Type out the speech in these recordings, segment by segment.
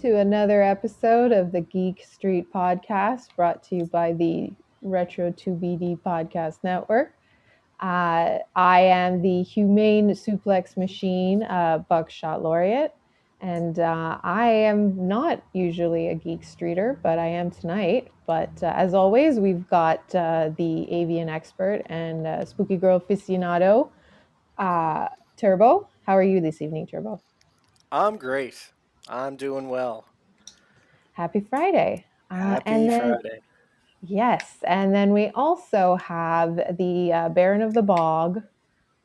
To another episode of the Geek Street Podcast, brought to you by the Retro 2BD Podcast Network. Uh, I am the Humane Suplex Machine uh, Buckshot Laureate, and uh, I am not usually a geek streeter, but I am tonight. But uh, as always, we've got uh, the avian expert and uh, spooky girl aficionado, Turbo. How are you this evening, Turbo? I'm great. I'm doing well. Happy Friday. Uh, Happy and then, Friday. Yes, and then we also have the uh, Baron of the Bog,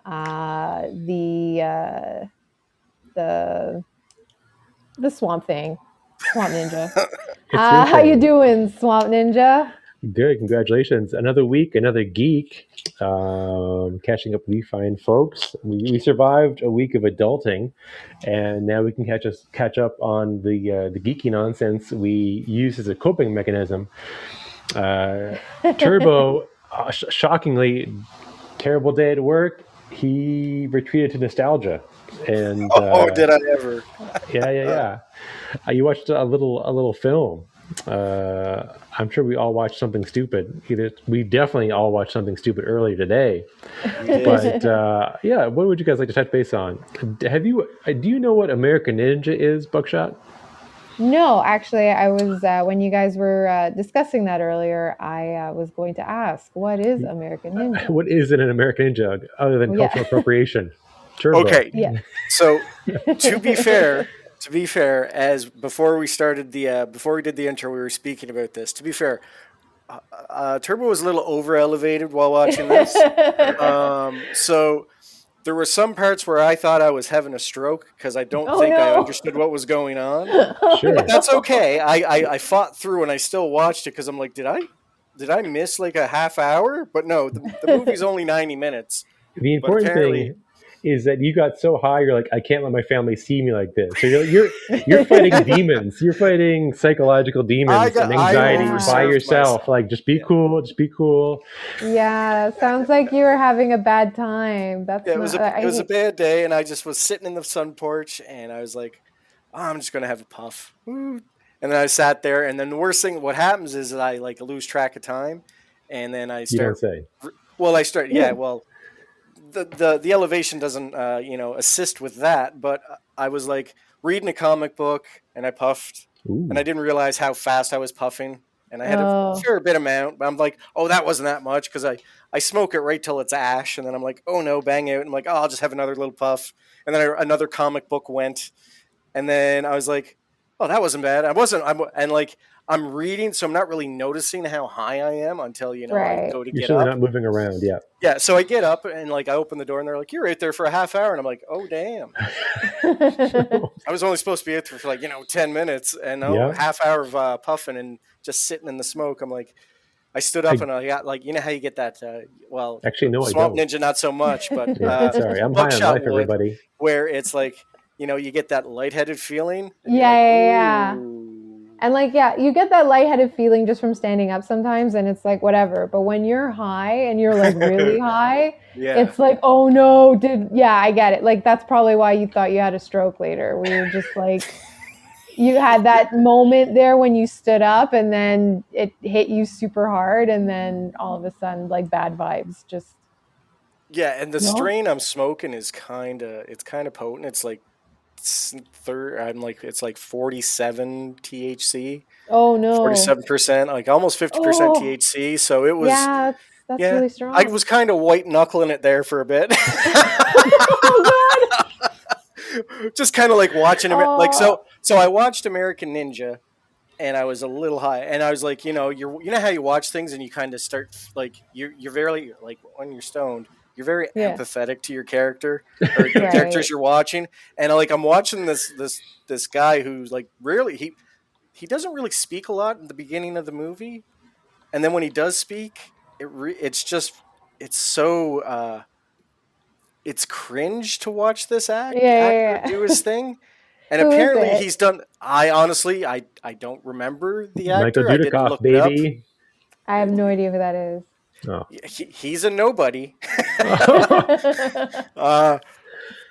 uh, the uh, the the Swamp Thing, Swamp Ninja. Uh, how you doing, Swamp Ninja? Good, congratulations! Another week, another geek. Um, catching up with you fine folks. We, we survived a week of adulting, and now we can catch us catch up on the uh, the geeky nonsense we use as a coping mechanism. Uh, Turbo, uh, sh- shockingly, terrible day at work. He retreated to nostalgia, and Oh, uh, did I ever? yeah, yeah, yeah. Uh, you watched a little a little film. Uh, I'm sure we all watched something stupid. Either we definitely all watched something stupid earlier today. But uh, yeah, what would you guys like to touch base on? Have you uh, do you know what American Ninja is, Buckshot? No, actually, I was uh, when you guys were uh, discussing that earlier. I uh, was going to ask, what is American Ninja? What is an American Ninja other than Yeah. cultural appropriation? Turbo. okay. Yeah. So to be fair, to be fair, as before we started the uh, before we did the intro, we were speaking about this. To be fair, uh, uh, Turbo was a little over elevated while watching this. um, so there were some parts where I thought I was having a stroke because I don't Oh, think I understood what was going on. Sure. But that's okay. I, I, I fought through and I still watched it because I'm like, did I did I miss like a half hour? But no, the, the movie's only 90 minutes. The important thing is that you got so high, you're like, I can't let my family see me like this. So you're you're, you're fighting demons. You're fighting psychological demons got- and I anxiety by yourself. myself. Like, just be Yeah. cool. Just be cool. yeah, sounds like you were having a bad time. That's Yeah, it was not, a I it was a bad day, and I just was sitting in the sun porch, and I was like, oh, I'm just gonna have a puff. Woo. And then I sat there, and then the worst thing, what happens is that I like lose track of time, and then I You don't start. say. Well, I start. Yeah. Yeah, well, the the the elevation doesn't uh, you know assist with that, but I was like reading a comic book, and I puffed, Ooh. and I didn't realize how fast I was puffing, and I had Oh. a fair bit amount. But I'm like, oh, that wasn't that much because I I smoke it right till it's ash, and then I'm like, oh no, bang out. I'm like, oh, I'll just have another little puff, and then I, another comic book went, and then I was like, oh, that wasn't bad. I wasn't. I'm and like I'm reading, so I'm not really noticing how high I am until you know I Right. go to You're get certainly up. not moving around. Yeah. Yeah, so I get up and like I open the door and they're like, "You're right there for a half hour," and I'm like, "Oh damn!" I was only supposed to be out there for like you know ten minutes, and oh, Yeah. half hour of uh, puffing and just sitting in the smoke. I'm like, I stood up I- and I got like you know how you get that. Uh, well, Actually, no, I Swamp don't. Ninja not so much, but Yeah, uh, sorry. I'm high on life, would. everybody. where it's like you know you get that lightheaded feeling. Yeah, like, yeah, yeah. And like, yeah, you get that lightheaded feeling just from standing up sometimes, and it's like whatever. But when you're high and you're like really high, Yeah, it's like, oh no, did yeah, I get it. Like that's probably why you thought you had a stroke later. Where you're just like, you had that moment there when you stood up, and then it hit you super hard, and then all of a sudden, like bad vibes. Just yeah, and the No? strain I'm smoking is kind of it's kind of potent. It's like third. I'm like it's like 47 THC. oh no, Forty-seven percent, like almost 50% THC. So it was. yeah, that's, that's yeah, really strong. I was kind of white knuckling it there for a bit. oh Just kind of like watching him, like Oh. so. So I watched American Ninja, and I was a little high, and I was like, you know, you're, you know how you watch things and you kind of start like you're, you're very like when you're stoned, you're very Yeah. empathetic to your character or the Right. characters you're watching, and like I'm watching this this this guy who's like really he he doesn't really speak a lot in the beginning of the movie, and then when he does speak, it re- it's just it's so uh, it's cringe to watch this act Yeah, yeah, actor yeah. do his thing. And Who is apparently he's done. I honestly, I, I don't remember the Michael actor. I didn't Dudikoff, look it up. baby. I have no idea who that is. Oh. He, he's a nobody. uh,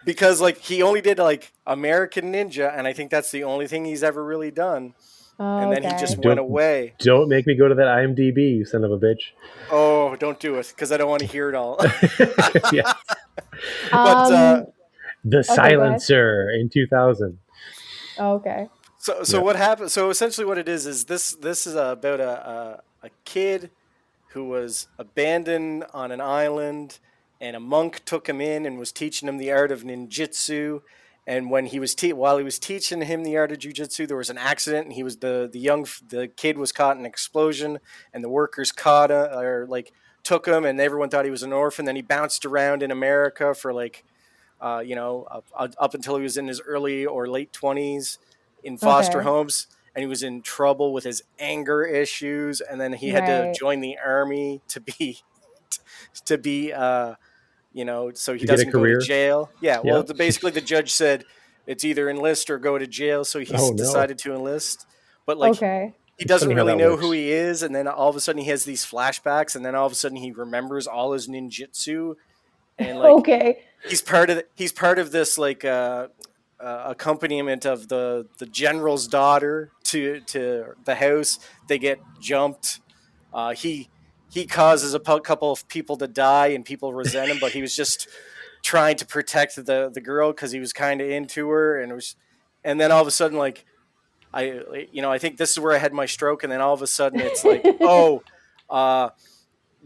because like he only did like American Ninja, and I think that's the only thing he's ever really done. Oh, And then he just Don't- went away. Don't make me go to that IMDb, you son of a bitch. Oh, don't do it because I don't want to hear it all. yeah. but, uh, Um, The ahead. Silencer in 2000. okay. So, so Yeah. what happened? So essentially, what it is is this: this is about a, a a kid who was abandoned on an island, and a monk took him in and was teaching him the art of ninjutsu. And when he was te- while he was teaching him the art of jujitsu, there was an accident, and he was the the young the kid was caught in an explosion, and the workers caught uh, or like took him, and everyone thought he was an orphan. Then he bounced around in America for like, uh, you know, up, up until he was in his early or late twenties in foster Okay. homes and he was in trouble with his anger issues and then he had Right. to join the army to be to be uh you know so he To doesn't go to jail yeah well Yeah. the, basically the judge said it's either enlist or go to jail so he Oh, no. decided to enlist but like okay. he doesn't really know works. who he is and then all of a sudden he has these flashbacks and then all of a sudden he remembers all his ninjutsu and like okay. he's part of the, he's part of this like uh, uh, accompaniment of the the general's daughter to to the house. They get jumped. Uh, he he causes a couple of people to die, and people resent him. But he was just trying to protect the the girl because he was kind of into her, and it was. And then all of a sudden, like I, you know, I think this is where I had my stroke, and then all of a sudden it's like, oh. Uh,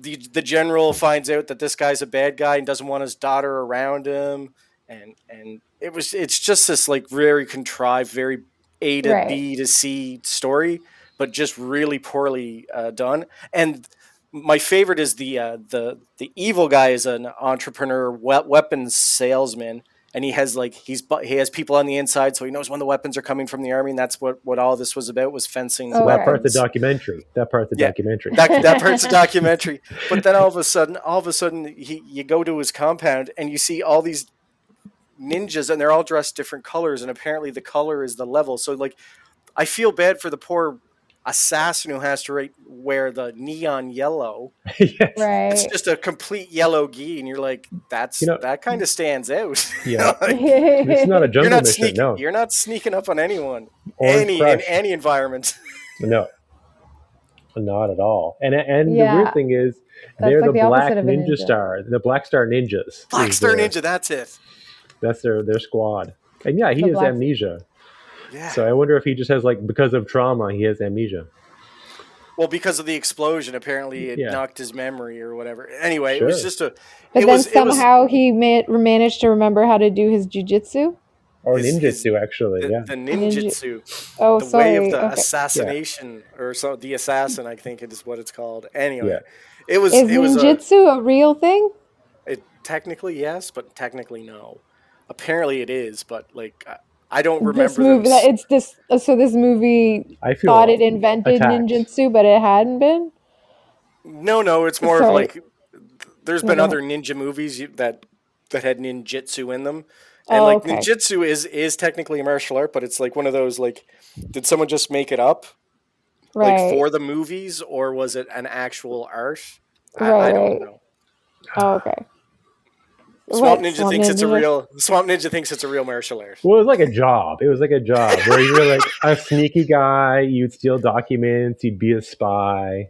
the the general finds out that this guy's a bad guy and doesn't want his daughter around him and and it was it's just this like very contrived very a to Right. b to c story but just really poorly uh, done and my favorite is the uh, the the evil guy is an entrepreneur we- weapons salesman and he has like he's he has people on the inside so he knows when the weapons are coming from the army and that's what what all this was about was fencing Oh, That Okay. part's the documentary. That part's the Yeah. documentary. that, that part's a documentary. But then all of a sudden, all of a sudden, he, you go to his compound and you see all these ninjas, and they're all dressed different colors, and apparently the color is the level. So like, I feel bad for the poor assassin who has to ra- wear the neon yellow. yes. Right. It's just a complete yellow gi, and you're like, that's You know- that kind of stands out. Yeah. Like, It's not a you're jungle not mission. sneaking. No. You're not sneaking up on anyone. Orange any in any environment. No. Not at all. And and the Yeah. weird thing is That's they're like the the black opposite of a ninja, ninja. star. The Black Star Ninjas. Black Star Ninja. That's it. That's their their squad. And yeah, he The has Black- amnesia. Yeah. So I wonder if he just has like because of trauma, he has amnesia. Well, because of the explosion, apparently it Yeah. knocked his memory or whatever. Anyway, it was just a. But it then was, it was somehow he ma- managed to remember how to do his jujitsu. Or His- his- ninjutsu, actually. the, yeah. the ninjutsu, Oh, the sorry. way of the okay. assassination, or so the assassin, I think it is what it's called. Anyway, Yeah. it was. Is it was a, a real thing? it, technically yes, but technically no. Apparently it is, but like I, I don't remember. This movie, them it's this. So this movie I feel thought it invented attacked. ninjutsu, but it hadn't been. no, no, it's more of like. there's been go other ninja movies that that had ninjutsu in them. Oh, And like okay. ninjutsu is is technically a martial art, but it's like one of those like, did someone just make it up Right. like for the movies, or was it an actual art? I, I Right, don't know. oh, okay. Swamp What, Ninja Swamp thinks it's a real Swamp Ninja thinks it's a real martial art. Well, it was like a job. It was like a job where you were like a sneaky guy. You'd steal documents. You'd be a spy,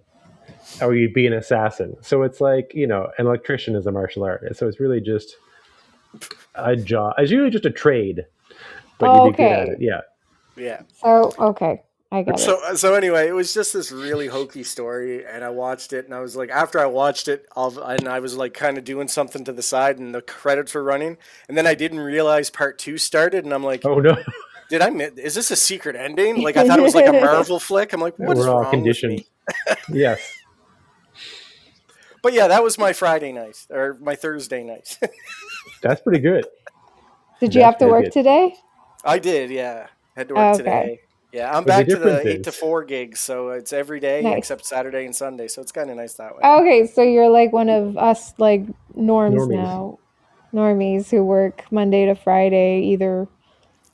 or you'd be an assassin. So it's like you know, an electrician is a martial artist. So it's really just a job. It's usually just a trade, but Oh, you'd be good at okay. it. Yeah. Yeah. So okay, I get it. So so anyway, it was just this really hokey story, and I watched it, and I was like, after I watched it, I'll, and I was like kind of doing something to the side, and the credits were running, and then I didn't realize part two started, and I'm like, Oh no. did I miss? Is this a secret ending? Like I thought it was like a Marvel flick. I'm like, what is We're all wrong conditioned. with me? yes. But yeah, that was my Friday night or my Thursday night. That's pretty good. Did you That's have to work good. today? I did, yeah. Had to work oh, Okay. today. Yeah, I'm But the back to the difference eight to four gigs, so it's every day Nice. except Saturday and Sunday. So it's kind of nice that way. Okay, so you're like one of us, like norms Normies. now, normies who work Monday to Friday, either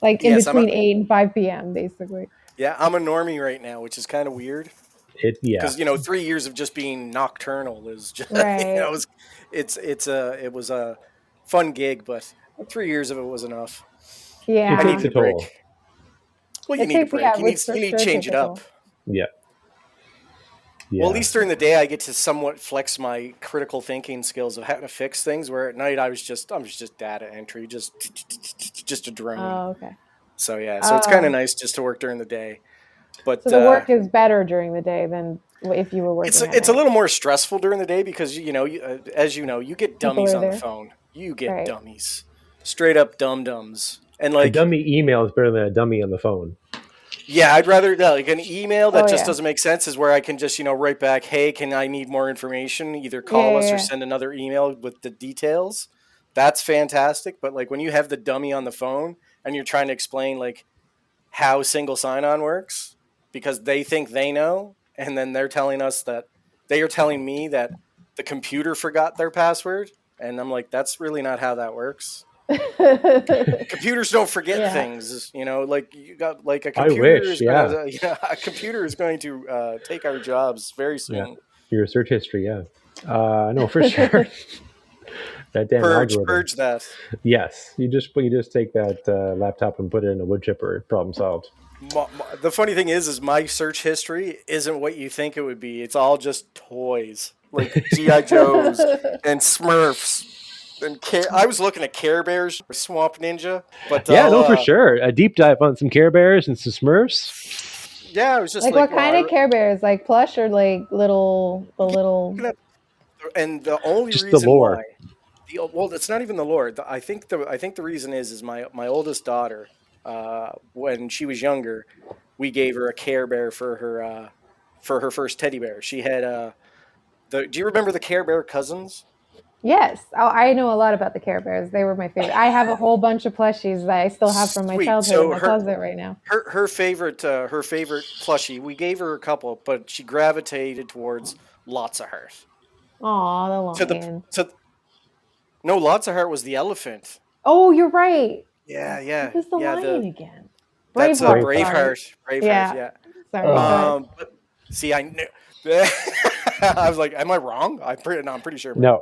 like in Yes, I'm a- between eight and five p.m. Basically. Yeah, I'm a normie right now, which is kind of weird It yeah. because you know three years of just being nocturnal is just Right. you know it's it's it's a it was a fun gig, but Three years of it was enough. Yeah. I takes need a a break. Toll. Well, you It need a takes- break. yeah, you need, you need to change it up. Yeah. Yeah. Well, at least during the day, I get to somewhat flex my critical thinking skills of how to fix things. Where at night, I was just, I'm just data entry, just, just a drone. Oh, okay. so yeah, so it's kind of nice just to work during the day. But So the uh, work is better during the day than if you were working. it's at it's a little more stressful during the day because you know, you, uh, as you know, you get dummies are on the phone. You get Right. dummies, straight up dum dums, and like a dummy email is better than a dummy on the phone. Yeah, I'd rather yeah, like an email that Oh, just yeah. doesn't make sense is where I can just you know write back, hey, can I need more information? Either call Yeah, us yeah, or send another email with the details. That's fantastic. But like when you have the dummy on the phone and you're trying to explain like how single sign-on works because they think they know, and then they're telling us that they are telling me that the computer forgot their password, and I'm like, that's really not how that works. Computers don't forget Yeah. things you know like you got like a I computer wish, is gonna, yeah. a computer is going to uh, take our jobs very soon Your search history, yeah. Uh, no, for sure. that damn purge algorithm. purge that Yes, you just you just take that uh, laptop and put it in a wood chipper. Problem solved. Ma- ma- the funny thing is is my search history isn't what you think it would be it's all just toys like gi joes and smurfs and care, i was looking at care bears or swamp ninja but yeah, I'll, no, for uh, sure. A deep dive on some Care Bears and some Smurfs. yeah it was just like, like, what kind well, of Care Bears? Like plush or like little the little? and the only Just the reason lore. why the, well it's not even the lore the, i think the i think the reason is is my my oldest daughter uh, when she was younger we gave her a care bear for her uh, for her first teddy bear she had uh the do you remember the care bear cousins Yes, oh, I know a lot about the Care Bears. They were my favorite. I have a whole bunch of plushies that I still have from my Sweet. childhood So in my her- closet right now. her her favorite uh, her favorite plushie we gave her a couple but she gravitated towards Lotsa Heart Aw, the to the lion. to no Lotsa Heart was the elephant Oh, you're right. yeah yeah What was the yeah lion the, again? that's uh, Braveheart, braveheart braveheart Yeah. yeah sorry. Um, but, see, I knew. I was like, "Am I wrong?" I'm pretty. No, I'm pretty sure. No,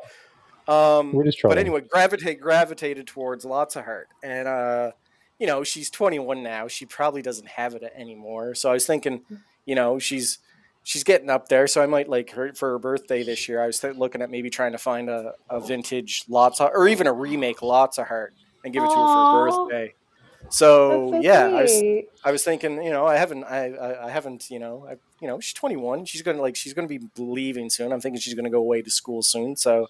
Um, we're just but anyway, gravitate gravitated towards Lotsa Heart, and uh, you know, she's 21 now. She probably doesn't have it anymore. So I was thinking, you know, she's she's getting up there. So I might like her for her birthday this year. I was th- looking at maybe trying to find a, a vintage lots of, or even a remake Lotsa Heart and give it to her for her birthday. So, so yeah, I was. I was thinking, you know, I haven't, I, I, I haven't, you know, I, you know, she's 21. She's gonna like, she's gonna be leaving soon. I'm thinking she's gonna go away to school soon. So,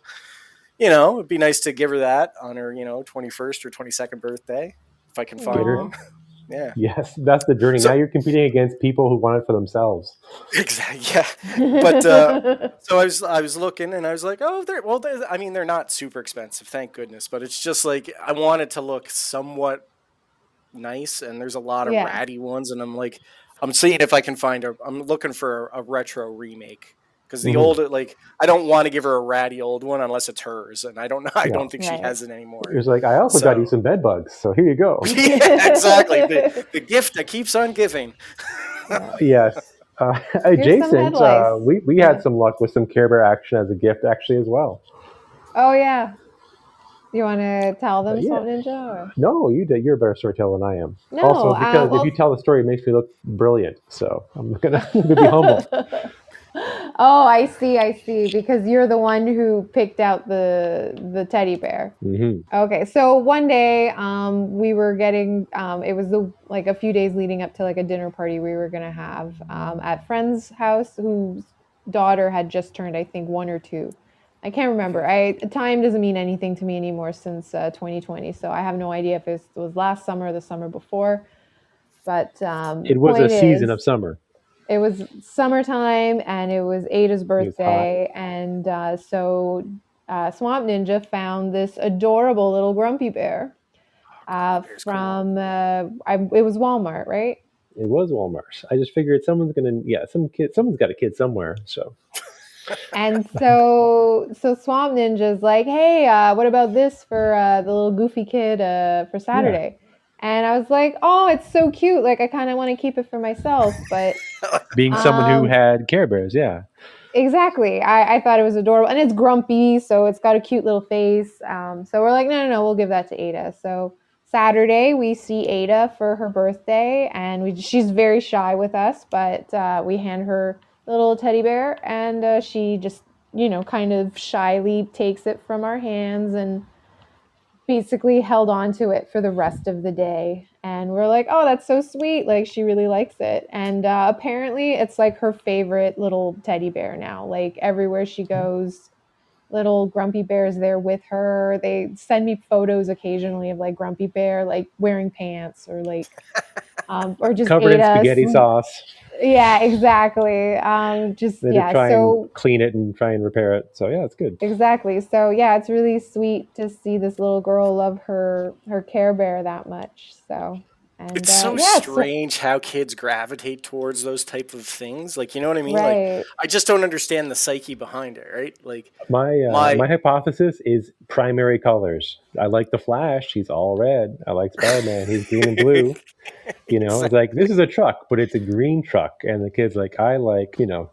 you know, it'd be nice to give her that on her, you know, 21st or 22nd birthday if I can find Later. one. Yeah, yes, that's the journey. So- now you're competing against people who want it for themselves. exactly. Yeah. But, uh, So I was, I was looking, and I was like, oh, they're well. They're, I mean, they're not super expensive, thank goodness. But it's just like I want it to look somewhat nice, and there's a lot of Yeah. ratty ones, and I'm like, I'm seeing if I can find a. I'm looking for a, retro remake because the Mhm. old, like, I don't want to give her a ratty old one unless it's hers, and I don't know. I Yeah. don't think she Right. has it anymore. It was like, I also got you some bed bugs, so here you go. yeah, exactly. The, the gift that keeps on giving. yes. Uh, some adjacent, uh, we, we Yeah. had some luck with some Care Bear action as a gift, actually, as well. oh yeah. You want to tell them, Uh, yeah. Swamp Ninja? Or? No, you did. You're a better storyteller than I am. No, also, uh, because well- if you tell the story, it makes me look brilliant. So I'm gonna, I'm gonna be humble. Oh, I see, I see. Because you're the one who picked out the the teddy bear. hmm Okay, so one day, um, we were getting, um, it was the like a few days leading up to like a dinner party we were gonna have um, at friend's house, whose daughter had just turned, I think, one or two. I can't remember. I time doesn't mean anything to me anymore since uh, 2020, so I have no idea if it was last summer or the summer before. But um, It was a season is- of summer. It was summertime and it was Ada's birthday. And uh, so uh, Swamp Ninja found this adorable little grumpy bear uh, from, uh, I, it was Walmart, right? It was Walmart. I just figured someone's gonna, yeah, some kid, someone's got a kid somewhere. So And so, so Swamp Ninja's like, hey, uh, what about this for uh, the little goofy kid uh, for Saturday? And I was like, oh, it's so cute. Like, I kind of want to keep it for myself, but being someone who Um, had Care Bears, yeah, exactly. I, I thought it was adorable, and it's grumpy, so it's got a cute little face. Um, so we're like, no, no, no, we'll give that to Ada. So Saturday we see Ada for her birthday, and we she's very shy with us, but uh, we hand her little teddy bear, and uh, she just you know kind of shyly takes it from our hands and basically held on to it for the rest of the day. And we're like oh that's so sweet. Like she really likes it. And uh, apparently it's like her favorite little teddy bear now. Like everywhere she goes little grumpy bears there with her. They send me photos occasionally of like grumpy bear like wearing pants or like um, or just Covered in spaghetti sauce. Yeah exactly um, just They yeah try so and clean it and try and repair it. So yeah, it's good. Exactly. So yeah, it's really sweet to see this little girl love her her Care Bear that much. So and It's uh, so yeah, it's- strange how kids gravitate towards those type of things. Like, you know what I mean? Like, right. I just don't understand the psyche behind it, right? Like, My uh, My- my hypothesis is primary colors. I like the Flash. He's all red. I like Spider Man. He's green and blue. You know, it's like this is a truck, but it's a green truck, and the kid's like, I like you know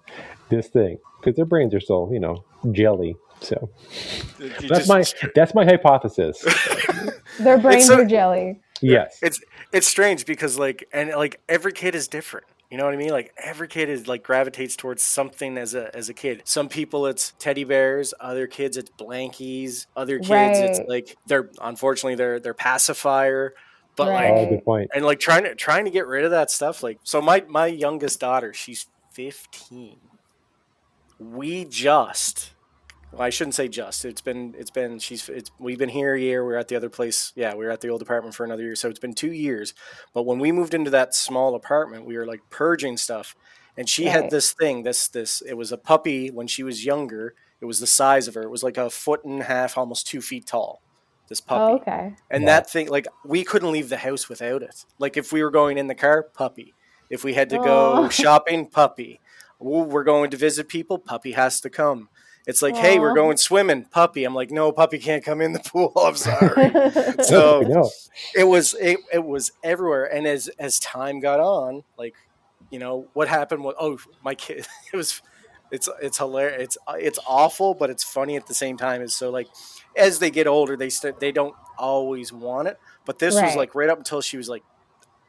this thing because their brains are still you know jelly. So you that's just- my that's my hypothesis. Their brains so- are jelly. Yes. it's it's strange because like and like every kid is different. You know what i mean? Like every kid is like gravitates towards something as a as a kid. Some people it's teddy bears. Other kids it's blankies. Other kids it's like they're unfortunately they're they're pacifier. But Right. Oh, like good point. and like trying to trying to get rid of that stuff like so my my youngest daughter she's 15 we just well, I shouldn't say just. It's been it's been she's it's we've been here a year. We're at the other place. Yeah, we were at the old apartment for another year. So it's been two years. But when we moved into that small apartment, we were like purging stuff. And she Right. had this thing, this this it was a puppy when she was younger. It was the size of her. It was like a foot and a half, almost two feet tall. This oh, puppy. Oh, okay. And Wow. that thing, like, we couldn't leave the house without it. Like, if we were going in the car, puppy. If we had to go oh. Aw. shopping, puppy. Ooh, we're going to visit people, puppy has to come. It's like, hey, we're going swimming, puppy. I'm like, no, puppy can't come in the pool. I'm sorry. So it was it, it was everywhere. And as as time got on, like, you know, what happened was, oh, my kid, it was, it's it's hilarious. It's it's awful, but it's funny at the same time. Is so like, as they get older, they st- they don't always want it. But this was like right up until she was like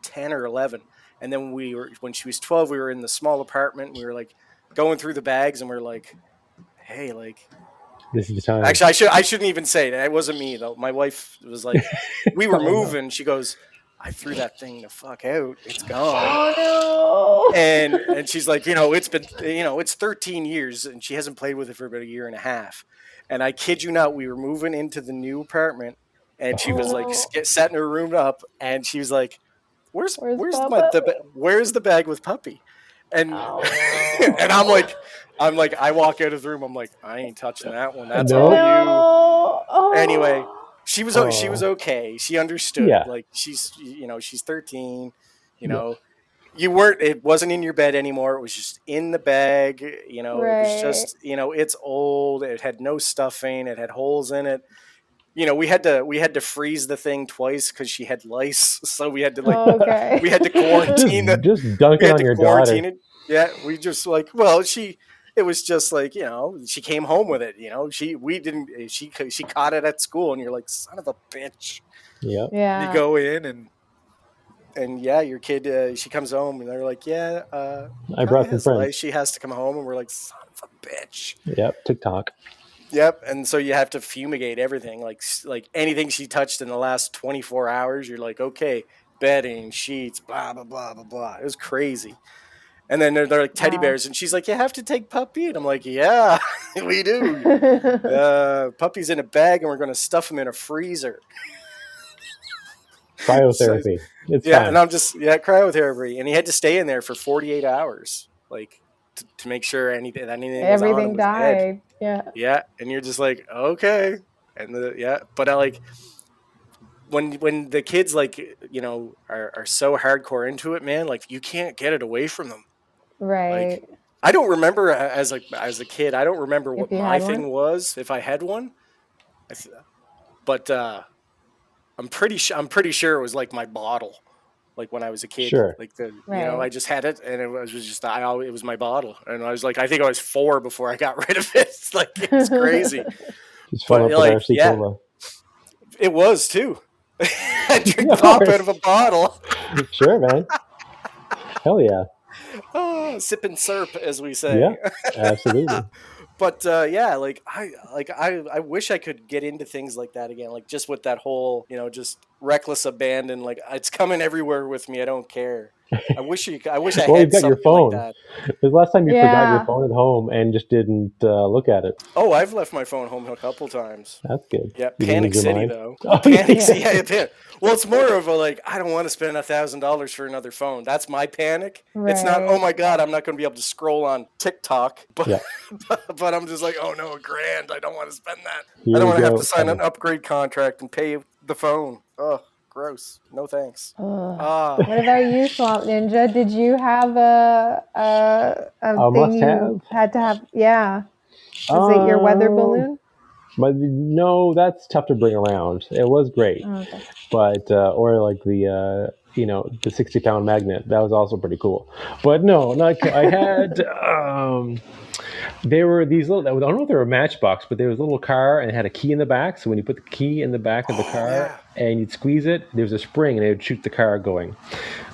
ten or eleven, and then we were when she was twelve, we were in the small apartment. We were like going through the bags, and we are like, hey, like This is the time. Actually, I should I shouldn't even say that. It wasn't me though. My wife was like, we were Oh, moving. She goes, I threw that thing the fuck out. It's gone. oh no. And and she's like, you know, it's been you know, it's 13 years, and she hasn't played with it for about a year and a half. And I kid you not, we were moving into the new apartment, and she was like Oh. setting her room up, and she was like, "Where's Where's where's, my, Papa?" the where's the bag with puppy?" And Oh, and I'm like, I'm like, I walk out of the room. I'm like, I ain't touching that one. That's No. all you. Oh. Anyway, she was o she Oh. was okay. She understood. Yeah. Like she's you know she's 13. You know, you weren't. It wasn't in your bed anymore. It was just in the bag. You know, it was just you know it's old. It had no stuffing. It had holes in it. You know, we had to we had to freeze the thing twice because she had lice. So we had to like okay. we had to just, quarantine the just dunk it on your daughter. it. Yeah, we just like well, she it was just like you know she came home with it. You know, she we didn't eh, she she caught it at school, and you're like son of a bitch. Yeah. yeah. You go in and and yeah, your kid uh, she comes home, and they're like, yeah, uh, I brought Kaya some has lice. She has to come home, and we're like, son of a bitch. Yep. TikTok. Yep, and so you have to fumigate everything, like like anything she touched in the last 24 hours. You're like, okay, bedding, sheets, blah blah blah blah blah. It was crazy. And then they're, they're like teddy Wow. bears, and she's like, "You have to take puppy," and I'm like, "Yeah, we do. Uh, puppy's in a bag, and we're going to stuff him in a freezer." Cryotherapy. It's yeah, fine. and I'm just yeah, cryotherapy, and he had to stay in there for 48 hours, like to, to make sure anything anything was on him Everything was dead. died. Yeah. Yeah, and you're just like, okay, and the yeah, but I like when when the kids like you know are, are so hardcore into it, man. Like you can't get it away from them. Right. I don't remember as a as a kid. I don't remember what my had thing one? was if I had one. I th- but uh, I'm pretty sure I'm pretty sure it was like my bottle. like when I was a kid. Sure. Like the you know I just had it and it was just I always, it was my bottle and I was like I think I was four before I got rid of it. It's like it's crazy. Just fill But, up like, RC yeah. Cola. it was too. I drink Yeah, pop out of a bottle. Sure, man. Hell yeah. Sip and syrup, as we say. Yeah. Absolutely. but uh, yeah, like I like I I wish I could get into things like that again. Like just with that whole you know just reckless abandon. Like it's coming everywhere with me. I don't care. I wish you. I wish I Well, had you've got your phone. like that. The last time you forgot your phone at home and just didn't uh, look at it. Oh, I've left my phone home a couple times. That's good. Yeah, You Panic City mind? though. Oh, Panic yeah. City. Yeah, yeah. Well, it's more of a like I don't want to spend a thousand dollars for another phone. That's my panic. Right. It's not. Oh my god, I'm not going to be able to scroll on TikTok. But Yeah. but I'm just like, oh no, a grand. I don't want to spend that. Here I don't want to have to sign an upgrade contract and pay the phone. Oh, gross. No thanks. Ugh. Ah, What about you, Swamp Ninja? Did you have a a, a, A thing you must-have? had to have? Yeah. Was it your weather Um, balloon? But no, that's tough to bring around. It was great, Oh, okay. but uh, or like the uh, you know the sixty pound magnet that was also pretty cool. But no, not I had um, they were these little I don't know if they were a matchbox, but there was a little car and it had a key in the back. So when you put the key in the back of the Oh, car yeah. and you'd squeeze it, there was a spring and it would shoot the car going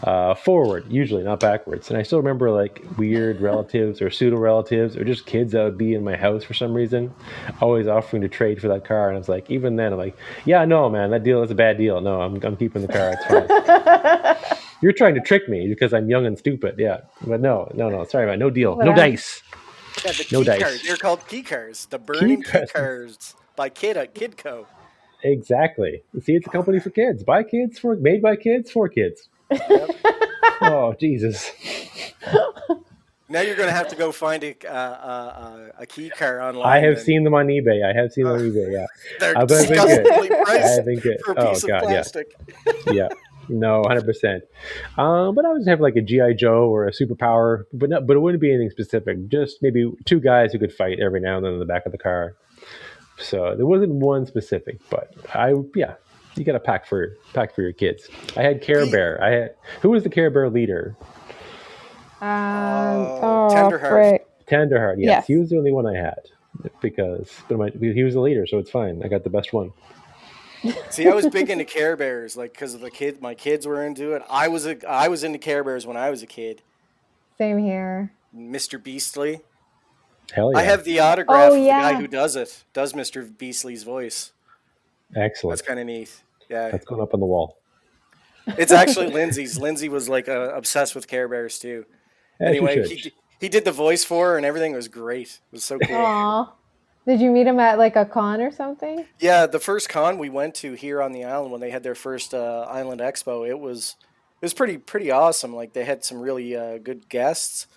uh, forward, usually not backwards. And I still remember like weird relatives or pseudo relatives or just kids that would be in my house for some reason, always offering to trade for that car. And I was like, even then, I'm like, yeah, no, man, that deal is a bad deal. No, I'm, I'm keeping the car. It's fine. You're trying to trick me because I'm young and stupid. Yeah, but no, no, no. Sorry, man. No deal. No dice. Yeah, the No key dice. cars. They're called key cars. The burning key cars. cars by Kid Kidco. Exactly. See, it's a company for kids, by kids, for made by kids, for kids. oh Jesus! Now you're going to have to go find a uh, uh, a key car online. I have then. seen them on eBay. I have seen them on eBay. Yeah, They're I they good. disgustingly I priced think it. for a Oh of God, yeah. plastic. yeah. No, hundred percent. Um, but I would have like a GI Joe or a superpower, but not, but it wouldn't be anything specific. Just maybe two guys who could fight every now and then in the back of the car. So there wasn't one specific, but I yeah, you got to pack for pack for your kids. I had Care Bear. I had who was the Care Bear leader? Um, Oh, oh, Tenderheart. frick. Tenderheart. Yes, Yes. he was the only one I had because but my, he was the leader, so it's fine. I got the best one. See, I was big into Care Bears, like because of the kid. My kids were into it. I was a, I was into Care Bears when I was a kid. Same here. Mr. Beastly. Hell yeah! I have the autograph Oh, of the guy who does it. Does Mr. Beastly's voice? excellent. That's kind of neat. Yeah, That's going up on the wall. it's actually Lindsay's. Lindsay was like uh, obsessed with Care Bears too. As anyway, he, he did the voice for her and everything. Was great. It was so cool. Aw. Did you meet him at like a con or something? Yeah, the first con we went to here on the island when they had their first uh, Island Expo, it was it was pretty pretty awesome. Like they had some really uh, good guests.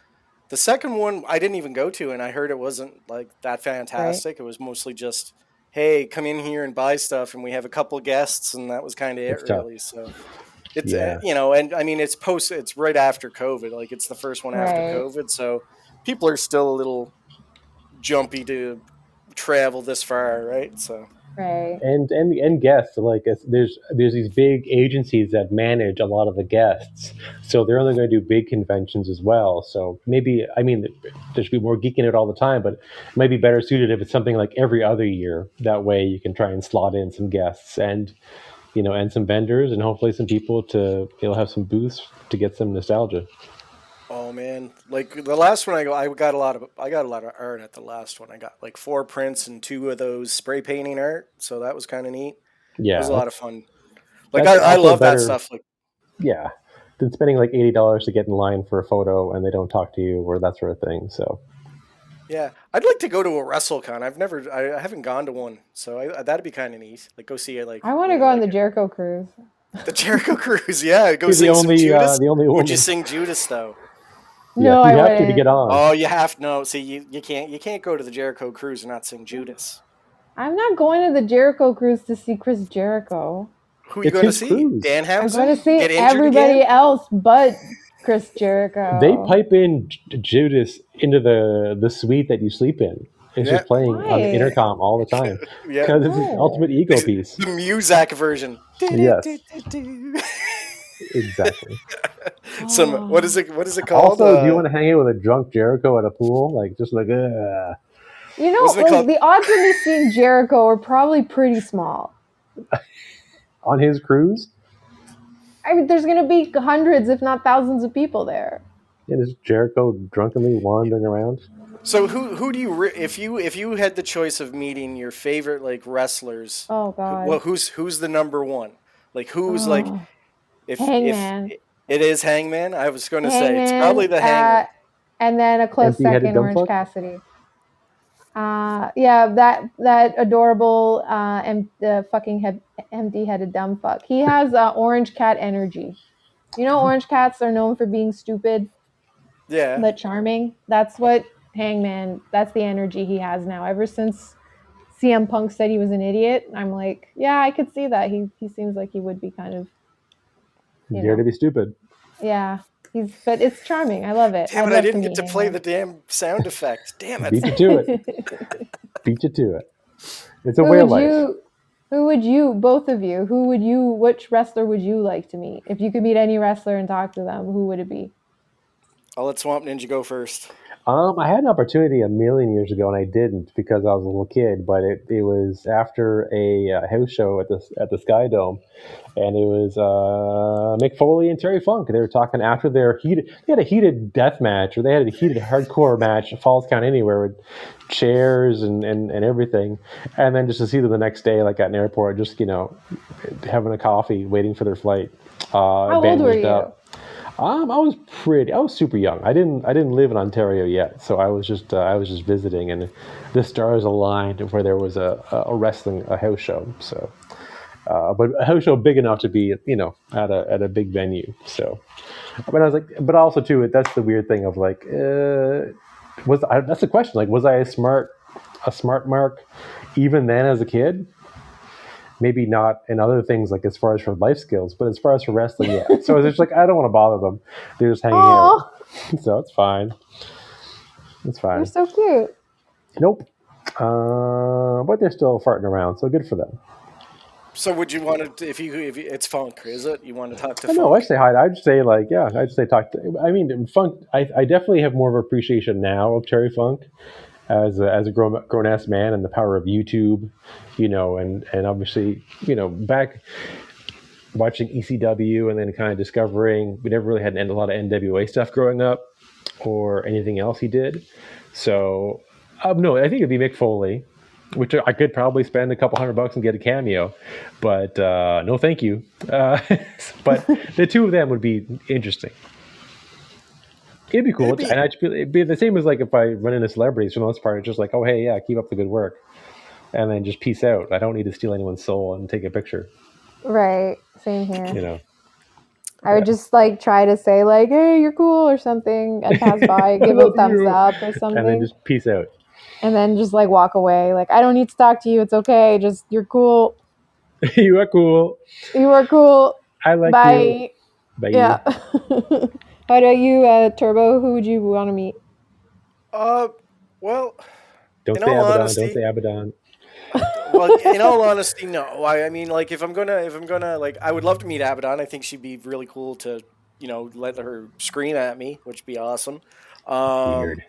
The second one I didn't even go to, and I heard it wasn't like that fantastic. It was mostly just, hey, come in here and buy stuff, and we have a couple guests, and that was kind of it tough. really. So. It's Yeah. uh, you know, and I mean, it's post. It's right after COVID. Like it's the first one after Right. COVID, so people are still a little jumpy to travel this far, right? So. Right. and and and guests like there's there's these big agencies that manage a lot of the guests. So they're only going to do big conventions as well. So maybe i mean there should be more geeking it all the time but it might be better suited if it's something like every other year. That way you can try and slot in some guests and you know and some vendors and hopefully some people to you'll have some booths to get some nostalgia Oh man, like the last one I go, I got a lot of I got a lot of art at the last one. I got like four prints and two of those spray painting art, so that was kind of neat. yeah It was a lot of fun. Like I, I also love that stuff. Like yeah than spending like $80 to get in line for a photo and they don't talk to you or that sort of thing so yeah, I'd like to go to a WrestleCon. I've never, I, I haven't gone to one, so I, that'd be kind of neat. Like go see it. Like I want to go know, on the like, Jericho cruise. the Jericho Cruise. Yeah, go You're sing the some only Judas. uh, the only one Would you sing Judas though? No, yeah, I you have to to wouldn't. get on Oh, you have no. See, you, you can't you can't go to the Jericho Cruise and not sing Judas. I'm not going to the Jericho cruise to see Chris Jericho. Who are you It's going to see? cruise. Dan I'm going to see everybody again? else but Chris Jericho. They pipe in Judas into the the suite that you sleep in. It's Yeah. just playing on the intercom all the time Yeah. because it's an Oh. ultimate ego piece. The Muzak version. Yes. exactly. Some what is it? What is it called? Also, do you Uh, want to hang out with a drunk Jericho at a pool? Like, just like, uh, You know, Wasn't it like, called- the odds of me seeing Jericho are probably pretty small. on his cruise? I mean, there's going to be hundreds, if not thousands, of people there. And is Jericho drunkenly wandering around? so who who do you re- if you if you had the choice of meeting your favorite like wrestlers? Oh God. Well, who's who's the number one? Like who's like Oh. If Hangman. if it is Hangman? I was going to say it's probably the uh, Hangman. and then a close Empty-headed second, Orange dumbfuck? Cassidy. Uh, yeah, that that adorable uh, em- uh, fucking he- empty-headed dumb fuck. He has uh, orange cat energy. You know, orange cats are known for being stupid yeah. but charming. That's what Hangman. That's the energy he has now. Ever since CM Punk said he was an idiot, I'm like, yeah, I could see that. He he seems like he would be kind of, You Dare know. to be stupid. yeah. He's but it's charming. I love it. Damn I'd it! I love didn't get to play the damn sound effect. Damn it! Beat it! you to it. Beat you to it. It's a who way of life. you? Who would you? Both of you. Who would you? Which wrestler would you like to meet? If you could meet any wrestler and talk to them, who would it be? I'll let Swamp Ninja go first. Um, I had an opportunity a million years ago, and I didn't because I was a little kid. But it, it was after a uh, house show at the at the Sky Dome, and it was uh, Mick Foley and Terry Funk. They were talking after their heated. They had a heated death match, or they had a heated hardcore match, Falls Count Anywhere, with chairs and, and, and everything. And then just to see them the next day, like at an airport, just you know, having a coffee, waiting for their flight. Uh, How old were you? up. Um, I was pretty. I was super young. I didn't. I didn't live in Ontario yet, so I was just. Uh, I was just visiting, and the stars aligned where there was a, a wrestling a house show. So, uh, but a house show big enough to be, you know, at a at a big venue. So, but I was like, but also too, that's the weird thing of like, uh, was I, that's the question. Like, was I a smart a smart mark even then as a kid? Maybe not in other things like as far as for life skills, but as far as for wrestling, yeah. so it's just like I don't want to bother them. They're just hanging out, Oh, so it's fine. It's fine. They're so cute. Nope. Uh, but they're still farting around, so good for them. So would you want to? If you if you, it's Funk, is it? You want to talk to I Funk? know. I'd say hi. I'd say like, yeah. I'd say talk. To, I mean, Funk. I, I definitely have more of appreciation now of Terry Funk as a, as a grown grown ass man and the power of YouTube, you know, and and obviously, you know, back watching ECW and then kind of discovering we never really had a lot of NWA stuff growing up or anything else he did. So, um, no, I think it'd be Mick Foley, which I could probably spend a couple hundred bucks and get a cameo, but uh, no, thank you. Uh, but the two of them would be interesting. It'd be cool, It'd be- and I'd be, it'd be the same as like if I run into celebrities for the most part. It's just like, oh hey, yeah, keep up the good work, and then just peace out. I don't need to steal anyone's soul and take a picture. Right. Same here. You know, I would Yeah. just like try to say like, "Hey, you're cool" or something, and pass by, give a thumbs you. up or something, and then just peace out. and then just like walk away. Like, I don't need to talk to you. It's okay. Just you're cool. you are cool. You are cool. I like you. Bye. Bye. Yeah. How about you, uh, Turbo? Who would you want to meet? Uh, well, Don't say all Abaddon. honesty- Don't say Abaddon. well, in all honesty, no. I, I mean, like, if I'm gonna, if I'm gonna, like, I would love to meet Abaddon. I think she'd be really cool to, you know, let her scream at me, which would be awesome. Um, Weird.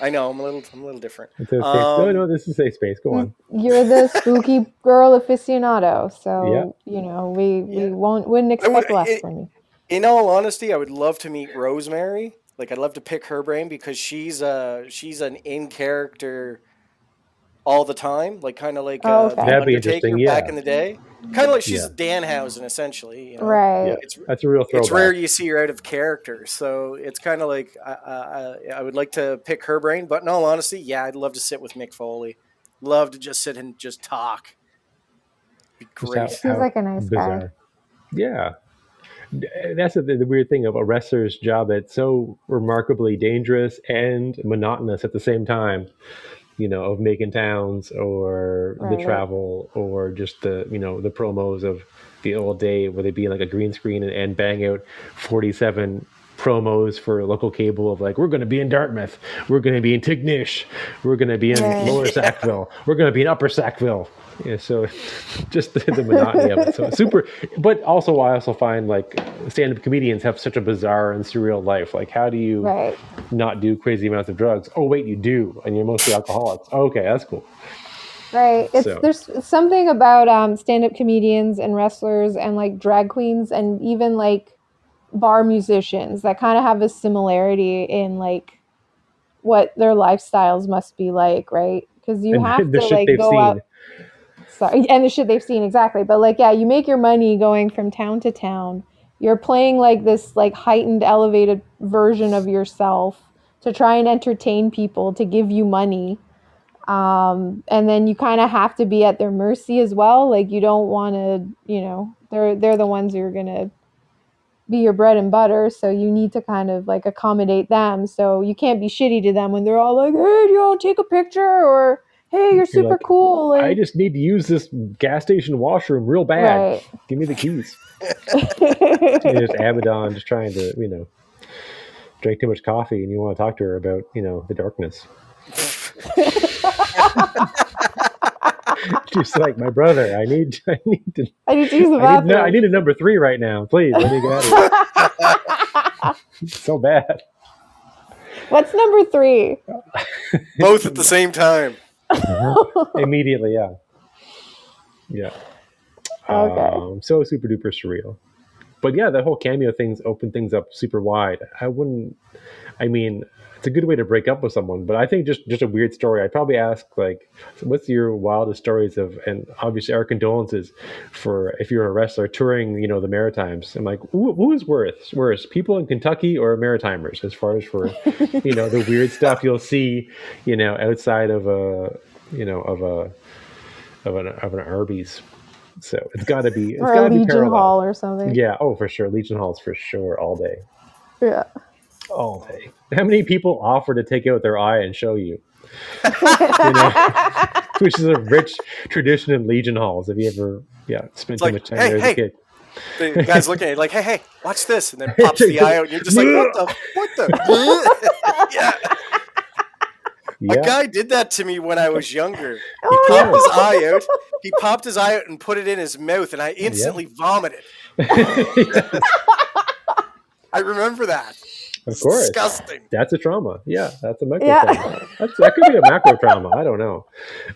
I know I'm a little, I'm a little different. It's a safe, no, um, no, this is safe space. Go on. You're the spooky girl aficionado, so Yeah. you know we we Yeah. won't wouldn't I would- expect less it- from you. In all honesty, I would love to meet Rosemary. Like, I'd love to pick her brain because she's uh she's an in character all the time, like kind of like Oh, uh, okay. the That'd be Undertaker interesting, back in the day. Kind of like she's Yeah. Danhausen, essentially. You know? Right. Yeah. It's That's a real throwback. it's rare you see her out of character, so it's kind of like I, I, I- I would like to pick her brain. But in all honesty, yeah, I'd love to sit with Mick Foley. Love to just sit and just talk. Be great. how- Seems how like a nice guy. Yeah. That's the, the weird thing of a wrestler's job that's so remarkably dangerous and monotonous at the same time. You know, of making towns or the travel or just the, you know, the promos of the old day where they'd be like a green screen and, and bang out 47 promos for local cable of like we're going to be in Dartmouth, we're going to be in Tignish, we're going to be in Right. Lower Sackville, we're going to be in Upper Sackville. Yeah, so just the, the monotony of it. So super, but also I also find like stand-up comedians have such a bizarre and surreal life. Like, how do you Right. not do crazy amounts of drugs? Oh wait, you do, and you're mostly alcoholics. Okay, that's cool. Right. It's So- there's something about um, stand-up comedians and wrestlers and like drag queens and even like bar musicians that kind of have a similarity in like what their lifestyles must be like, right? Because you and have to like go seen. out. Sorry, and the shit they've seen exactly. But like, yeah, you make your money going from town to town. You're playing like this like heightened, elevated version of yourself to try and entertain people to give you money um, and then you kind of have to be at their mercy as well. Like you don't want to, you know, they're they're the ones who are gonna be your bread and butter. So you need to kind of like accommodate them. So you can't be shitty to them when they're all like, "Hey, do you want to take a picture?" or "Hey, you're super like, cool." I just need to use this gas station washroom real bad. right. Give me the keys. And just Abaddon just trying to, you know, drink too much coffee and you want to talk to her about, you know, the darkness. She's like, my brother, I need, I need to, I need to use the I need, bathroom. I need a number three right now. Please, let me get out of here. So bad. What's number three? Both at the same time. Immediately, yeah. Yeah. Okay. Um, so super duper surreal. But yeah, the whole cameo things open things up super wide. I wouldn't. I mean, it's a good way to break up with someone. But I think just just a weird story. I'd probably ask like, what's your wildest stories of? And obviously, our condolences for if you're a wrestler touring, you know, the Maritimes. I'm like, who, who is worse? Worse, people in Kentucky or Maritimers? As far as for, you know, the weird stuff you'll see, you know, outside of a, you know, of a, of an of an Arby's. So it's got to be it's got to be Legion parallel. Hall or something. Yeah. Oh, for sure. Legion Halls for sure. All day. Yeah. Oh. All day. How many people offer to take out their eye and show you? you know, which is a rich tradition in Legion Halls. Have you ever, yeah, spent It's too much time hey, there as hey. a kid? The guy's looking at you like, hey, hey, watch this. And then pops the eye out. And you're just like, what the? What the? yeah. A guy did that to me when I was younger. He Oh, popped no. his eye out. He popped his eye out and put it in his mouth, and I instantly vomited. I remember that. Of course. Disgusting. That's a trauma. Yeah, that's a micro Yeah. trauma. That's, that could be a macro trauma. I don't know.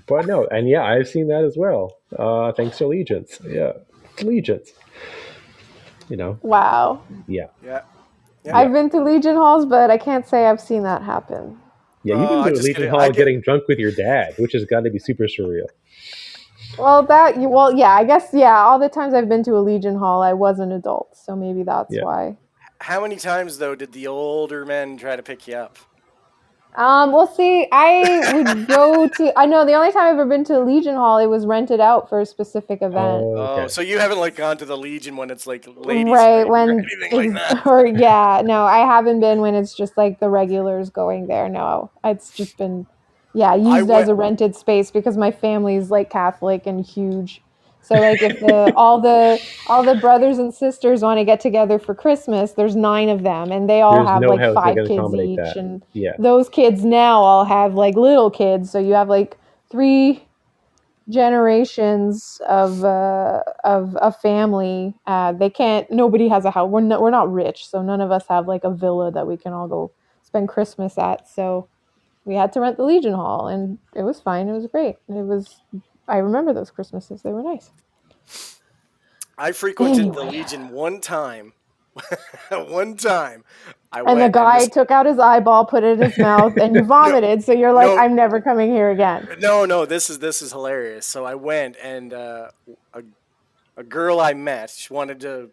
But no, and yeah, I've seen that as well. Uh, thanks to Legions. Yeah. Legions. You know, Wow. yeah. Yeah. Yeah. I've been to Legion Halls, but I can't say I've seen that happen. Yeah, you can I go to just Legion Hall get- getting drunk with your dad, which has got to be super surreal. Well, that well, yeah, I guess yeah. All the times I've been to a Legion Hall, I was an adult, so maybe that's Yeah. why. How many times though did the older men try to pick you up? Um, well, see, I would go to. I know the only time I've ever been to Legion Hall, it was rented out for a specific event. Oh, Oh, so you haven't like gone to the Legion when it's like ladies' right night or when anything like that. or yeah no i haven't been when it's just like the regulars going there no it's just been yeah used as a rented space because my family's like catholic and huge so like if the all the all the brothers and sisters want to get together for christmas there's nine of them and they all There's have no like five kids each that. and Yeah. those kids now all have like little kids. So you have like three generations of uh, of a family. Uh, they can't nobody has a house. We're not, we're not rich so none of us have like a villa that we can all go spend christmas at. So we had to rent the legion hall and it was fine. It was great. It was i remember those christmases they were nice I frequented the Legion one time. one time. I and the guy this- took out his eyeball put it in his mouth and you vomited so you're like No. i'm never coming here again No, no, this is this is hilarious. So I went and uh, a a girl I met, she wanted to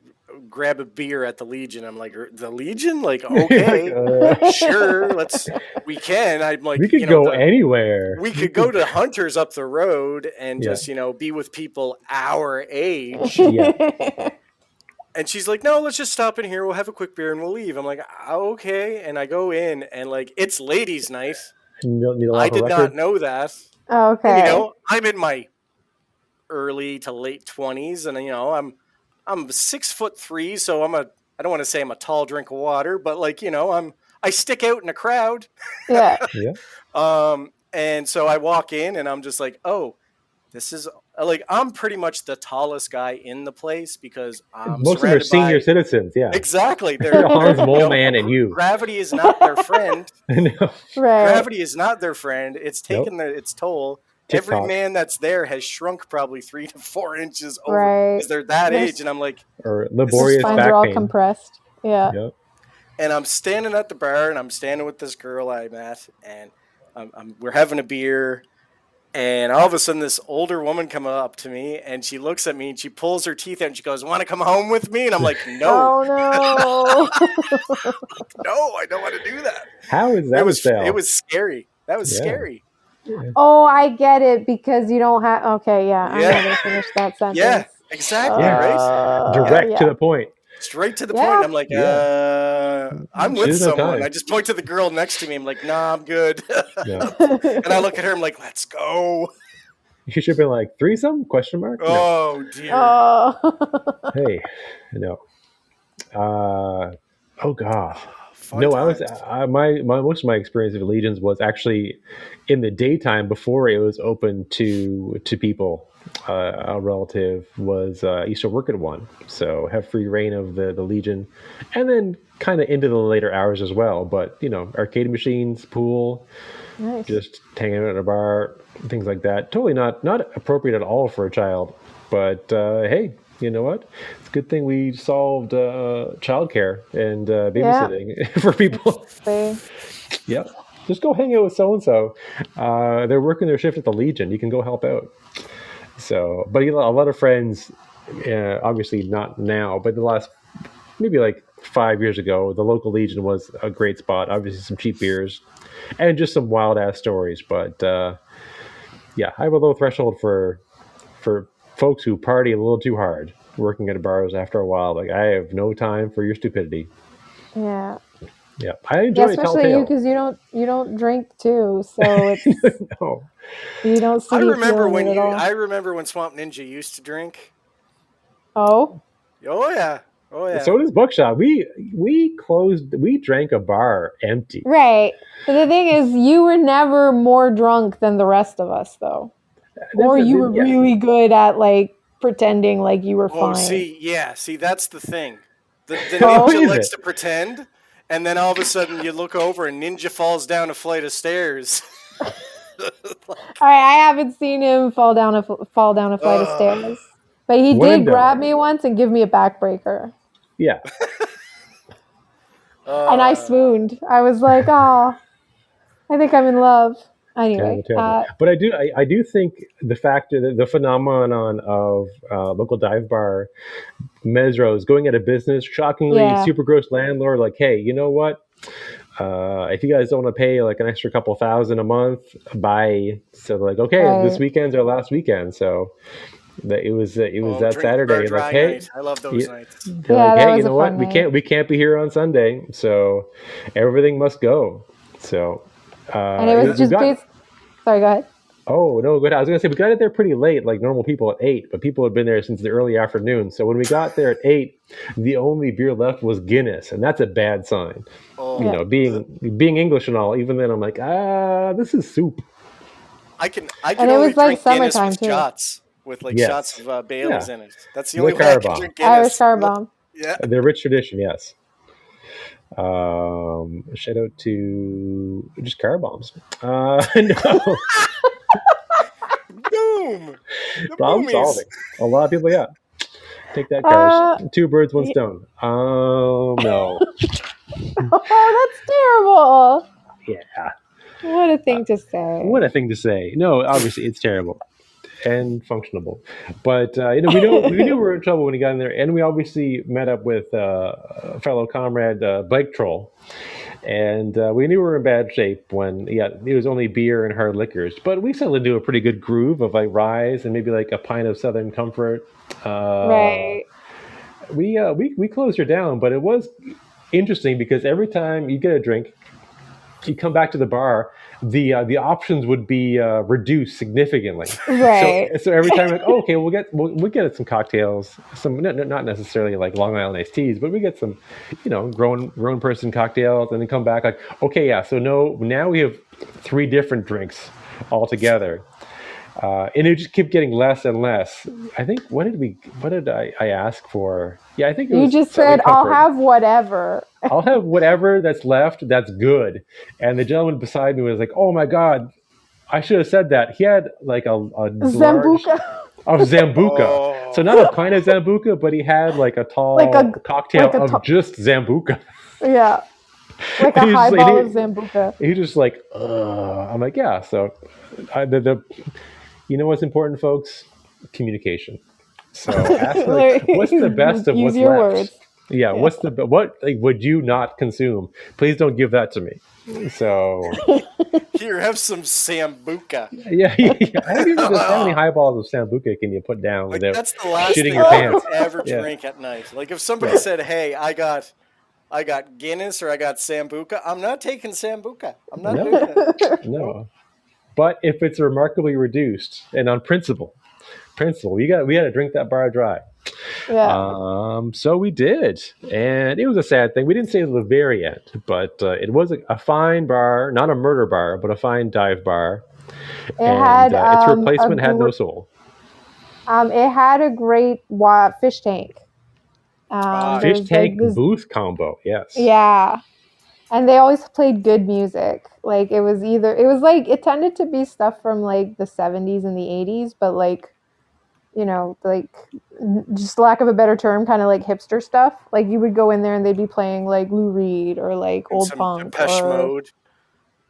grab a beer at the Legion. I'm like, "Er, the Legion? Like, okay, Uh, sure, let's we can. I'm like, we could you know, go the- anywhere. we could go to Hunters up the road and Yeah. just you know be with people our age. Yeah. And she's like, no, let's just stop in here. We'll have a quick beer and we'll leave. I'm like, "Oh, okay. And I go in and like it's ladies' night. You don't need a lot I of did record. not know that. okay You know, I'm in my early to late twenties, and you know, I'm I'm six foot three, so I'm a I don't want to say I'm a tall drink of water, but like you know, I'm I stick out in a crowd. Yeah. Yeah. Um, and so I walk in and I'm just like, oh, this is like I'm pretty much the tallest guy in the place because I'm Most of them are senior by- citizens. Yeah. Exactly. They're They're, Hans you know, Mole Man and you. Gravity is not their friend. No. Right. Gravity is not their friend. It's Nope. taken their, its toll. TikTok. Every man that's there has shrunk probably three to four inches over Right. because they're that Yes. age. And I'm like, Or His laborious spines back are all pain. compressed. Yeah. Yep. and I'm standing at the bar and I'm standing with this girl I met, and I'm, I'm, we're having a beer. And all of a sudden, this older woman comes up to me and she looks at me and she pulls her teeth out and she goes, Want to come home with me? And I'm like, No, Oh no. no, I don't want to do that. How is that it was sale? it was scary. That was Yeah. scary. Oh, I get it because you don't have. Okay, yeah. I Yeah. never finished that sentence. Yeah, exactly. Yeah. Right? Uh, direct yeah. to the point. Straight to the Yeah. point. I'm like, uh, I'm with doesn't someone. time. I just point to the girl next to me. I'm like, Nah, I'm good. Yeah. and I look at her. I'm like, Let's go. You should have been like threesome question mark. No. Oh dear. oh. Hey, no. Uh, oh god. Fun no, I was. I, my my most of my experience of Legions was actually in the daytime before it was open to to people. Uh, a relative was uh, used to work at one, so have free reign of the the Legion, and then kind of into the later hours as well. But you know, arcade machines, pool, nice. just hanging out at a bar, things like that. Totally not not appropriate at all for a child. But uh, hey, you know what? It's a good thing we solved uh, childcare and uh, Yeah. babysitting for people. Yep. Just go hang out with so and so. They're working their shift at the Legion. You can go help out. So, but a lot of friends, uh, obviously not now, but the last maybe like five years ago, the local Legion was a great spot. Obviously, some cheap beers and just some wild ass stories. But uh, yeah, I have a low threshold for for folks who party a little too hard working at bars after a while. Like I have no time for your stupidity. Yeah. Yeah, I Yeah, enjoy especially you because you don't you don't drink too, so it's no. you don't see I remember when you. all. I remember when Swamp Ninja used to drink. oh, Oh yeah. Oh yeah. So does Buckshot. We we closed. We drank a bar empty. right. But the thing is, you were never more drunk than the rest of us, though, or you were yeah. really good at like pretending like you were oh, fine. see, yeah, see, that's the thing. The, the Oh, ninja likes it? to pretend, and then all of a sudden you look over and Ninja falls down a flight of stairs. All right, I haven't seen him fall down a f- fall down a flight of stairs, but he When did grab me once and give me a backbreaker, Yeah, and I Uh, swooned. I was like, "Oh, I think I'm in love." Anyway, terrible, terrible. uh, but I do I, I do think the factor that the phenomenon of uh, local dive bar Mesros going out of business, shockingly Yeah. super gross landlord. Like, hey, you know what? Uh, if you guys don't want to pay like an extra couple thousand a month, buy. So like, okay, this weekend's our last weekend. So that it was uh, it was oh, that Saturday. bar Like, hey, night. I love those Yeah. nights. Yeah, like, that hey, you know what? fun We can't we can't be here on Sunday, so everything must go. So uh, and it was just got- based. Sorry, go ahead. Oh no, good. I was gonna say we got it there pretty late, like normal people at eight, but people had been there since the early afternoon. So when we got there at eight, the only beer left was Guinness, and that's a bad sign. Oh, You Yeah. know, being being English and all. Even then, I'm like, ah, this is soup. I can I can And it only was, like, drink Guinness summertime, with too. shots with like Yes. shots of uh, Bailey's Yeah. in it. That's the The only way I can drink Guinness. Irish car bomb. Yeah. The rich tradition, yes. Um, shout out to just car bombs. Uh, no, Boom. The problem boomies. solving. A lot of people, yeah. Take that, cars. Uh, Two birds, one stone. Um, no. Oh, that's terrible. Yeah. What a thing to say. What a thing to say. No, obviously it's terrible and functionable. But uh, you know, we knew we knew we were in trouble when he got in there, and we obviously met up with uh, a fellow comrade uh, Bike Troll, and uh, we knew we were in bad shape when yeah, it was only beer and hard liquors, but we settled into a pretty good groove of like rise and maybe like a pint of Southern Comfort. Uh, right. we uh, we we closed her down, but it was interesting because every time you get a drink, you come back to the bar the uh, the options would be uh, reduced significantly. Right. So, so every time, like, oh, okay, we'll get we'll, we'll get some cocktails, some not, not necessarily like Long Island iced teas, but we get some, you know, grown grown person cocktails, and then come back like, okay, yeah, so no, now we have three different drinks altogether. Uh, and it just kept getting less and less. I think what did we? What did I, I ask for? Yeah, I think it you was just Southern said, I'll have whatever. I'll have whatever that's left that's good. And the gentleman beside me was like, "Oh my god, I should have said that." He had like a, a large sambuca. of sambuca. Oh. So not a pint of sambuca, but he had like a tall Like a- cocktail like a of to- just sambuca. yeah. Like a highball like- of sambuca. He just like, Ugh. I'm like, yeah. So, I, the, the, you know what's important, folks? Communication. So, ask like, what's the best of Use what's your left? words. Yeah, what's the what like would you not consume? Please don't give that to me. So Here, have some sambuca. yeah, yeah, yeah. How many, how many highballs of sambuca can you put down Like without? that's the last shitting thing your I pants. would ever Yeah. drink at night. Like if somebody said, "Hey, I got, I got Guinness or I got sambuca," I'm not taking sambuca. I'm not No. doing it. No, but if it's remarkably reduced and on principle, principle, we got we got to drink that bar dry. Yeah. Um, so we did, and it was a sad thing. We didn't say it at the very end, but uh, it was a, a fine bar, not a murder bar, but a fine dive bar. it and had uh, its um, a replacement had no soul. Um, it had a great wa- fish tank. Um, Ah, Fish was, like, tank this- booth combo, yes. Yeah. And they always played good music. Like it was either it was like it tended to be stuff from like the 70s and the 80s, but like you know, like just lack of a better term, kind of like hipster stuff. Like you would go in there and they'd be playing like Lou Reed or like And old punk Depeche or Mode.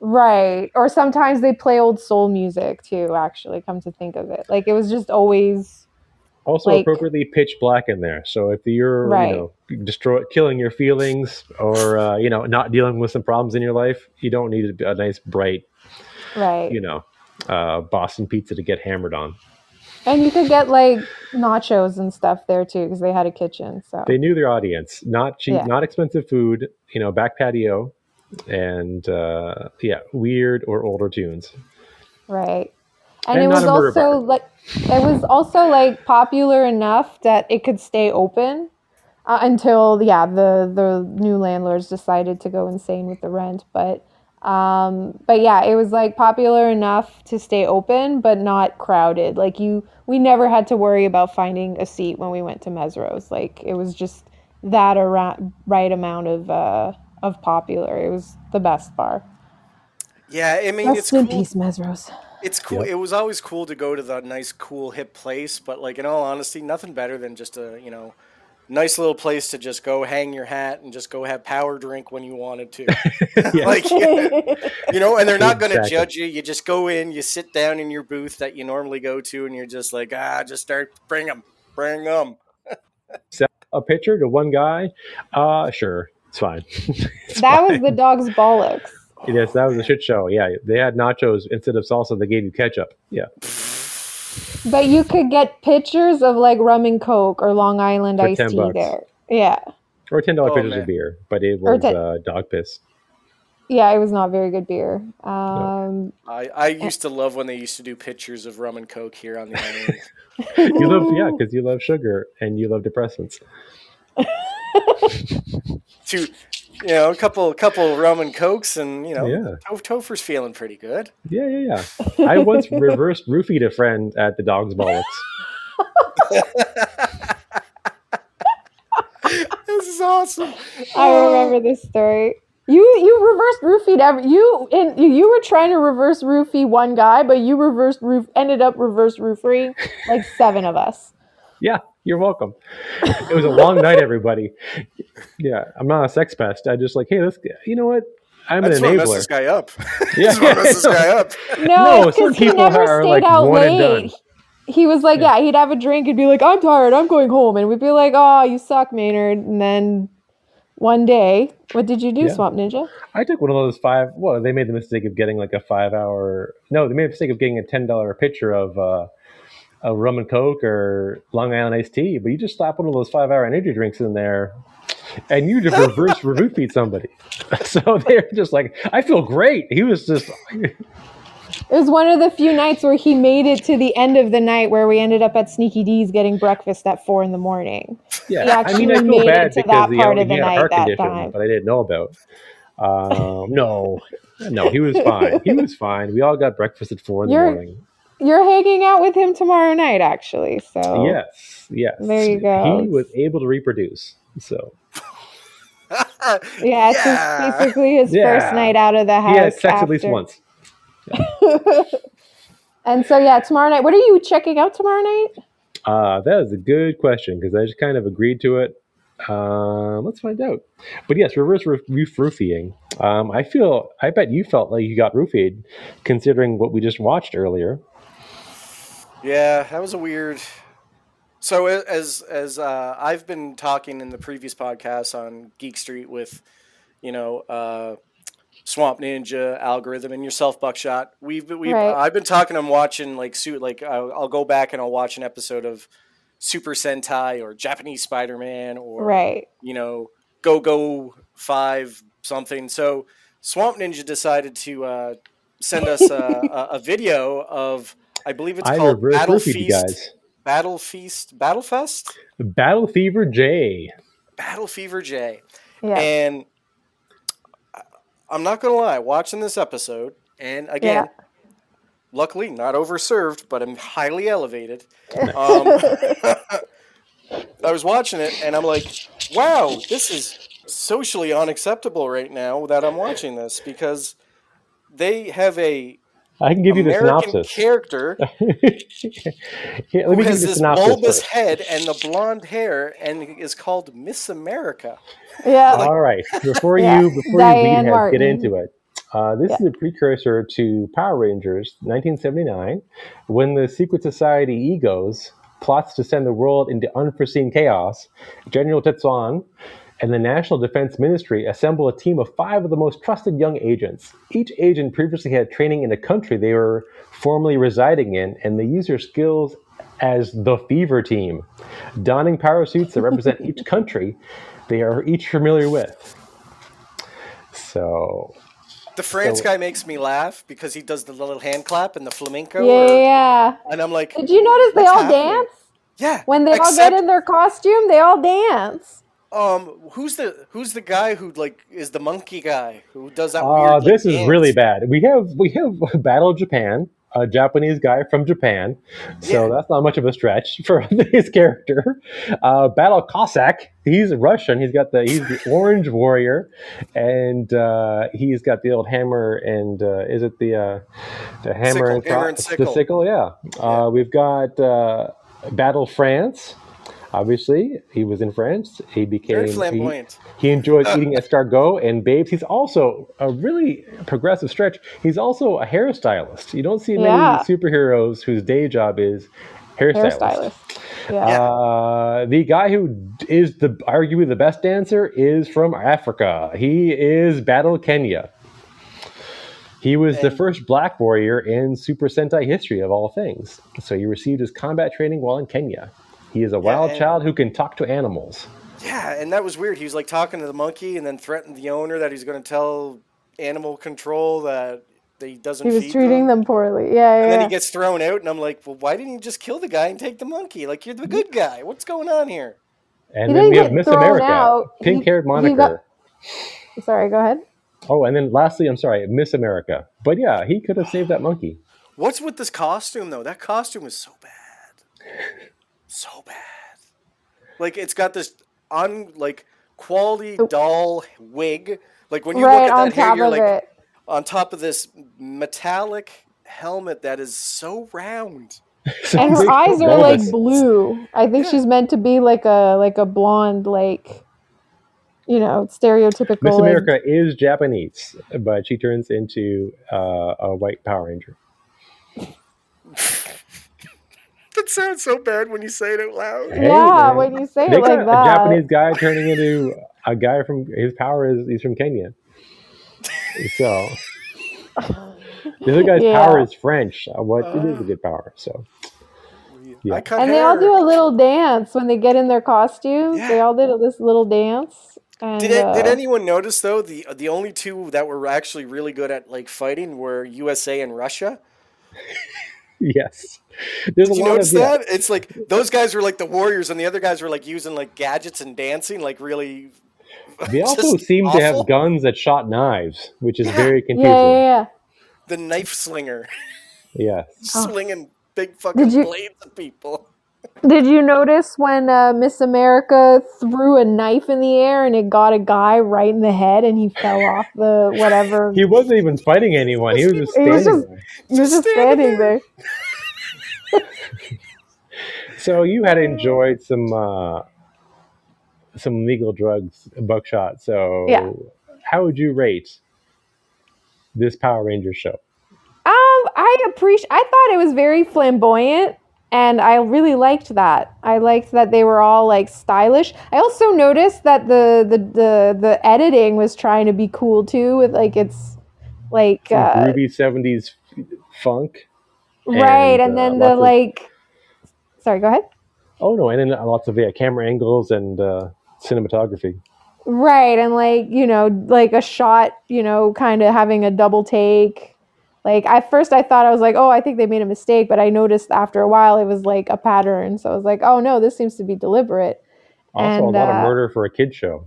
right. Or sometimes they'd play old soul music too, actually, come to think of it. Like it was just always Also like- appropriately pitch black in there. So if you're Right. you know destroy killing your feelings or uh, you know not dealing with some problems in your life, you don't need a, a nice bright right. you know uh, Boston pizza to get hammered on. And you could get like nachos and stuff there too because they had a kitchen. So They knew their audience. Not cheap, Yeah. not expensive food. You know, back patio, and uh, yeah, weird or older tunes. Right. And, And it was also bar. like it was also like popular enough that it could stay open uh, until yeah the the new landlords decided to go insane with the rent. But um but yeah it was like popular enough to stay open but not crowded. Like you we never had to worry about finding a seat when we went to Mesros like it was just that around right amount of uh of popular. It was the best bar. Yeah, I mean it's Rest in cool. peace Mesros It's cool. It was always cool to go to the nice, cool, hip place. But like in all honesty, nothing better than just a you know, nice little place to just go hang your hat and just go have power drink when you wanted to. Yeah. like you know, and they're not going to Exactly. judge you. You just go in, you sit down in your booth that you normally go to, and you're just like, ah, just start bring them, bring them. a picture to one guy, uh, sure, it's fine. It's that was the dog's bollocks yes, that was a shit show. Yeah, they had nachos instead of salsa. They gave you ketchup. Yeah, But you could get pictures of like rum and coke or Long Island For iced 10 tea bucks. there. Yeah. or ten dollar Oh, pictures man. of beer, but it Or was ten- uh, dog piss. Yeah, it was not very good beer. Um, I, I used to love when they used to do pictures of rum and coke here on the island. You love yeah, because you love sugar and you love depressants. to you know, a couple couple rum and cokes, and you know, Yeah. To- Topher's feeling pretty good. Yeah, yeah, yeah. I once reversed roofied a friend at the dog's bollocks. This is awesome. I remember oh. this story. You you reversed roofied every you in you, you were trying to reverse roofie one guy, but you reversed roof ended up reverse roofing like seven of us. Yeah, you're welcome. It was a long night, everybody. Yeah, I'm not a sex pest. I just like, hey, let's. You know what? I'm an That's what messes enabler. this guy up. Yeah. That's this guy up. No, No, some because he never are, stayed like, out one and late. done. He was like, Yeah. yeah. he'd have a drink and be like, I'm tired, I'm going home. And we'd be like, oh, you suck, Maynard. And then one day, what did you do, Yeah. Swamp Ninja? I took one of those five. Well, they made the mistake of getting like a five hour. No, they made the mistake of getting a ten dollar picture of uh, a rum and coke or Long Island iced tea. But you just slap one of those five hour energy drinks in there. and you just reverse roofied somebody. So they're just like, I feel great. He was just It was one of the few nights where he made it to the end of the night where we ended up at Sneaky D's getting breakfast at four in the morning. yeah. He I mean, I actually feel made bad it to because that he, part he of the had a night heart that condition, time. but I didn't know about. Um, no, no, he was fine. He was fine. We all got breakfast at four in the You're- morning. You're hanging out with him tomorrow night, actually. So Yes, yes. There you go. He was able to reproduce. So yeah, it's Yeah. his, basically his Yeah. first night out of the house. he had sex at least after- once. and so yeah, tomorrow night. What are you checking out tomorrow night? Uh, that is a good question because I just kind of agreed to it. Um, let's find out. But yes, reverse roof, roof roofing. Um, I feel, I bet you felt like you got roofied considering what we just watched earlier. Yeah, that was a weird. So as as uh, I've been talking in the previous podcast on Geek Street with, you know, uh, Swamp Ninja, Algorithm, and yourself, Buckshot. We've we Right. I've been talking. I'm watching like suit like I'll, I'll go back and I'll watch an episode of Super Sentai or Japanese Spider Man or Right. you know, Go Go Five something. So Swamp Ninja decided to uh, send us a, a, a video of, I believe it's I called reverse Battle Feast, guys. Battle Feast, Battle Fest, Battle Fever J. Battle Fever J. Yeah. And I- I'm not gonna lie, watching this episode, and again, luckily not overserved, but I'm highly elevated. Um, I was watching it, and I'm like, wow, this is socially unacceptable right now that I'm watching this because they have a I can give you the American synopsis. character Here, let me give you has the this bulbous first. head and the blonde hair and is called Miss America. yeah. All right. Before Yeah. you before Diane you lead ahead, get into it. Uh, this is a precursor to Power Rangers, 1979, when the secret society Egos plots to send the world into unforeseen chaos. General Tetsuzan and the National Defense Ministry assemble a team of five of the most trusted young agents. Each agent previously had training in the country they were formerly residing in, and they use their skills as the Fever Team, donning power suits that represent each country they are each familiar with. So, The France So- guy makes me laugh because he does the little hand clap and the flamenco. Yeah, or- yeah, yeah. And I'm like, Did you notice they all happening? dance? yeah. When they all get in their costume, they all dance. Um, who's the who's the guy who like is the monkey guy who does that? uh, weird, like, this is dance? really bad. We have we have Battle Japan, a Japanese guy from Japan, so Yeah. that's not much of a stretch for his character. Uh, Battle Cossack, he's Russian. He's got the he's the orange warrior, and uh, he's got the old hammer and uh, is it the uh, the hammer Sickle, and, hammer and the sickle. sickle? Yeah. Uh, we've got uh, Battle France. Obviously, he was in France. He became Very he- flamboyant. he enjoys eating escargot and babes. He's also a really progressive stretch. He's also a hairstylist. You don't see many Yeah. superheroes whose day job is hairstylist. Hairstylist. Yeah. Uh, the guy who is the arguably the best dancer is from Africa. He is Battle Kenya. He was the first black warrior in Super Sentai history of all things. So he received his combat training while in Kenya. He is a wild and- child who can talk to animals. Yeah, and that was weird. He was like talking to the monkey and then threatened the owner that he's going to tell animal control that he doesn't he was feed treating them poorly. Yeah, And then yeah. he gets thrown out, and I'm like, well, why didn't you just kill the guy and take the monkey? Like, you're the good guy. What's going on here? And He then we have Miss America, pink-haired he moniker. got- Sorry, go ahead. Oh, and then lastly, I'm sorry, Miss America. But yeah, he could have saved that monkey. What's with this costume, though? That costume is so bad. So bad. Like, it's got this un like quality doll wig. Like when you right look at on that hair, top you're of like it. on top of this metallic helmet that is so round. And her eyes are like blue. I think Yeah. she's meant to be like a like a blonde, like you know, stereotypical. Miss like- America is Japanese, but she turns into uh, a white Power Ranger. That sounds so bad when you say it out loud. Hey, yeah, man. when you say They it got like a that. Japanese guy turning into a guy from his power is he's from Kenya. So the other guy's Yeah. power is French. Uh, what it is a good power. So Yeah. I cut and hair. they all do a little dance when they get in their costumes. They all did this little dance. And, Did, it, did uh, anyone notice though the the only two that were actually really good at like fighting were USA and Russia? Yes. There's Did a you lot notice of yeah, that? It's like those guys were like the warriors, and the other guys were like using like gadgets and dancing, like really. They also just seem to have guns that shot knives, which is Yeah. very confusing. yeah, yeah. the knife slinger Yes. Oh. slinging big fucking Did you- blades at people. Did you notice when uh, Miss America threw a knife in the air and it got a guy right in the head and he fell off the whatever? He wasn't even fighting anyone. He was just He standing was just- there. He was just standing there. So you had enjoyed some uh, some legal drugs, buckshot. So Yeah. how would you rate this Power Rangers show? Um, I appreciate. I thought it was very flamboyant, and I really liked that. I liked that they were all like stylish. I also noticed that the the the, the editing was trying to be cool too, with like it's like uh, groovy seventies funk. right, and, and uh, then the lots of- like. Sorry, go ahead. Oh no, and then lots of yeah, camera angles and uh, cinematography. Right, and like you know, like a shot, you know, kind of having a double take. Like at first, I thought I was like, oh, I think they made a mistake, but I noticed after a while it was like a pattern. So I was like, oh no, this seems to be deliberate. Also, And, a lot uh, of murder for a kid show.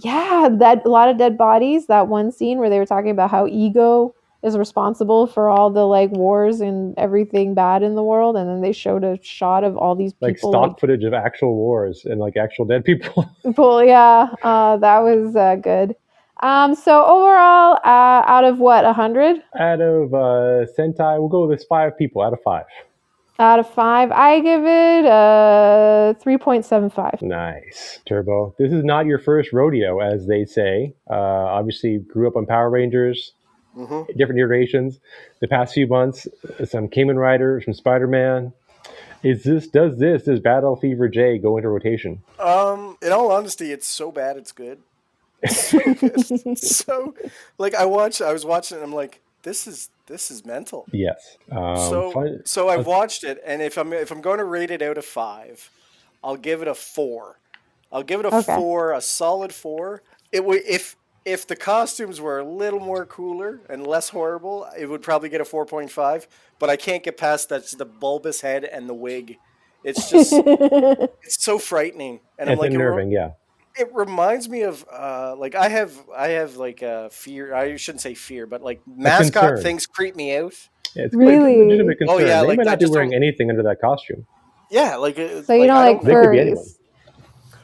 Yeah, that a lot of dead bodies. That one scene where they were talking about how ego is responsible for all the like wars and everything bad in the world, and then they showed a shot of all these Like people. stock footage of actual wars and like actual dead people. Well, yeah, uh, that was uh, good. Um, so overall, uh, out of what, a hundred out of uh, Sentai, we'll go with this five people out of five. out of five, I give it a three point seven five. Nice. Turbo. This is not your first rodeo, as they say. Uh, obviously, grew up on Power Rangers, hmm different iterations. The past few months, some Kamen Rider, some Spider Man. Is this, does this, does Battle Fever J go into rotation? Um, in all honesty, it's so bad it's good. It's so like, I watched, I was watching, it and I'm like, this is this is mental. Yes. Um, so, fun- so I've watched it, and if I'm if I'm going to rate it out of five, I'll give it a four. I'll give it a Okay. four, a solid four. It would if if the costumes were a little more cooler and less horrible, it would probably get a four point five. But I can't get past that's the bulbous head and the wig. It's just it's so frightening, and I'm it's like it re- unnerving, yeah. It reminds me of uh, like I have I have like a fear. I shouldn't say fear, but like mascot things creep me out. Yeah, It's Really? quite a legitimate concern. Oh, yeah, they like, might not be wearing don't- anything under that costume. Yeah, like uh, So you don't I like They could be furries?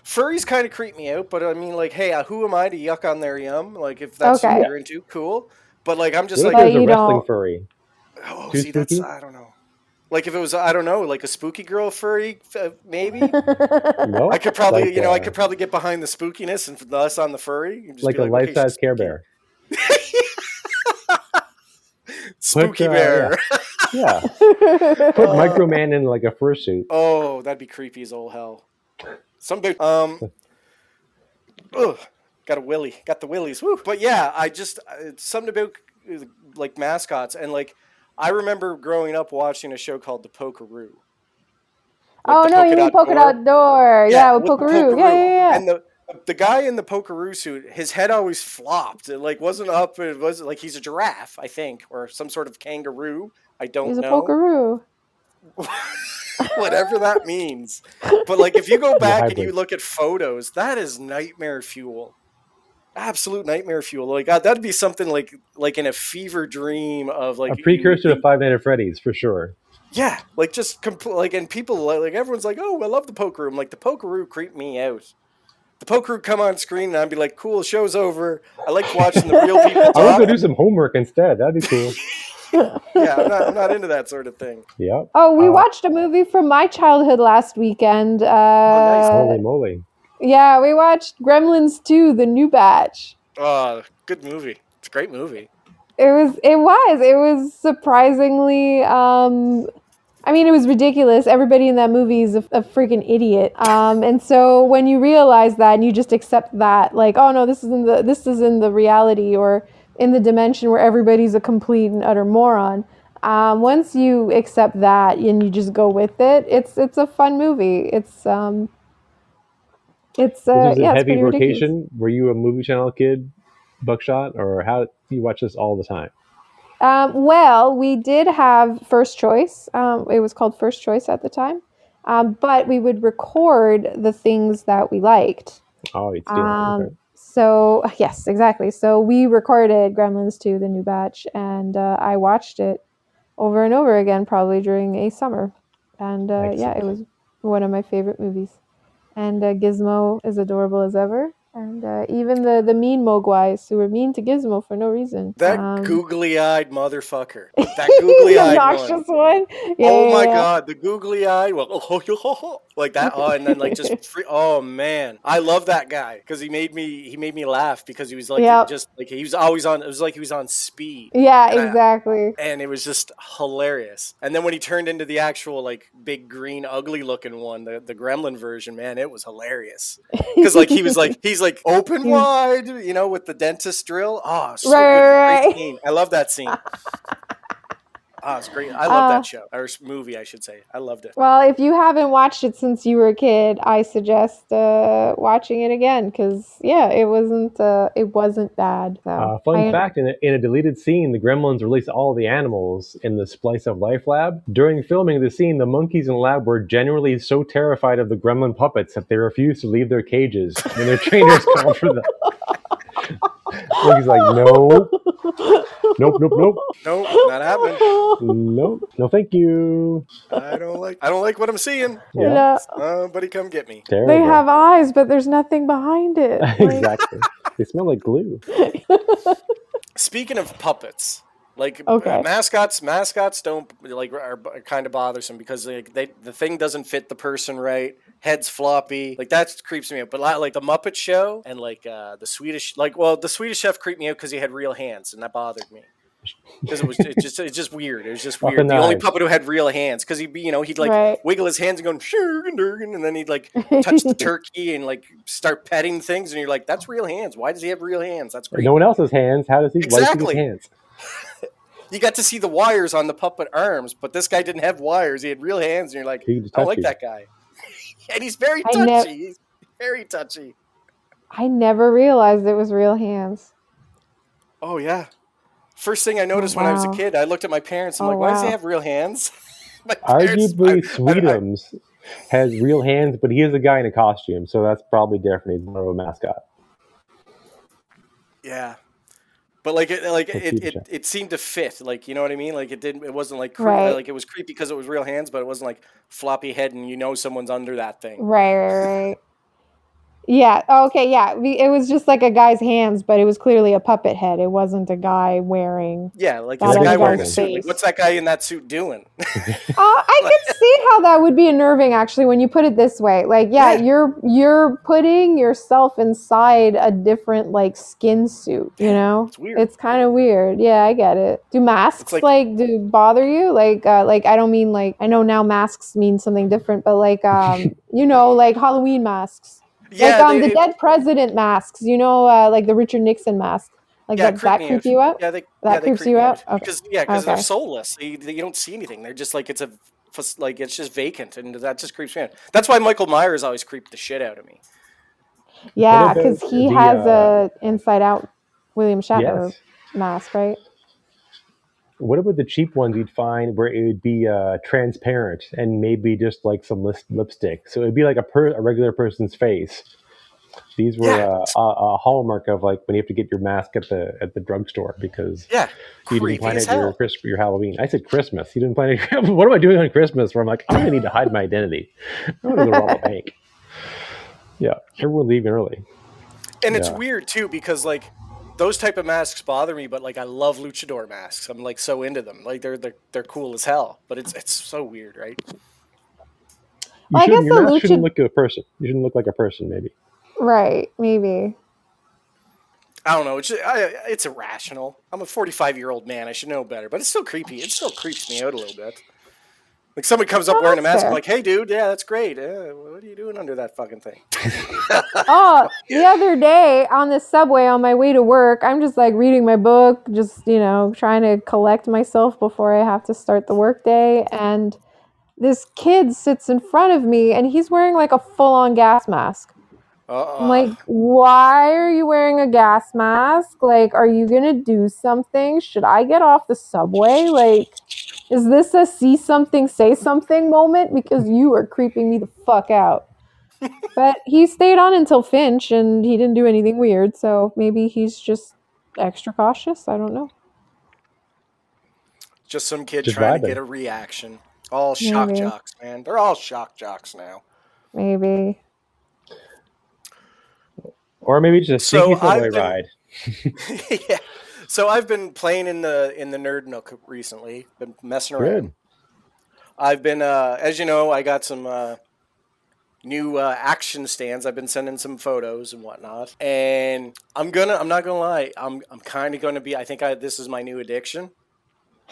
furries kind of creep me out, but I mean, like, hey, uh, who am I to yuck on their yum? Like, if that's Okay. what you're into, cool. But like, I'm just What if like, But there's a wrestling don't- furry? oh, too see, that's? I don't know. Like, if it was, I don't know, like a spooky girl furry, uh, maybe. No? I could probably, Like, you know, I uh, could probably get behind the spookiness and less on the furry. Just like a okay, life-size she's Care. Bear. Spooky uh, bear. Yeah. Put Uh, Microman in like a fursuit. Oh, that'd be creepy as all hell. Some big um ugh, got a willy. Got the willies. Woo. But yeah, I just it's something about uh, like mascots and like I remember growing up watching a show called The Polkaroo. oh the no, you mean dot polka door. dot door? Yeah, with the Polkaroo. Yeah, yeah, yeah. And the the guy in the Polkaroo suit, his head always flopped. It like wasn't up. It was like he's a giraffe, I think, or some sort of kangaroo. I don't He's a know. Polkaroo. whatever that means. But like, if you go back and you look at photos, that is nightmare fuel. Absolute nightmare fuel. Like God, that'd be something like like in a fever dream of like a you precursor to Five Nights at Freddy's for sure. yeah, like just compl- like and people like, like everyone's like, oh, I love the Polkaroo. Like the Polkaroo creeped me out. The Polkaroo come on screen and I'd be like, cool, show's over. I like watching the real people I would talk. go do some homework instead. That'd be cool. yeah, I'm not, I'm not into that sort of thing. yep. Oh, we Uh, watched a movie from my childhood last weekend. Uh, nice. Holy moly. Yeah, we watched Gremlins 2, the new batch. Oh, good movie. It's a great movie. It was it was it was surprisingly um I mean it was ridiculous. Everybody in that movie is a, a freaking idiot. Um and so when you realize that and you just accept that like oh no this is in the this is in the reality or in the dimension where everybody's a complete and utter moron. um, once you accept that and you just go with it, it's it's a fun movie. It's um, it's uh, this a yeah, it's heavy pretty ridiculous. rotation. Were you a movie channel kid, Buckshot, or how do you watch this all the time? Um, well, we did have first choice. Um, it was called first choice at the time, um, but we would record the things that we liked. Oh, you'd. Um, Okay. So yes, exactly. So we recorded Gremlins 2, the new batch, and uh, I watched it over and over again, probably during a summer. And uh, yeah, it was one of my favorite movies. And uh, Gizmo is adorable as ever, and uh, even the the mean Mogwais who were mean to Gizmo for no reason. That Um, googly-eyed motherfucker. That googly-eyed the one. one. Yeah, oh yeah, my yeah. god, the googly eyed, well, like that. Oh, and then like just free. Oh man, I love that guy because he made me he made me laugh because he was like Yep. just like he was always on. It was like he was on speed. Yeah, And I- exactly. And it was just hilarious. And then when he turned into the actual like big green ugly looking one, the, the gremlin version, man, it was hilarious. Because like he was like he's like open wide, you know, with the dentist drill. Oh, so Right, good. right. I love that scene. Oh, it's great. I love Uh, that show or movie, I should say. I loved it. Well, if you haven't watched it since you were a kid, I suggest uh, watching it again because yeah, it wasn't uh, it wasn't bad. So Uh, fun I- fact: in a, in a deleted scene, the Gremlins release all the animals in the Splice of Life lab. During filming the scene, the monkeys in the lab were genuinely so terrified of the Gremlin puppets that they refused to leave their cages when their trainers called for them. Monkey's like, no, nope, nope, nope, Nope, not happening. nope, no, thank you. I don't like. I don't like what I'm seeing. Yeah, No, Somebody come get me. terrible. they have eyes, but there's nothing behind it. Like- exactly. They smell like glue. Speaking of puppets, like Okay. uh, mascots, mascots don't like are, are kind of bothersome because like they the thing doesn't fit the person right. Head's floppy, like that creeps me out. But like the Muppet Show and like uh, the Swedish, like well, the Swedish Chef creeped me out because he had real hands, and that bothered me. Because it was it just it's just weird. It was just weird. and The only puppet who had real hands because he'd be you know he'd like Right. wiggle his hands and going "Shurgen, and then he'd like touch the turkey and like start petting things, and you're like, that's real hands. Why does he have real hands? That's great. No one else's hands. How does he? Why does he Exactly. have hands? you got to see the wires on the puppet arms, but this guy didn't have wires. He had real hands, and you're like, He can just I don't like you. that guy. And he's very touchy. nev- he's very touchy. I never realized it was real hands. Oh yeah. First thing I noticed when I was a kid, I looked at my parents. I'm Oh, like, why does he have real hands? my Arguably, Sweetums has real hands, but he is a guy in a costume, so that's probably different. He's more of a mascot. yeah. But like it, like it, it, it seemed to fit. Like you know what I mean? Like it didn't. It wasn't like cre- Right. like it was creepy because it was real hands, but it wasn't like floppy head and you know someone's under that thing. Right, right, right. Yeah. Okay. Yeah. We, it was just like a guy's hands, but it was clearly a puppet head. It wasn't a guy wearing. Yeah, like That a guy wearing a suit. Like, what's that guy in that suit doing? Uh, I could see how that would be unnerving, actually, when you put it this way. Like, yeah, Yeah. you're you're putting yourself inside a different like skin suit. You know, It's weird. it's kind of weird. Yeah, I get it. Do masks like- like, do bother you? Like, uh, like I don't mean like I know now masks mean something different, but like um, you know, like Halloween masks. Like um, they- the dead president masks, you know, uh, like the Richard Nixon mask. Like yeah, that, creep that creep you out? Yeah, they, That yeah, creeps creep you me out? Okay. Because yeah, because they're soulless. They, they, you don't see anything. They're just like it's a like it's just vacant, and that just creeps me out. That's why Michael Myers always creeped the shit out of me. Yeah, because he the, has uh, a Inside Out William Shatner Yes. mask, right? What about the cheap ones you'd find where it would be uh, transparent and maybe just like some lip- lipstick? So it'd be like a, per- a regular person's face. These were Yeah. uh, a, a hallmark of like when you have to get your mask at the at the drugstore because Yeah, you didn't plan it your. Christmas, your Halloween. I said Christmas. You didn't plan it. what am I doing on Christmas? Where I'm like, I'm gonna need to hide my identity. I'm gonna go rob a bank. Yeah, everyone leaving early. And it's weird too because like those type of masks bother me, but like I love luchador masks. I'm like so into them. Like they're they're, they're cool as hell. But it's it's so weird, right? You I shouldn't, guess your the mask shouldn't look like a person. You shouldn't look like a person, maybe. Right, maybe. I don't know. It's just, I, it's irrational. I'm a 45 year old man. I should know better, but it's still creepy. It still creeps me out a little bit. Like someone comes up Oh, wearing a mask, I'm like, "Hey, dude, yeah, that's great. Yeah, what are you doing under that fucking thing?" oh, the other day on the subway on my way to work, I'm just like reading my book, just, you know, trying to collect myself before I have to start the workday. And this kid sits in front of me and he's wearing like a full on gas mask. Uh-uh. I'm like, why are you wearing a gas mask? Like, are you going to do something? Should I get off the subway? Like, is this a see something, say something moment? Because you are creeping me the fuck out. but he stayed on until Finch and he didn't do anything weird. So maybe he's just extra cautious. I don't know. just some kid Just trying to get a reaction. All shock Maybe. jocks, man. They're all shock jocks now. Maybe. Or maybe just a So sneaky subway been- ride. yeah. So I've been playing in the in the nerd nook recently. Been messing around. Good. I've been, uh, as you know, I got some uh, new uh, action stands. I've been sending some photos and whatnot, and I'm gonna. I'm not gonna lie. I'm. I'm kind of going to be. I think I. This is my new addiction.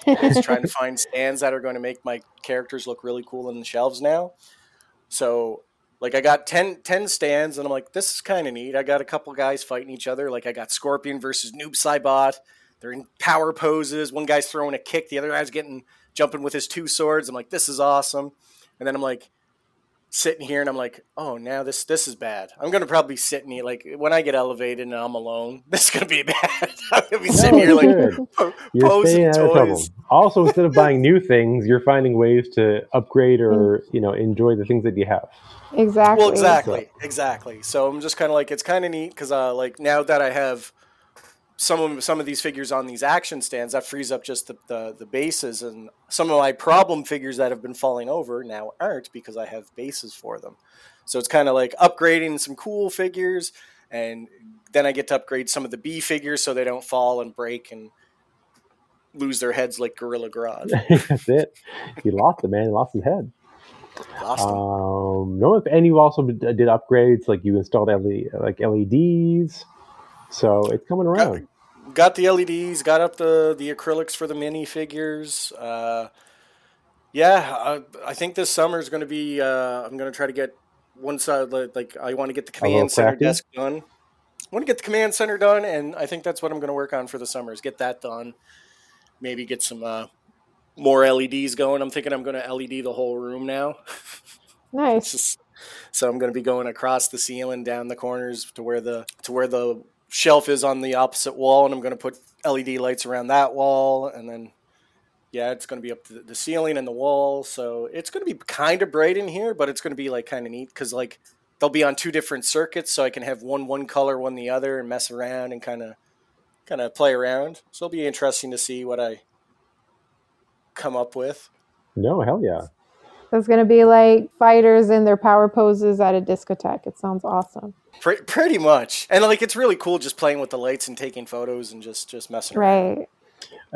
Is trying to find stands that are going to make my characters look really cool on the shelves now. So, like, I got 10, 10 stands, and I'm like, this is kind of neat. I got a couple guys fighting each other. Like, I got Scorpion versus Noob Saibot. They're in power poses. One guy's throwing a kick. The other guy's getting jumping with his two swords. I'm like, this is awesome. And then I'm like, sitting here, and I'm like, oh, now this this is bad. I'm gonna probably sit in here like when I get elevated and I'm alone. This is gonna be bad. I'm gonna be sitting No, here like po- You're posing staying out of trouble. toys. Also, instead of buying new things, you're finding ways to upgrade or you know enjoy the things that you have. Exactly. Well, exactly, exactly. So I'm just kind of like it's kind of neat because uh, like now that I have some of some of these figures on these action stands, that frees up just the, the the bases and some of my problem figures that have been falling over now aren't because I have bases for them. So it's kind of like upgrading some cool figures, and then I get to upgrade some of the B figures so they don't fall and break and lose their heads like Gorilla Grodd. That's it. He lost it, man. He lost his head. Lost. Um, no, and you also did upgrades, like you installed LED, like LEDs. So it's coming around. Got the LEDs, got up the the acrylics for the mini figures. Uh, yeah, I, I think this summer is going to be. Uh, I'm going to try to get one side like, like I want to get the command center crafty? desk done. I want to get the command center done, and I think that's what I'm going to work on for the summer is get that done. Maybe get some uh, more LEDs going. I'm thinking I'm going to LED the whole room now. Nice. just- so I'm going to be going across the ceiling, down the corners to where the to where the shelf is on the opposite wall, and I'm going to put LED lights around that wall, and then yeah, it's going to be up to the- ceiling and the wall. So it's going to be kind of bright in here, but it's going to be like kind of neat because like they'll be on two different circuits, so I can have one one color, one the other, and mess around and kind of kind of play around. So it'll be interesting to see what I come up with. No, hell yeah. It's going to be like fighters in their power poses at a discotheque. It sounds awesome. Pre- pretty much, and like it's really cool just playing with the lights and taking photos and just just messing around. Right.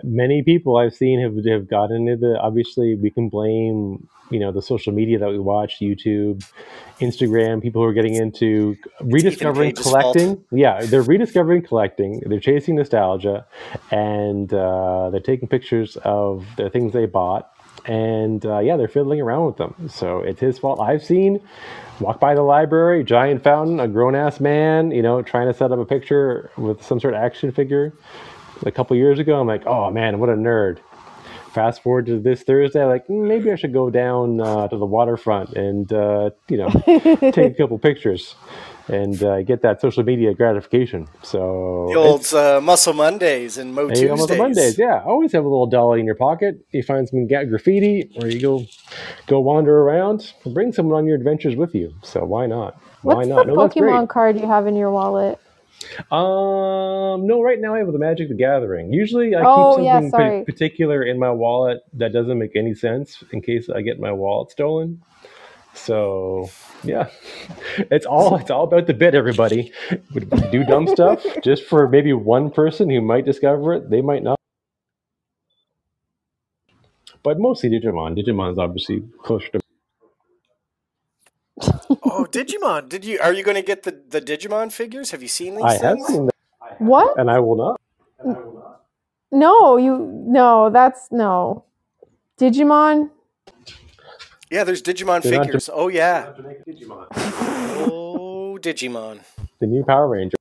Many people I've seen have have gotten into the. Obviously, we can blame you know the social media that we watch, YouTube, Instagram. People who are getting into rediscovering Page's fault. collecting. Yeah, they're rediscovering collecting. They're chasing nostalgia, and uh, they're taking pictures of the things they bought. And uh, yeah, they're fiddling around with them. So it's his fault. I've seen walk by the library, giant fountain, a grown ass man, you know, trying to set up a picture with some sort of action figure. A couple years ago, I'm like, oh man, what a nerd. Fast forward to this Thursday, like "Mm, maybe I should go down uh, to the waterfront and uh, you know take a couple pictures and uh, get that social media gratification. So The old uh, Muscle Mondays and Mo Hey, Tuesdays. almost a Mondays, yeah. Always have a little dolly in your pocket. You find some graffiti, or you go go wander around. Bring someone on your adventures with you. So why not? Why What's not? the No, that's. Pokemon card you have in your wallet? Um, no, right now I have the Magic the Gathering. Usually I Oh, keep yeah, something pa- sorry. particular in my wallet that doesn't make any sense in case I get my wallet stolen. So yeah, it's all it's all about the bit. Everybody Would do dumb stuff just for maybe one person who might discover it. They might not. But mostly Digimon. Digimon's obviously closer to. Oh, Digimon! Did you? Are you going to get the the Digimon figures? Have you seen these I have things? seen that, What? and I will not. No, you no, that's no. Digimon? Yeah, there's Digimon They're not figures. Oh yeah. Digimon. Oh, Digimon. The new Power Ranger.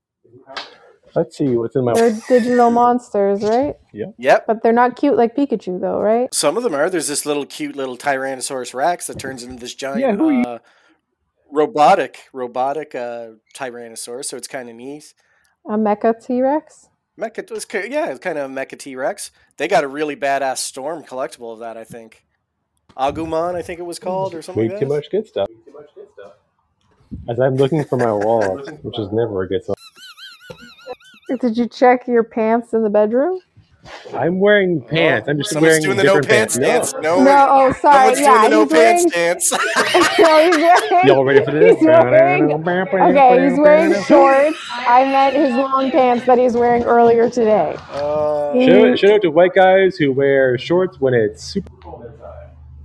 Let's see what's in my. They're digital monsters, right? Yep. But they're not cute like Pikachu, though, right? Some of them are. There's this little cute little Tyrannosaurus Rex that turns into this giant Yeah, who are you- uh, robotic robotic uh, Tyrannosaurus. So it's kind of neat. A Mecha T Rex. Mecha, it's, ki- yeah, it's kind of a Mecha T Rex. They got a really badass Storm collectible of that, I think. Agumon, I think it was called, or something Way like too that. much good stuff. As I'm looking for my wallet, which is never a good sign. Did you check your pants in the bedroom? I'm wearing pants. I'm just Someone's wearing doing the no different pants No. dance. No, No, oh, sorry. someone's Yeah, doing the no he's wearing. pants dance. no, he's wearing. Y'all ready for this? He's wearing- Okay, he's wearing shorts. I meant his long pants that he's wearing earlier today. Uh, Shout out, shout out to white guys who wear shorts when it's super cold outside.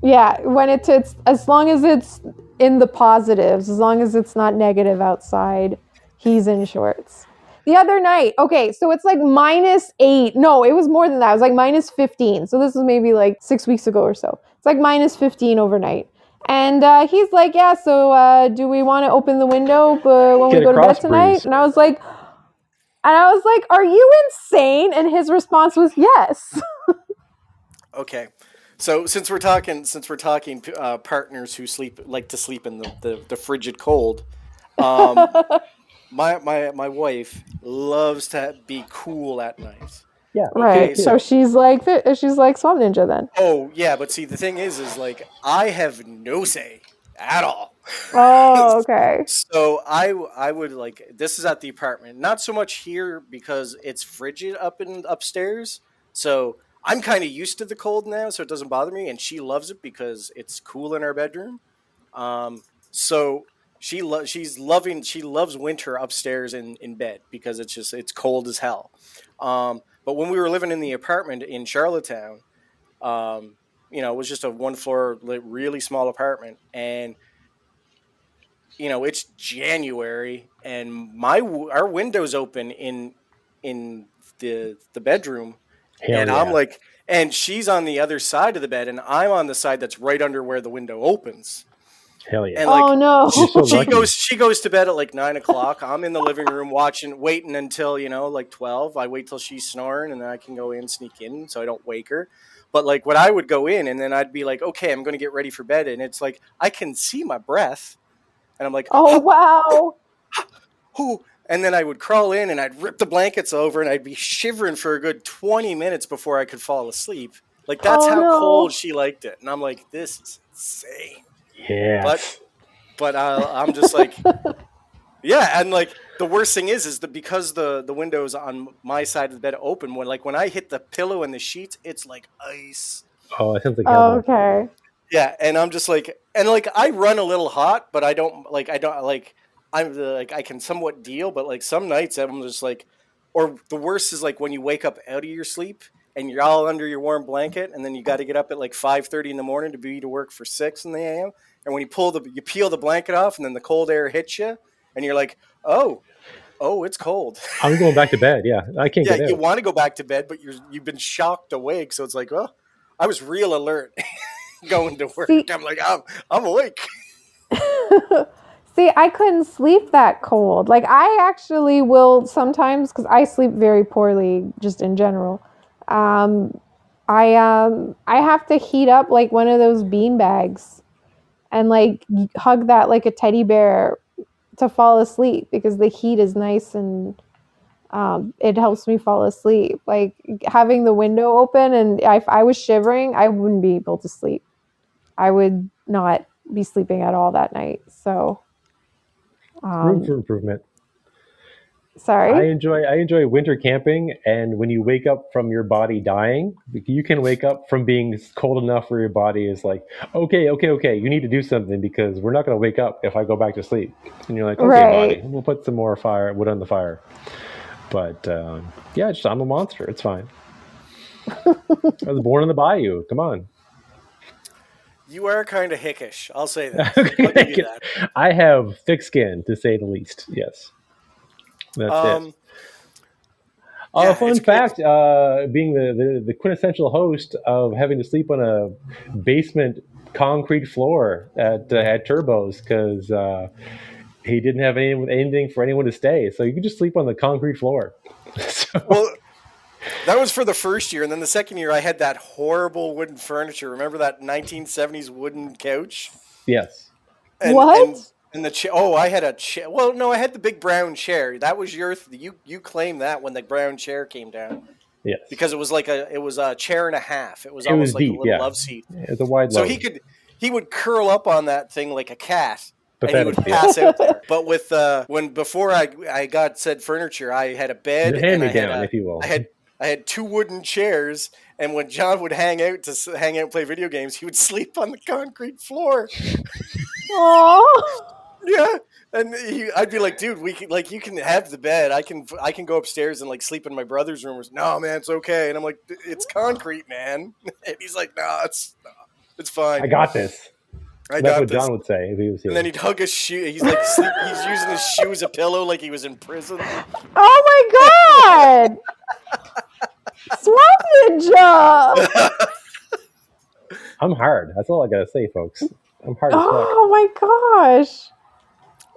Yeah, when it's, it's as long as it's in the positives, as long as it's not negative outside, he's in shorts. The other night, okay, so it's like minus eight. No, it was more than that. It was like minus 15. So this was maybe like six weeks ago or so. It's like minus 15 overnight. And uh, he's like, Yeah, so uh, do we want to open the window uh, when Get we go to bed tonight? breeze. And I was like, and I was like, Are you insane? And his response was yes. okay. So since we're talking, since we're talking uh, partners who sleep like to sleep in the, the, the frigid cold, um, my my my wife loves to be cool at night. Yeah. right. so- So she's like, she's like Swamp Ninja then. Oh yeah, but see the thing is, is like I have no say at all. Oh, okay. So I I would like this is at the apartment, not so much here because it's frigid up in upstairs. So I'm kind of used to the cold now, so it doesn't bother me, and she loves it because it's cool in our bedroom. Um, so she lo- she's loving she loves winter upstairs in in bed because it's just it's cold as hell. Um, but when we were living in the apartment in Charlottetown, um, you know, it was just a one floor, really small apartment, and you know it's January, and my our windows open in in the the bedroom, Hell and yeah. I'm like, and she's on the other side of the bed, and I'm on the side that's right under where the window opens, Hell yeah. and like oh no. So she lucky. goes she goes to bed at like nine o'clock i'm in the living room watching waiting until you know like 12 i wait till she's snoring and then i can go in sneak in so i don't wake her but like when i would go in and then i'd be like okay i'm going to get ready for bed and it's like i can see my breath and i'm like Oh wow. who and then i would crawl in and i'd rip the blankets over and i'd be shivering for a good 20 minutes before i could fall asleep like that's Oh, how no. cold she liked it and i'm like this is insane yeah. but but uh, I'm just like, yeah, and like the worst thing is, is that because the the windows on my side of the bed open, when like when I hit the pillow and the sheets, it's like ice. oh, I sounds like Oh, okay. Yeah, and I'm just like, and like I run a little hot, but I don't like I don't like I'm like I can somewhat deal, but like some nights I'm just like, or the worst is like when you wake up out of your sleep and you're all under your warm blanket, and then you got to get up at like five thirty in the morning to be to work for six in the a.m. And when you pull the you peel the blanket off, and then the cold air hits you, and you're like, oh, oh, it's cold. I'm going back to bed. Yeah. I can't yeah, get you want to go back to bed, but you're you've been shocked awake, so it's like, oh, I was real alert going to work. I'm like, I'm I'm awake. See, I couldn't sleep that cold. Like I actually will sometimes because I sleep very poorly just in general. Um, I um I have to heat up like one of those bean bags and like hug that like a teddy bear to fall asleep because the heat is nice and um, it helps me fall asleep. Like having the window open and if I was shivering, I wouldn't be able to sleep. I would not be sleeping at all that night. So, Room um, for improvement. Sorry. I enjoy I enjoy winter camping, and when you wake up from your body dying, you can wake up from being cold enough where your body is like, okay, okay, okay, you need to do something because we're not going to wake up if I go back to sleep. And you're like, okay, Right. body, we'll put some more fire wood on the fire. But um, yeah, just, I'm a monster. It's fine. I was born in the bayou. Come on. You are kind of hickish. I'll say that. Okay, that. I have thick skin, to say the least. Yes, that's it. Um, Oh, Yeah, fun fact: uh, being the, the the quintessential host of having to sleep on a basement concrete floor at uh, at Turbos because uh, he didn't have any, anything for anyone to stay, so you could just sleep on the concrete floor. so, Well, that was for the first year, and then the second year I had that horrible wooden furniture. Remember that 1970s wooden couch? yes, And, What? And, and the chair. Oh, I had a chair. Well, no, I had the big brown chair. That was your. Th- you you claimed that when the brown chair came down yes, because it was like a it was a chair and a half. It was It almost was like deep, a little yeah. love seat. it's a wide. So load. he could he would curl up on that thing like a cat. And he Pathetic. would yeah. pass out there. But with uh, when before I I got said furniture, I had a bed. hand and me down, a- if you will. I had I had two wooden chairs, and when John would hang out to hang out and play video games, he would sleep on the concrete floor. Oh. Yeah, and he, I'd be like, dude, we can, like you can have the bed. I can I can go upstairs and like sleep in my brother's room. He's, No, man, it's okay. And I'm like, it's concrete, man. And he's like, no, it's it's fine. I got this. I That's got what this. John would say if he was here. And then he'd hug his shoe. He's like, sleep, he's using his shoe as a pillow, like he was in prison. Oh my god! Swamp Ninja! I'm hard. That's all I gotta say, folks. I'm hard as fuck. Oh my gosh!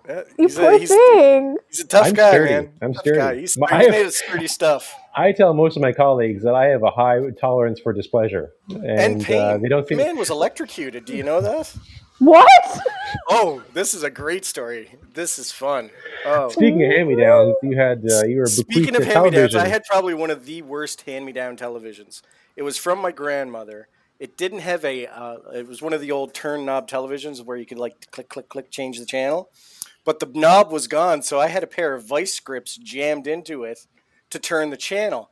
Yeah, You he's, poor a, he's, thing. he's a tough I'm guy, sturdy. man. I'm Tough sturdy. guy. He's, he's I have- made of sturdy stuff. I tell most of my colleagues that I have a high tolerance for displeasure, and, And, pain. Uh, they don't the man was electrocuted. Do you know that? What? Oh, this is a great story. This is fun. Oh. Speaking of hand-me-downs, you had uh, you were Speaking of hand-me-downs. I had probably one of the worst hand-me-down televisions. It was from my grandmother. It didn't have a. Uh, it was one of the old turn knob televisions where you could like click, click, click, change the channel, but the knob was gone. So I had a pair of vice grips jammed into it to turn the channel.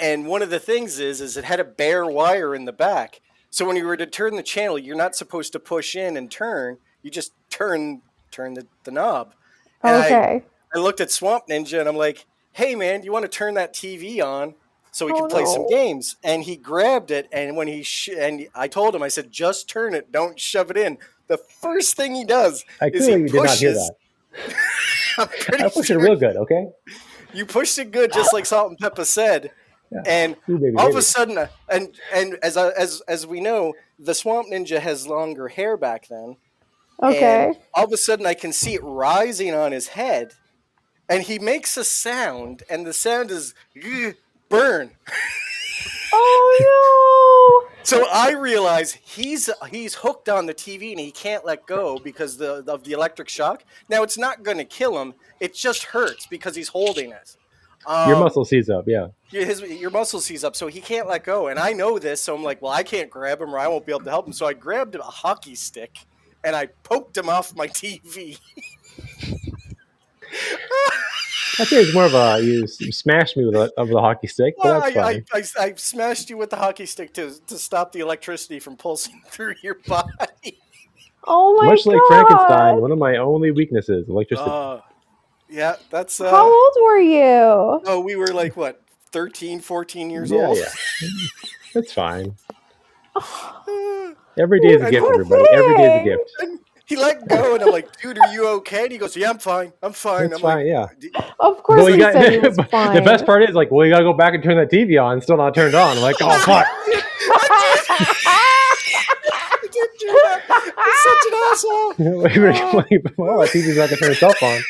And one of the things is, is it had a bare wire in the back. So when you were to turn the channel, you're not supposed to push in and turn. You just turn turn the, the knob. And I- Okay. I looked at Swamp Ninja and I'm like, "Hey man, do you want to turn that TV on so we Oh, can play some games?" And he grabbed it and when he sh- and I told him, I said, "Just turn it, don't shove it in." The first thing he does I is clearly he did not hear pushes. that. I'm pretty I pushed it real good. Okay. you pushed it good, just like Salt and Pepper said. Yeah. And Ooh, baby, all of a sudden, uh, and and as as as we know, the Swamp Ninja has longer hair back then. Okay. And all of a sudden, I can see it rising on his head, and he makes a sound, and the sound is burn. Oh no! So I realize he's he's hooked on the TV and he can't let go because the of the electric shock. Now it's not going to kill him; it just hurts because he's holding it. Um, Your muscle sees up. Yeah. your- his your muscle sees up, so he can't let go. And I know this, so I'm like, well, I can't grab him, or I won't be able to help him. So I grabbed a hockey stick and I poked him off my TV. I think it's more of a you smashed me with a, with a hockey stick, Well, that's I. I, I, I smashed you with the hockey stick to to stop the electricity from pulsing through your body. Oh my Much god! like Frankenstein, one of my only weaknesses, electricity. Uh, yeah, that's. Uh, How old were you? Oh, we were like what, 13, 14 years yeah, old. yeah. That's fine. Every day is a gift, everybody. Every day is a gift. And he let go, and I'm like, dude, are you okay? And he goes, yeah, I'm fine. I'm fine. That's I'm fine, yeah. like, "D- Of course Well, he you got, said he was the best part is like, well, you gotta go back and turn that TV on. It's still not turned on. I'm like, oh fuck. I didn't do that. I'm such an asshole. Wait, wait, wait, well, that TV's not gonna turn itself on.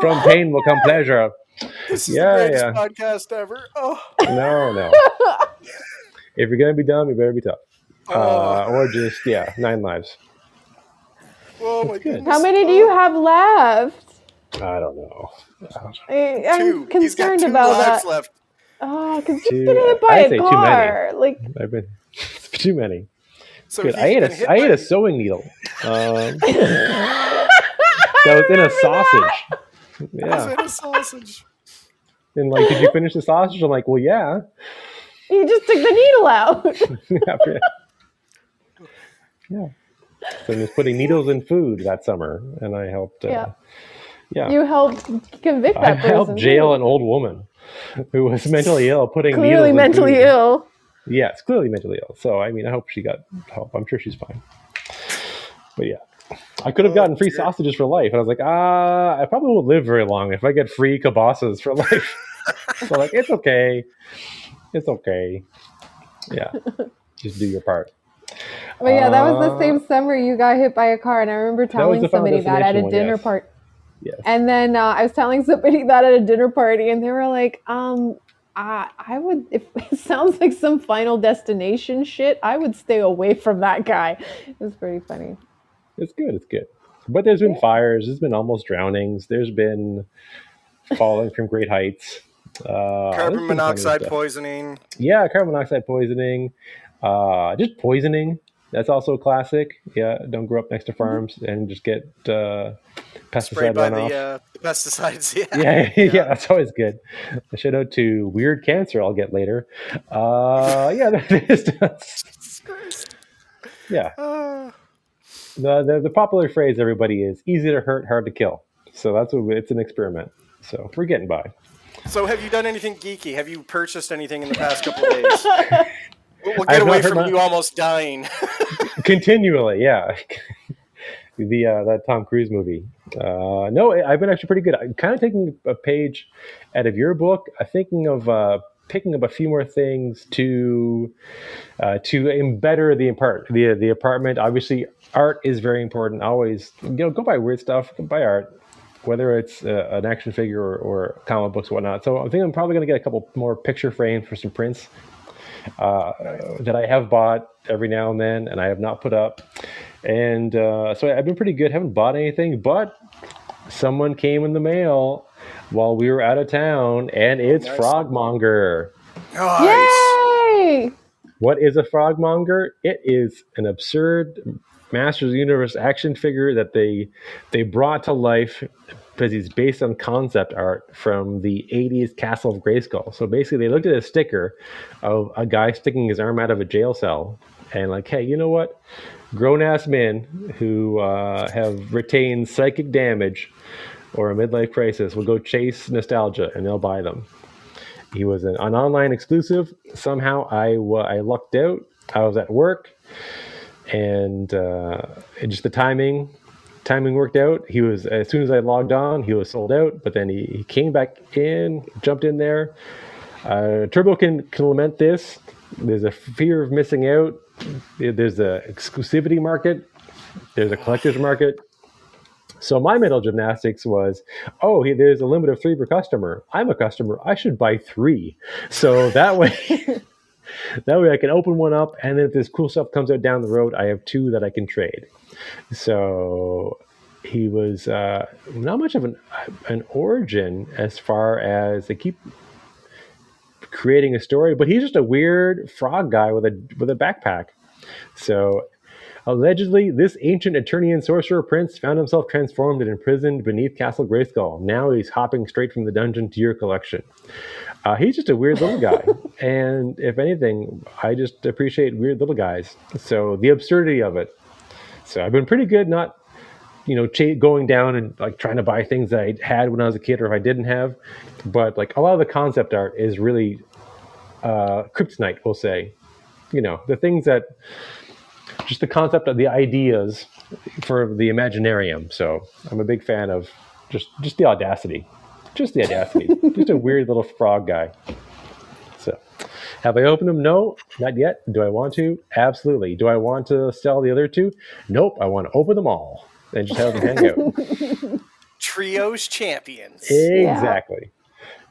From pain will come pleasure. This is Yeah, the greatest yeah. podcast ever. Oh, No, no. If you're gonna be dumb, you better be tough. Uh, or just yeah, nine lives. oh my goodness. How many do you have left? I don't know. I, I'm Two. He's got concerned two about lives that. left. Oh, because you Two- get hit by I'd a too many. car. Like, I've been too many. So Good. I ate been hit a I ate a sewing needle. Um, that was in a sausage. He's Yeah. in a sausage. And like, did you finish the sausage? I'm like, well, yeah. you just took the needle out. After- yeah. So I was putting needles in food that summer, and I helped. Uh, Yeah. yeah. you helped convict I that person. I helped jail an old woman who was mentally ill, putting Clearly needles mentally food. ill. Yes, clearly mentally ill. So I mean, I hope she got help. I'm sure she's fine. But yeah, I could have Oh, gotten free dear. sausages for life, and I was like, ah, I probably won't live very long if I get free kibasas for life. so like it's okay, it's okay. Yeah, just do your part. But yeah, that was the Uh, same summer you got hit by a car, and I remember telling the Final somebody that at Destination a one, dinner yes. party. Yes. And then uh, I was telling somebody that at a dinner party, and they were like, um, I, I would, if it sounds like some final destination shit, I would stay away from that guy. It was pretty funny. It's good. It's good. But there's been Yeah. fires. There's been almost drownings. There's been falling from great heights. Uh, Carbon monoxide poisoning. Yeah, carbon monoxide poisoning. Uh, just poisoning. That's also a classic. Yeah, don't grow up next to farms and just get uh, pesticide by runoff. the uh, pesticides. Yeah. yeah, yeah, that's always good. A shout out to weird cancer. I'll get later. Uh, yeah, yeah. Ah. The, the the popular phrase everybody is easy to hurt, hard to kill. So that's what it's an experiment. So we're getting by. so, have you done anything geeky? Have you purchased anything in the past couple of days? We'll, we'll I have get away from you almost dying. Continually, yeah. the uh, that Tom Cruise movie. Uh, no, I've been actually pretty good. I'm kind of taking a page out of your book. I'm thinking of uh, picking up a few more things to uh, to embetter the apart the the apartment. Obviously, art is very important. Always, you know, go buy weird stuff. Go buy art. Whether it's uh, an action figure or, or comic books, or whatnot. So I think I'm probably going to get a couple more picture frames for some prints uh, that I have bought every now and then, and I have not put up. And uh, so I've been pretty good. Haven't bought anything, but someone came in the mail while we were out of town, and it's Nice. Frogmonger. Nice. Yay! What is a Frogmonger? It is an absurd Masters of the Universe action figure that they they brought to life because he's based on concept art from the 80s Castle of Grayskull. So basically, they looked at a sticker of a guy sticking his arm out of a jail cell and like, hey, you know what? Grown ass men who uh, have retained psychic damage or a midlife crisis will go chase nostalgia and they'll buy them. He was an, an online exclusive. Somehow I I lucked out. I was at work, and uh, just the timing timing worked out. He was as soon as I logged on, he was sold out. But then he, he came back in, jumped in there. Uh, Turbo can can lament this. There's a fear of missing out. There's a exclusivity market. There's a collector's market. So my mental gymnastics was, oh, he, there's a limit of three per customer. I'm a customer. I should buy three. So that way, that way I can open one up, and then if this cool stuff comes out down the road, I have two that I can trade. So he was uh, not much of an an origin as far as they keep creating a story, but he's just a weird frog guy with a with a backpack. So Allegedly, this ancient Eternian sorcerer prince found himself transformed and imprisoned beneath Castle Grayskull. Now he's hopping straight from the dungeon to your collection. Uh, he's just a weird little guy. and if anything, I just appreciate weird little guys. So the absurdity of it. So I've been pretty good not, you know, cha- going down and like trying to buy things that I had when I was a kid or if I didn't have. But like a lot of the concept art is really uh, kryptonite, we'll say. You know, the things that just the concept of the ideas for the imaginarium. So I'm a big fan of just just the audacity, just the audacity. just a weird little frog guy. So have I opened them? No, not yet. Do I want to? Absolutely. Do I want to sell the other two? Nope. I want to open them all and just have them hang out. Trios champions. exactly.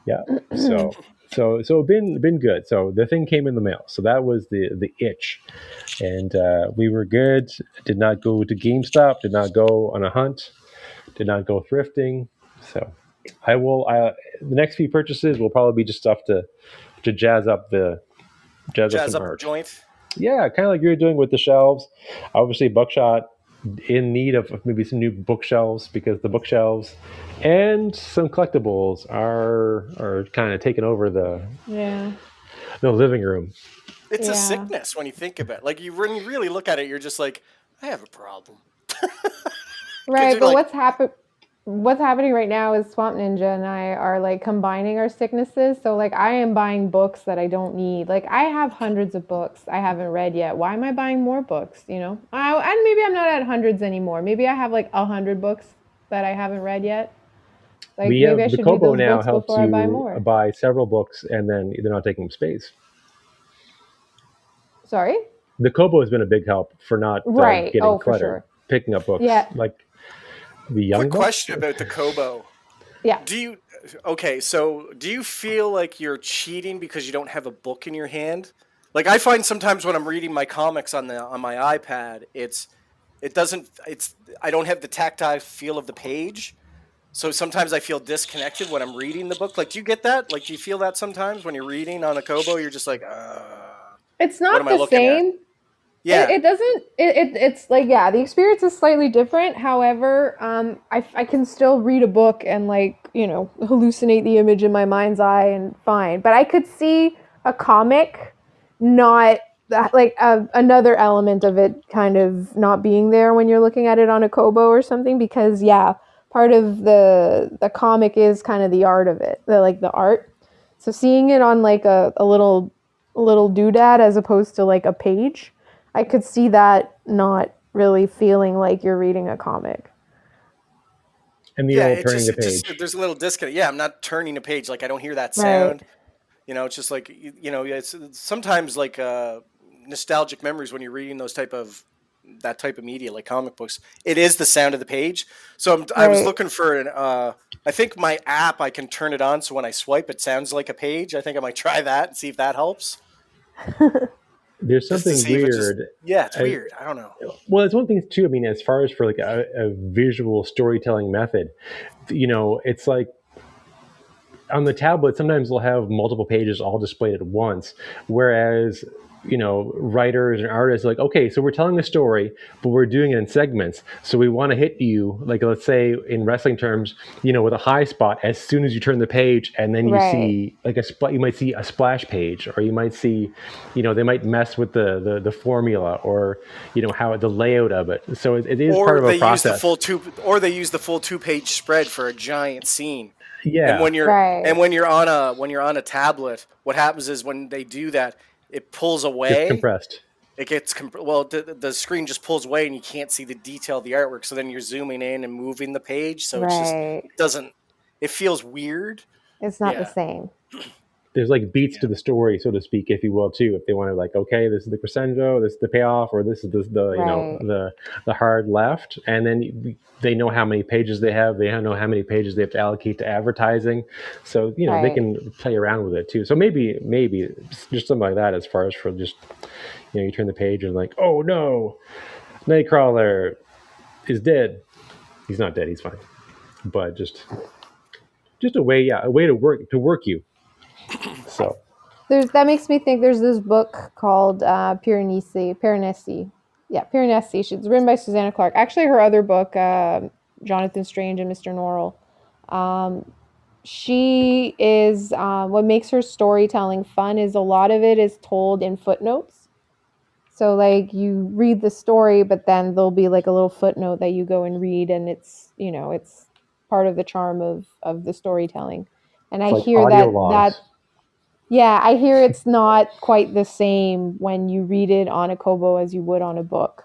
Yeah. So so so been been good. So the thing came in the mail. So that was the the itch, and uh, we were good. Did not go to GameStop. Did not go on a hunt. Did not go thrifting. So I will. Uh, the next few purchases will probably be just stuff to to jazz up the jazz, Jazz up up the joint. Yeah, kind of like you're doing with the shelves. Obviously, Buckshot in need of maybe some new bookshelves because the bookshelves and some collectibles are are kind of taking over the Yeah. the living room. It's a sickness when you think about it. Like you when you really look at it, you're just like, I have a problem. Right, but like- what's happen what's happening right now is Swamp Ninja and I are like combining our sicknesses. So like I am buying books that I don't need. Like I have hundreds of books I haven't read yet. Why am I buying more books? You know, I, and maybe I'm not at hundreds anymore. Maybe I have like a hundred books that I haven't read yet. Like we maybe have I the should read Kobo those now books helps before I buy you more. buy several books, and then they're not taking up space. Sorry. The Kobo has been a big help for not uh, Right. getting Oh, for sure. picking up books. Yeah. like the young Quick question about the Kobo. Yeah. Do you okay? So do you feel like you're cheating because you don't have a book in your hand? Like I find sometimes when I'm reading my comics on the on my iPad, it's it doesn't it's I don't have the tactile feel of the page. So sometimes I feel disconnected when I'm reading the book. Like, do you get that? Like, do you feel that sometimes when you're reading on a Kobo? You're just like, uh, It's not am I the looking at? Yeah, It, it doesn't. It, it it's like yeah, the experience is slightly different. However, um, I I can still read a book and like you know hallucinate the image in my mind's eye and fine. But I could see a comic, not that like uh, another element of it kind of not being there when you're looking at it on a Kobo or something because yeah, part of the the comic is kind of the art of it, the like the art. So seeing it on like a, a little little doodad as opposed to like a page, I could see that not really feeling like you're reading a comic. and the yeah. old turning just, the page. just there's a little disconnect. Yeah, I'm not turning a page. Like I don't hear that sound. Right. sound. You know, it's just like you, you know, it's it's sometimes like uh, nostalgic memories when you're reading those type of that type of media, like comic books. It is the sound of the page. So I'm, I was looking for an. Uh, I think my app I can turn it on so when I swipe, it sounds like a page. I think I might try that and see if that helps. There's something if just- weird. Yeah, it's I- weird. I don't know. Well, it's one thing too. I mean, as far as for like a, a visual storytelling method, you know, it's like on the tablet. Sometimes they'll have multiple pages all displayed at once, whereas you know writers and artists like okay so we're telling a story but we're doing it in segments so we want to hit you like let's say in wrestling terms you know with a high spot as soon as you turn the page and then you Right. see like a spl- you might see a splash page or you might see you know they might mess with the the, the formula or you know how the layout of it so it, it is Or part of they a use the process full two, or they use the full two page spread for a giant scene. yeah and when you're Right. and when you're on a when you're on a tablet what happens is when they do that it pulls it's away compressed it gets comp- well the, the screen just pulls away and you can't see the detail of the artwork so then you're zooming in and moving the page so it's just right. it doesn't it feels weird It's not yeah. the same. There's like beats to the story, so to speak, if you will, too. If they want to, like, okay, this is the crescendo, this is the payoff, or this is the, the you know the the hard left, and then they know how many pages they have. They know how many pages they have to allocate to advertising, so you know they can play around with it too. So maybe maybe just something like that, as far as for just you know you turn the page and like, oh no, Nightcrawler is dead. He's not dead. He's fine, but just just a way, yeah, a way to work to work you. So. There's that makes me think. There's this book called uh, Piranesi. Piranesi. Yeah, Piranesi. It's written by Susanna Clarke. Actually, her other book, uh, Jonathan Strange and Mr. Norrell. Um, she is uh, what makes her storytelling fun is a lot of it is told in footnotes. So like you read the story, but then there'll be like a little footnote that you go and read, and it's you know it's part of the charm of of the storytelling. And I like hear that logs. that yeah, I hear it's not quite the same when you read it on a Kobo as you would on a book,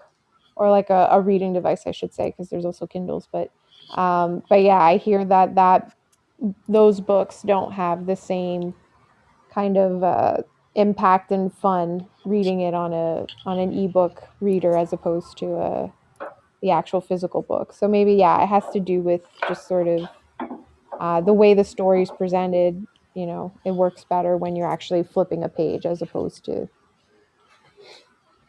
or like a, a reading device, I should say, because there's also Kindles. But, um, but yeah, I hear that that those books don't have the same kind of uh, impact and fun reading it on a on an ebook reader as opposed to a the actual physical book. So maybe yeah, it has to do with just sort of uh, the way the story is presented you know it works better when you're actually flipping a page as opposed to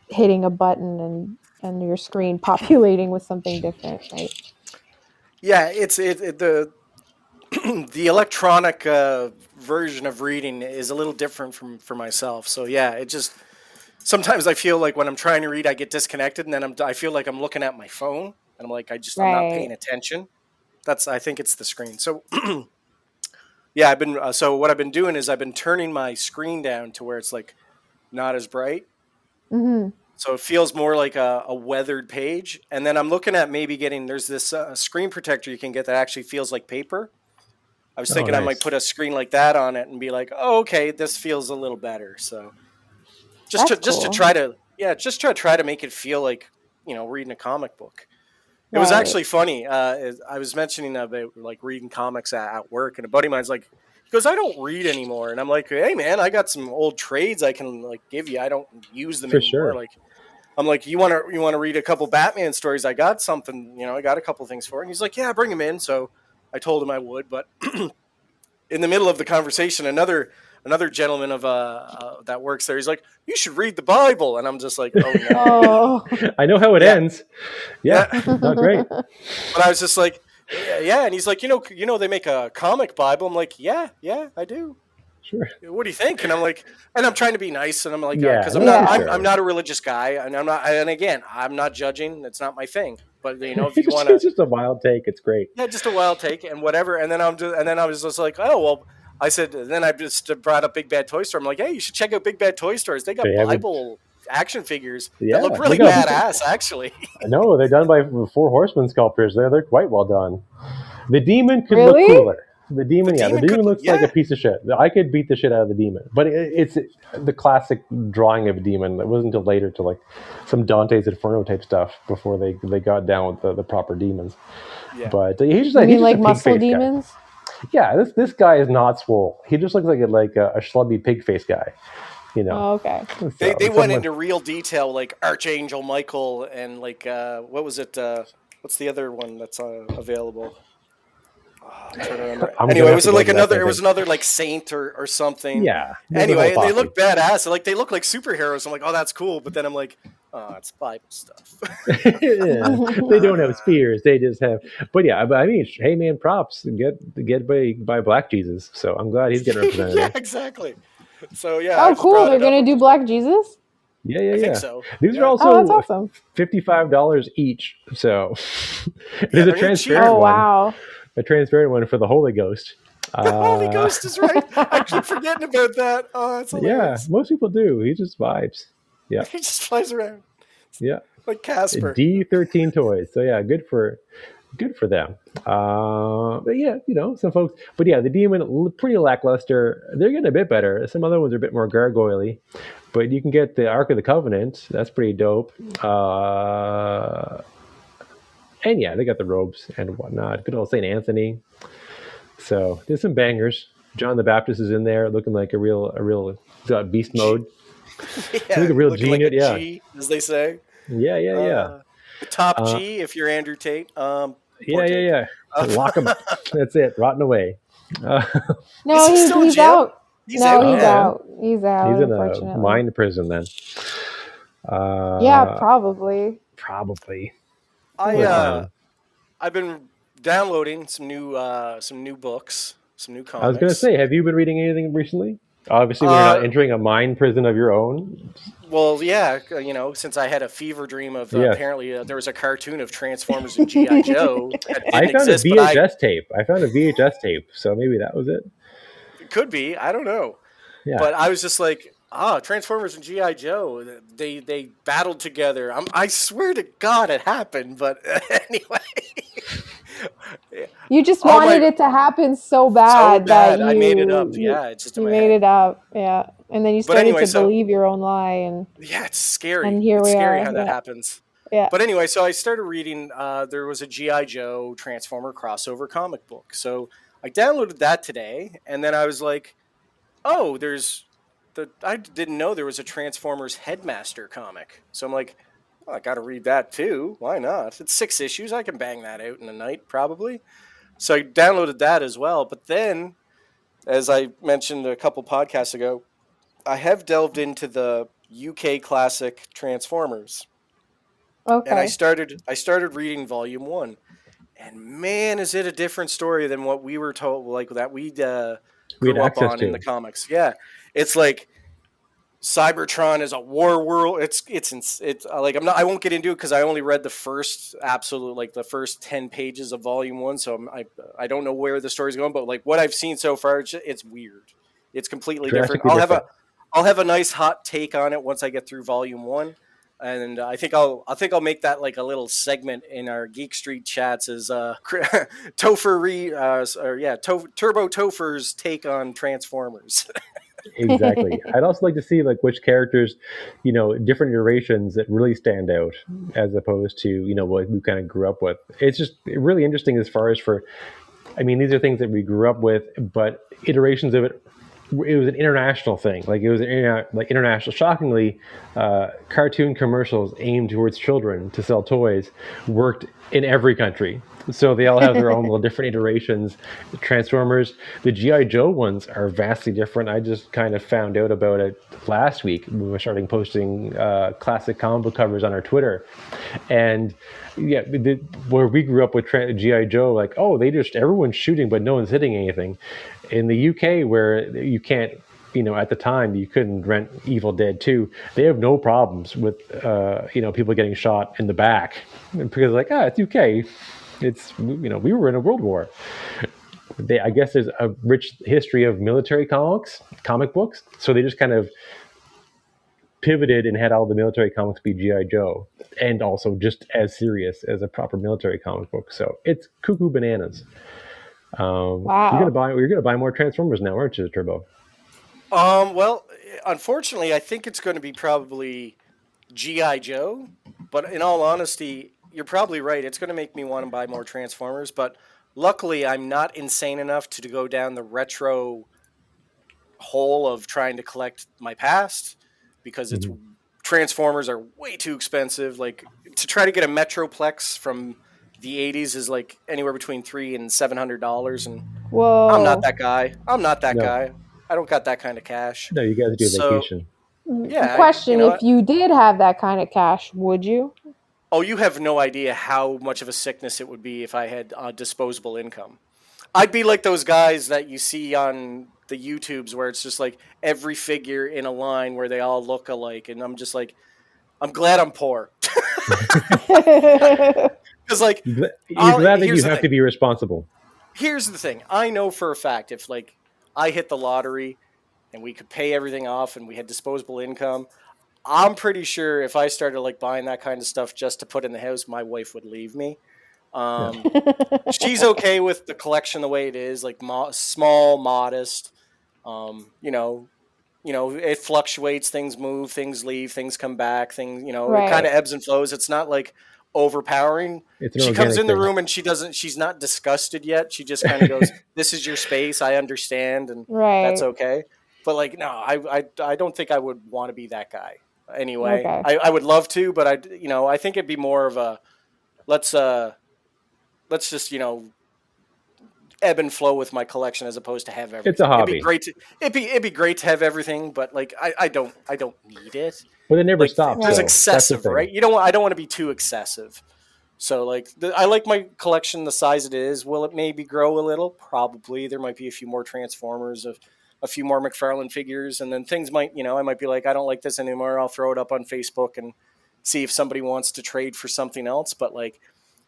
hitting a button and and your screen populating with something different right? Yeah it's it, it the the electronic uh, version of reading is a little different from for myself. So yeah it just sometimes i feel like when i'm trying to read i get disconnected and then i'm i feel like i'm looking at my phone and i'm like i just i'm not paying attention. That's i think it's the screen. So yeah i've been uh, so what i've been doing is i've been turning my screen down to where it's like not as bright mm-hmm. so it feels more like a, a weathered page. And then I'm looking at maybe getting there's this uh, screen protector you can get that actually feels like paper. I was Oh, thinking I might put a screen like that on it and be like, oh, okay, this feels a little better. So just to That's just to try to yeah, just to try to make it feel like you know reading a comic book. It was actually funny. Uh, I was mentioning about like reading comics at, at work, and a buddy of mine's like, he goes, "I don't read anymore," and I'm like, "Hey, man, I got some old trades I can like give you. I don't use them For anymore." sure. Like, I'm like, "You want to you want to read a couple Batman stories? I got something. You know, I got a couple things for." it. And he's like, "Yeah, bring them in." So I told him I would, but in the middle of the conversation, another another gentleman of uh, uh that works there, he's like, "You should read the Bible," and I'm just like, "Oh no." Oh, I know how it Yeah. ends. Yeah, not great. But I was just like, yeah, yeah. And he's like, you know, you know, they make a comic Bible. I'm like, yeah, yeah, I do. Sure. What do you think? And I'm like, and I'm trying to be nice, and I'm like, Yeah, because I'm yeah. not, I'm, I'm not a religious guy, and I'm not, and again, I'm not judging. It's not my thing. But you know, if you want to, it's just a wild take. It's great. yeah, just a wild take and whatever. And then I'm, just, and then I was just like, oh well. I said, then I just brought up Big Bad Toy Store. I'm like, hey, you should check out Big Bad Toy Stores. They got They have a- Bible action figures Yeah, that look really got- badass, actually. No, they're done by four horsemen sculptors. They're they're quite well done. The demon could Really? look cooler. The demon, The yeah, demon the demon could- looks like a piece of shit. I could beat the shit out of the demon, but it, it's the classic drawing of a demon. It wasn't until later to like some Dante's Inferno type stuff before they they got down with the, the proper demons. Yeah. But uh, he's just you he's mean just like a muscle pig-faced guy. Demons? Yeah, this this guy is not swole. He just looks like a, like a, a schlubby pig face guy. You know, Oh, okay. So, They, they went into real detail, like Archangel Michael and like uh, what was it? Uh, what's the other one that's uh, available? Oh, I'm trying to remember. I'm gonna anyway, have was it like another? It was another like saint or, or something. yeah. Anyway, and they look posse. badass. Like they look like superheroes. I'm like, oh, that's cool. But then I'm like, oh, it's Bible stuff. Yeah, they don't have spears. They just have. But yeah, but I mean, hey man, props get get by by Black Jesus. So I'm glad he's getting represented. yeah, yeah, exactly. So yeah. Oh, I Oh, cool. They're gonna do Black Jesus. yeah, I yeah. think so. These Yeah. are also Oh, that's awesome. fifty five dollars each. So Yeah, there's they're a not cheap. wow. Oh one. A transparent one for the Holy Ghost. The Holy Uh, Ghost is right. I keep forgetting about that. Oh, that's Yeah, most people do. He just vibes. Yeah. He just flies around Yeah. like Casper. D thirteen toys. So yeah, good for good for them. Uh, but yeah, you know, some folks. But yeah, the demon pretty lackluster. They're getting a bit better. Some other ones are a bit more gargoyley. But you can get the Ark of the Covenant. That's pretty dope. Uh, and yeah, they got the robes and whatnot. Good old Saint Anthony. So there's some bangers. John the Baptist is in there, looking like a real, a real he's got beast mode. yeah, like a real looking like genius, a yeah. G, as they say. Yeah, yeah, yeah. Uh, the top Uh, G if you're Andrew Tate. Um, Yeah, yeah, yeah. Lock him. That's it. Rotting away. Uh, No, Is he he's still he's out. he's no, out. he's yeah. out. He's out. he's in a mine prison then. Uh, Yeah, probably. probably. I Yeah. uh, I've been downloading some new uh, some new books, some new comics. I was going to say, have you been reading anything recently? Obviously, when you're Uh, not entering a mind prison of your own. Well, yeah, uh, you know, since I had a fever dream of uh, Yeah. apparently uh, there was a cartoon of Transformers and GI Joe. I found exist, a but I- VHS tape. I found a VHS tape, so maybe that was it. It could be. I don't know. Yeah. But I was just like, ah, Transformers and GI Joe. They they battled together. I'm, I swear to God, it happened. But anyway, You just Oh my- wanted it to happen so so bad, bad. that you I made it up. you- Yeah, it's just You made head. it up. Yeah, and then you started anyway, to so- believe your own lie, and Yeah, it's scary. And here it's we scary are, how that yeah. happens. yeah. But anyway, so I started reading. Uh, there was a GI Joe Transformer crossover comic book. So I downloaded that today, and then I was like, "Oh, there's the I didn't know there was a Transformers Headmaster comic." So I'm like, well, "I got to read that too. Why not? It's six issues. I can bang that out in a night probably." So I downloaded that as well. But then, as I mentioned a couple podcasts ago, I have delved into the UK classic Transformers okay. and I started I started reading volume one, and man, is it a different story than what we were told like that we uh, We had grew up on to. in the comics. Yeah, it's like Cybertron is a war world. It's it's it's uh, like I'm not I won't get into it because I only read the first absolute like the first ten pages of volume one, so I'm, I I don't know where the story's going, but like what I've seen so far, it's, it's weird. It's completely different. I'll have a different. I'll have a nice hot take on it once I get through volume one, and I think I'll I think I'll make that like a little segment in our Geek Street chats as uh, Topher re uh, or yeah Turbo Topher's take on Transformers. exactly. I'd also like to see like which characters, you know, different iterations that really stand out as opposed to you know what we kind of grew up with. It's just really interesting as far as for. I mean, these are things that we grew up with, but iterations of it it was an international thing. Like it was an like international. Shockingly, uh, cartoon commercials aimed towards children to sell toys worked in every country. So they all have their own little different iterations. Transformers, the GI Joe ones are vastly different. I just kind of found out about it last week. We were starting posting uh, classic comic book covers on our Twitter, and yeah, the, where we grew up with GI Joe, like oh, they just everyone's shooting, but no one's hitting anything. In the UK, where you can't you know at the time you couldn't rent evil dead 2 they have no problems with uh, you know people getting shot in the back because like ah it's uk it's you know we were in a world war. They i guess there's a rich history of military comics comic books. So they just kind of pivoted and had all the military comics be gi joe and also just as serious as a proper military comic book. So it's cuckoo bananas um, wow. you're gonna buy you're gonna buy more transformers now aren't you turbo um, well unfortunately i think it's going to be probably gi joe but in all honesty you're probably right. It's going to make me want to buy more Transformers, but luckily I'm not insane enough to, to go down the retro hole of trying to collect my past because it's mm-hmm. Transformers are way too expensive. Like to try to get a Metroplex from the 80s is like anywhere between three and seven hundred dollars, and Whoa. I'm not that guy. I'm not that no. guy. I don't got that kind of cash. No, you got to do so, vacation. Yeah. Question: you know, If you did have that kind of cash, would you? Oh, you have no idea how much of a sickness it would be if I had uh, disposable income. I'd be like those guys that you see on the YouTubes where it's just like every figure in a line where they all look alike, and I'm just like, I'm glad I'm poor. Because like, you're glad that you have thing. to be responsible. Here's the thing: I know for a fact if like I hit the lottery and we could pay everything off and we had disposable income, I'm pretty sure if I started like buying that kind of stuff just to put in the house, my wife would leave me. Um, she's okay with the collection the way it is, like mo- small, modest. Um, you know, you know, it fluctuates. Things move, things leave, things come back. Things, you know, right. it kind of ebbs and flows. It's not like overpowering. she comes in the room and she doesn't. She's not disgusted yet. She just kind of goes, "This is your space. I understand, and right. that's okay." But like, no, I, I, I don't think I would want to be that guy anyway. Okay. I, I would love to, but I, you know, I think it'd be more of a let's uh let's just you know ebb and flow with my collection as opposed to have everything. It's a hobby. It'd be great to it'd be it'd be great to have everything, but like I, I don't I don't need it. But it never like, stops. It's excessive, right? You don't want I don't want to be too excessive. So like the, I like my collection the size it is. Will it maybe grow a little? Probably. There might be a few more Transformers of a few more McFarlane figures, and then things might, you know, I might be like, I don't like this anymore. I'll throw it up on Facebook and see if somebody wants to trade for something else. But like,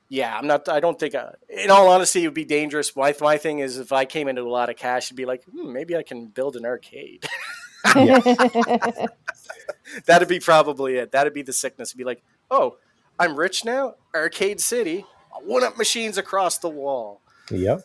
yeah, I'm not. I don't think. Uh, in all honesty, it would be dangerous. My my thing is, if I came into a lot of cash, it'd be like, hmm, maybe I can build an arcade. That'd be probably it. That'd be the sickness. It'd be like, oh, I'm rich now. Arcade City, one up machines across the wall. Yep.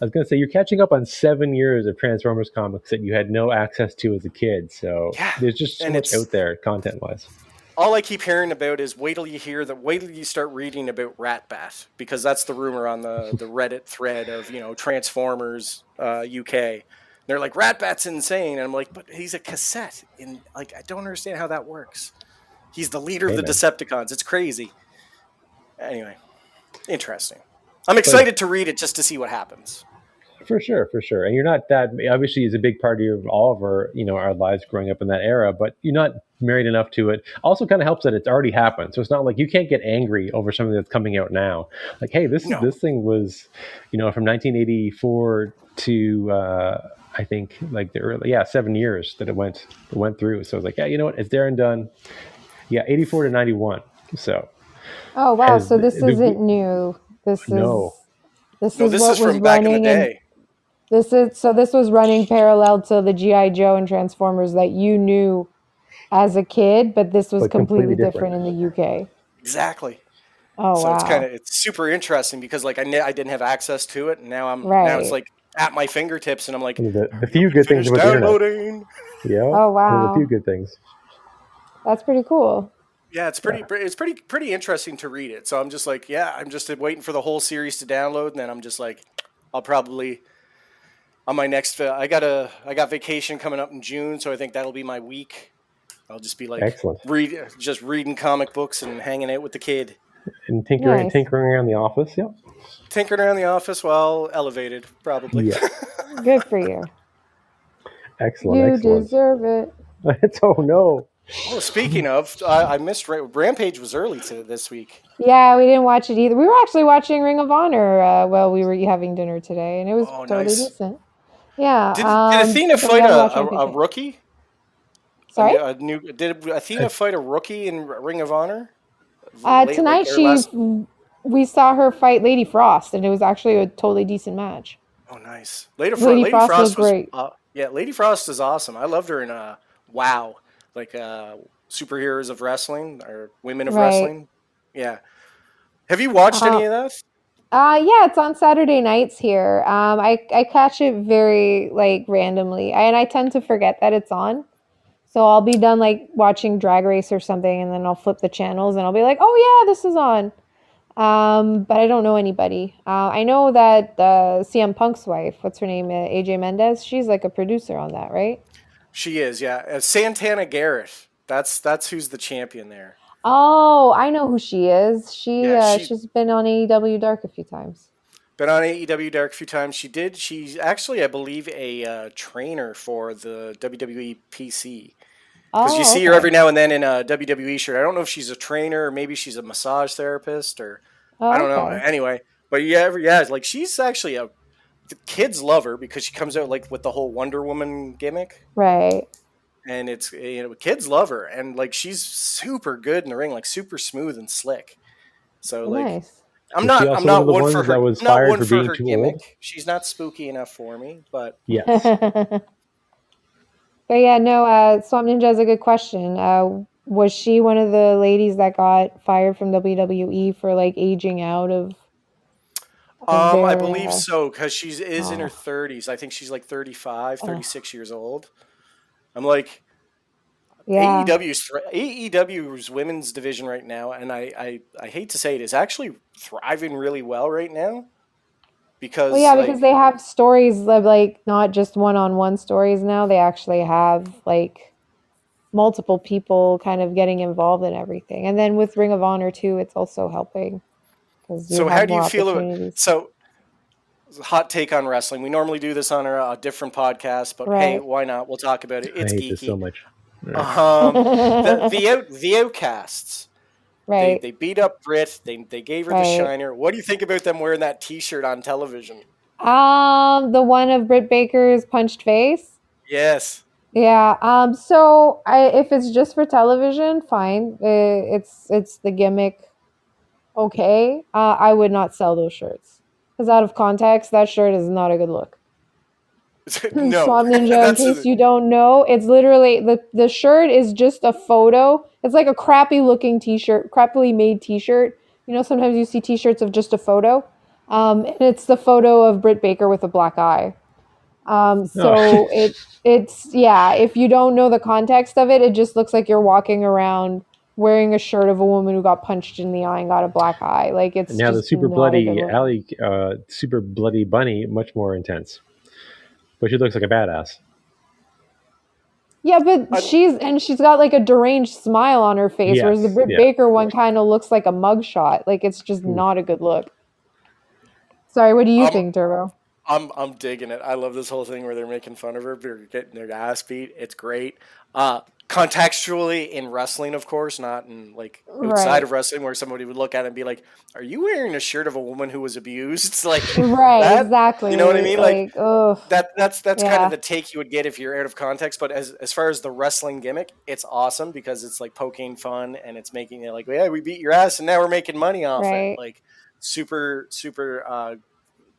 I was going to say you're catching up on seven years of Transformers comics that you had no access to as a kid. So yeah, there's just so much out there content wise. All I keep hearing about is wait till you hear that. Wait till you start reading about Ratbat because that's the rumor on the the Reddit thread of you know Transformers uh, UK. They're like Ratbat's insane, and I'm like, but he's a cassette. and like, I don't understand how that works. He's the leader Amen. of the Decepticons. It's crazy. Anyway, interesting. I'm excited but, to read it just to see what happens. For sure, for sure. And you're not that obviously is a big part of all of our you know our lives growing up in that era, but you're not married enough to it. Also, kind of helps that it's already happened, so it's not like you can't get angry over something that's coming out now. Like, hey, this no. this thing was, you know, from 1984 to uh, I think like the early yeah seven years that it went it went through. So I was like, yeah, you know what, it's there and done. Yeah, 84 to 91. So. Oh wow! So this the, isn't new. This is no. This no, is this what is was running in, this is so this was running parallel to the GI Joe and Transformers that you knew as a kid, but this was but completely, completely different. different. in the UK. Exactly. Oh so wow. it's kind of it's super interesting because like I, I didn't have access to it, and now I'm right. now it's like at my fingertips, and I'm like, The, the few good things about downloading. Yeah. Oh wow. A few good things. That's pretty cool. Yeah, it's pretty. It's pretty pretty interesting to read it. So I'm just like, yeah, I'm just waiting for the whole series to download, and then I'm just like, I'll probably on my next. Uh, I got a I got vacation coming up in June, so I think that'll be my week. I'll just be like Excellent. read just reading comic books and hanging out with the kid, And tinkering, Nice. tinkering around the office. Yep. tinkering around the office while elevated, probably. Yeah. Good for you. Excellent. you excellent. deserve it. it's oh no. oh, speaking of, I, I missed Ra- Rampage was early to this week. Yeah, we didn't watch it either. We were actually watching Ring of Honor uh, while we were having dinner today, and it was Oh, totally nice. decent. Yeah. Did, um, did Athena fight a, a, a rookie? Sorry. A, a new, did Athena fight a rookie in Ring of Honor? Uh, Late- tonight, like, she last- we saw her fight Lady Frost, and it was actually a totally decent match. Oh, nice. Lady, Fro- Lady Lady Frost Frost, was was great. Uh, yeah, Lady Frost is awesome. I loved her in uh, WoW, like uh, superheroes of wrestling or women of Right. wrestling. Yeah. Have you watched Uh, any of that? Uh, yeah, it's on Saturday nights here. Um, I I catch it very like randomly, and I tend to forget that it's on. So I'll be done like watching Drag Race or something, and then I'll flip the channels, and I'll be like, "Oh yeah, this is on." Um, but I don't know anybody. Uh, I know that uh, CM Punk's wife, what's her name, uh, AJ Mendez, she's like a producer on that, right? She is, yeah. Uh, Santana Garrett. That's that's who's the champion there. Oh, I know who she is. She Yeah, uh, she- she's been on AEW Dark a few times. Been on AEW Dark a few times. She did. She's actually, I believe, a uh, trainer for the WWE PC. Because Oh, you see her every now and then in a WWE shirt. I don't know if she's a trainer or maybe she's a massage therapist or Oh, I don't know. okay. Anyway, but yeah, yeah, like she's actually a the kids love her because she comes out like with the whole Wonder Woman gimmick, Right. and it's you know kids love her, and like she's super good in the ring, like super smooth and slick. So oh, like nice. I'm not I'm not one one for her. that was I'm not one for for being her too gimmick. old? She's not spooky enough for me, but Yes. But yeah, no, uh, Swamp Ninja is a good question. Uh, was she one of the ladies that got fired from WWE for like aging out of? Um, I believe uh, so because she is in her oh. 30s. I think she's like 35, Oh. 36 years old. I'm like Yeah. AEW's AEW's women's division right now, and I, I I hate to say it, is actually thriving really well right now. Because Well, yeah, like, because they have stories of like not just one-on-one stories now. They actually have like multiple people kind of getting involved in everything. And then with Ring of Honor too, it's also helping. so how do you feel about opportunities. so hot take on wrestling? We normally do this on a, a different podcast, but hey, why not? We'll talk about it. I It's hate geeky. this so much. Um, the the, out, the outcasts. Right. They, they beat up Britt. They, they gave her the shiner. What do you think about them wearing that T-shirt on television? Um, the one of Britt Baker's punched face. Yes. Yeah. Um. So, I if it's just for television, fine. It's it's the gimmick. Okay. Uh, I would not sell those shirts because out of context, that shirt is not a good look. no. Swamp Ninja. In That's a- case you don't know, it's literally the the shirt is just a photo. It's like a crappy looking T-shirt, crappily made T-shirt. You know, sometimes you see T-shirts of just a photo. Um, and it's the photo of Britt Baker with a black eye. Um, so Oh. it it's yeah. If you don't know the context of it, it just looks like you're walking around wearing a shirt of a woman who got punched in the eye and got a black eye. Like it's And now the super bloody good alley, uh, super bloody bunny, much more intense. But she looks like a badass. Yeah, but I- she's and she's got like a deranged smile on her face, whereas the Yes, Britt yeah. Baker one kind of looks like a mugshot. Like it's just Hmm. not a good look. Sorry, what do you Um, think, Turbo? I'm I'm digging it. I love this whole thing where they're making fun of her, they're getting their ass beat. It's great. Uh, contextually in wrestling, of course, not in like outside Right. of wrestling, where somebody would look at it and be like, "Are you wearing a shirt of a woman who was abused?" It's like Right, that- exactly. you know what I mean? Like, ugh. that that's that's kind of the take you would get if you're out of context. But as as far as the wrestling gimmick, it's awesome because it's like poking fun and it's making it like, yeah, we beat your ass and now we're making money off Right. it. Like super super uh,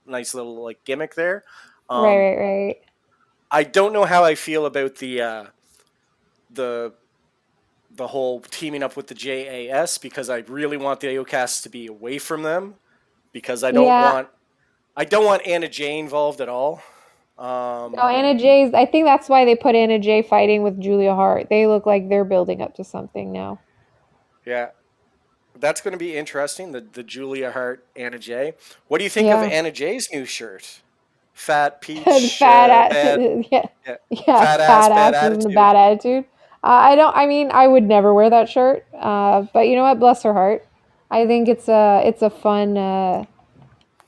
nice little like gimmick there. Um, right, right, right. I don't know how I feel about the uh, the the whole teaming up with the JAS because I really want the Outcasts to be away from them because I don't Yeah. want I don't want Anna Jay involved at all. Um, No, Anna Jay's. I think that's why they put Anna Jay fighting with Julia Hart. They look like they're building up to something now. Yeah. That's going to be interesting. The the Julia Hart Anna Jay. What do you think Yeah. of Anna Jay's new shirt? Fat peach. fat uh, ass, bad- yeah, yeah. Fat fat, ass, bad ass a attitude. bad attitude. Uh, I don't. I mean, I would never wear that shirt. Uh, but you know what? Bless her heart. I think it's a it's a fun uh,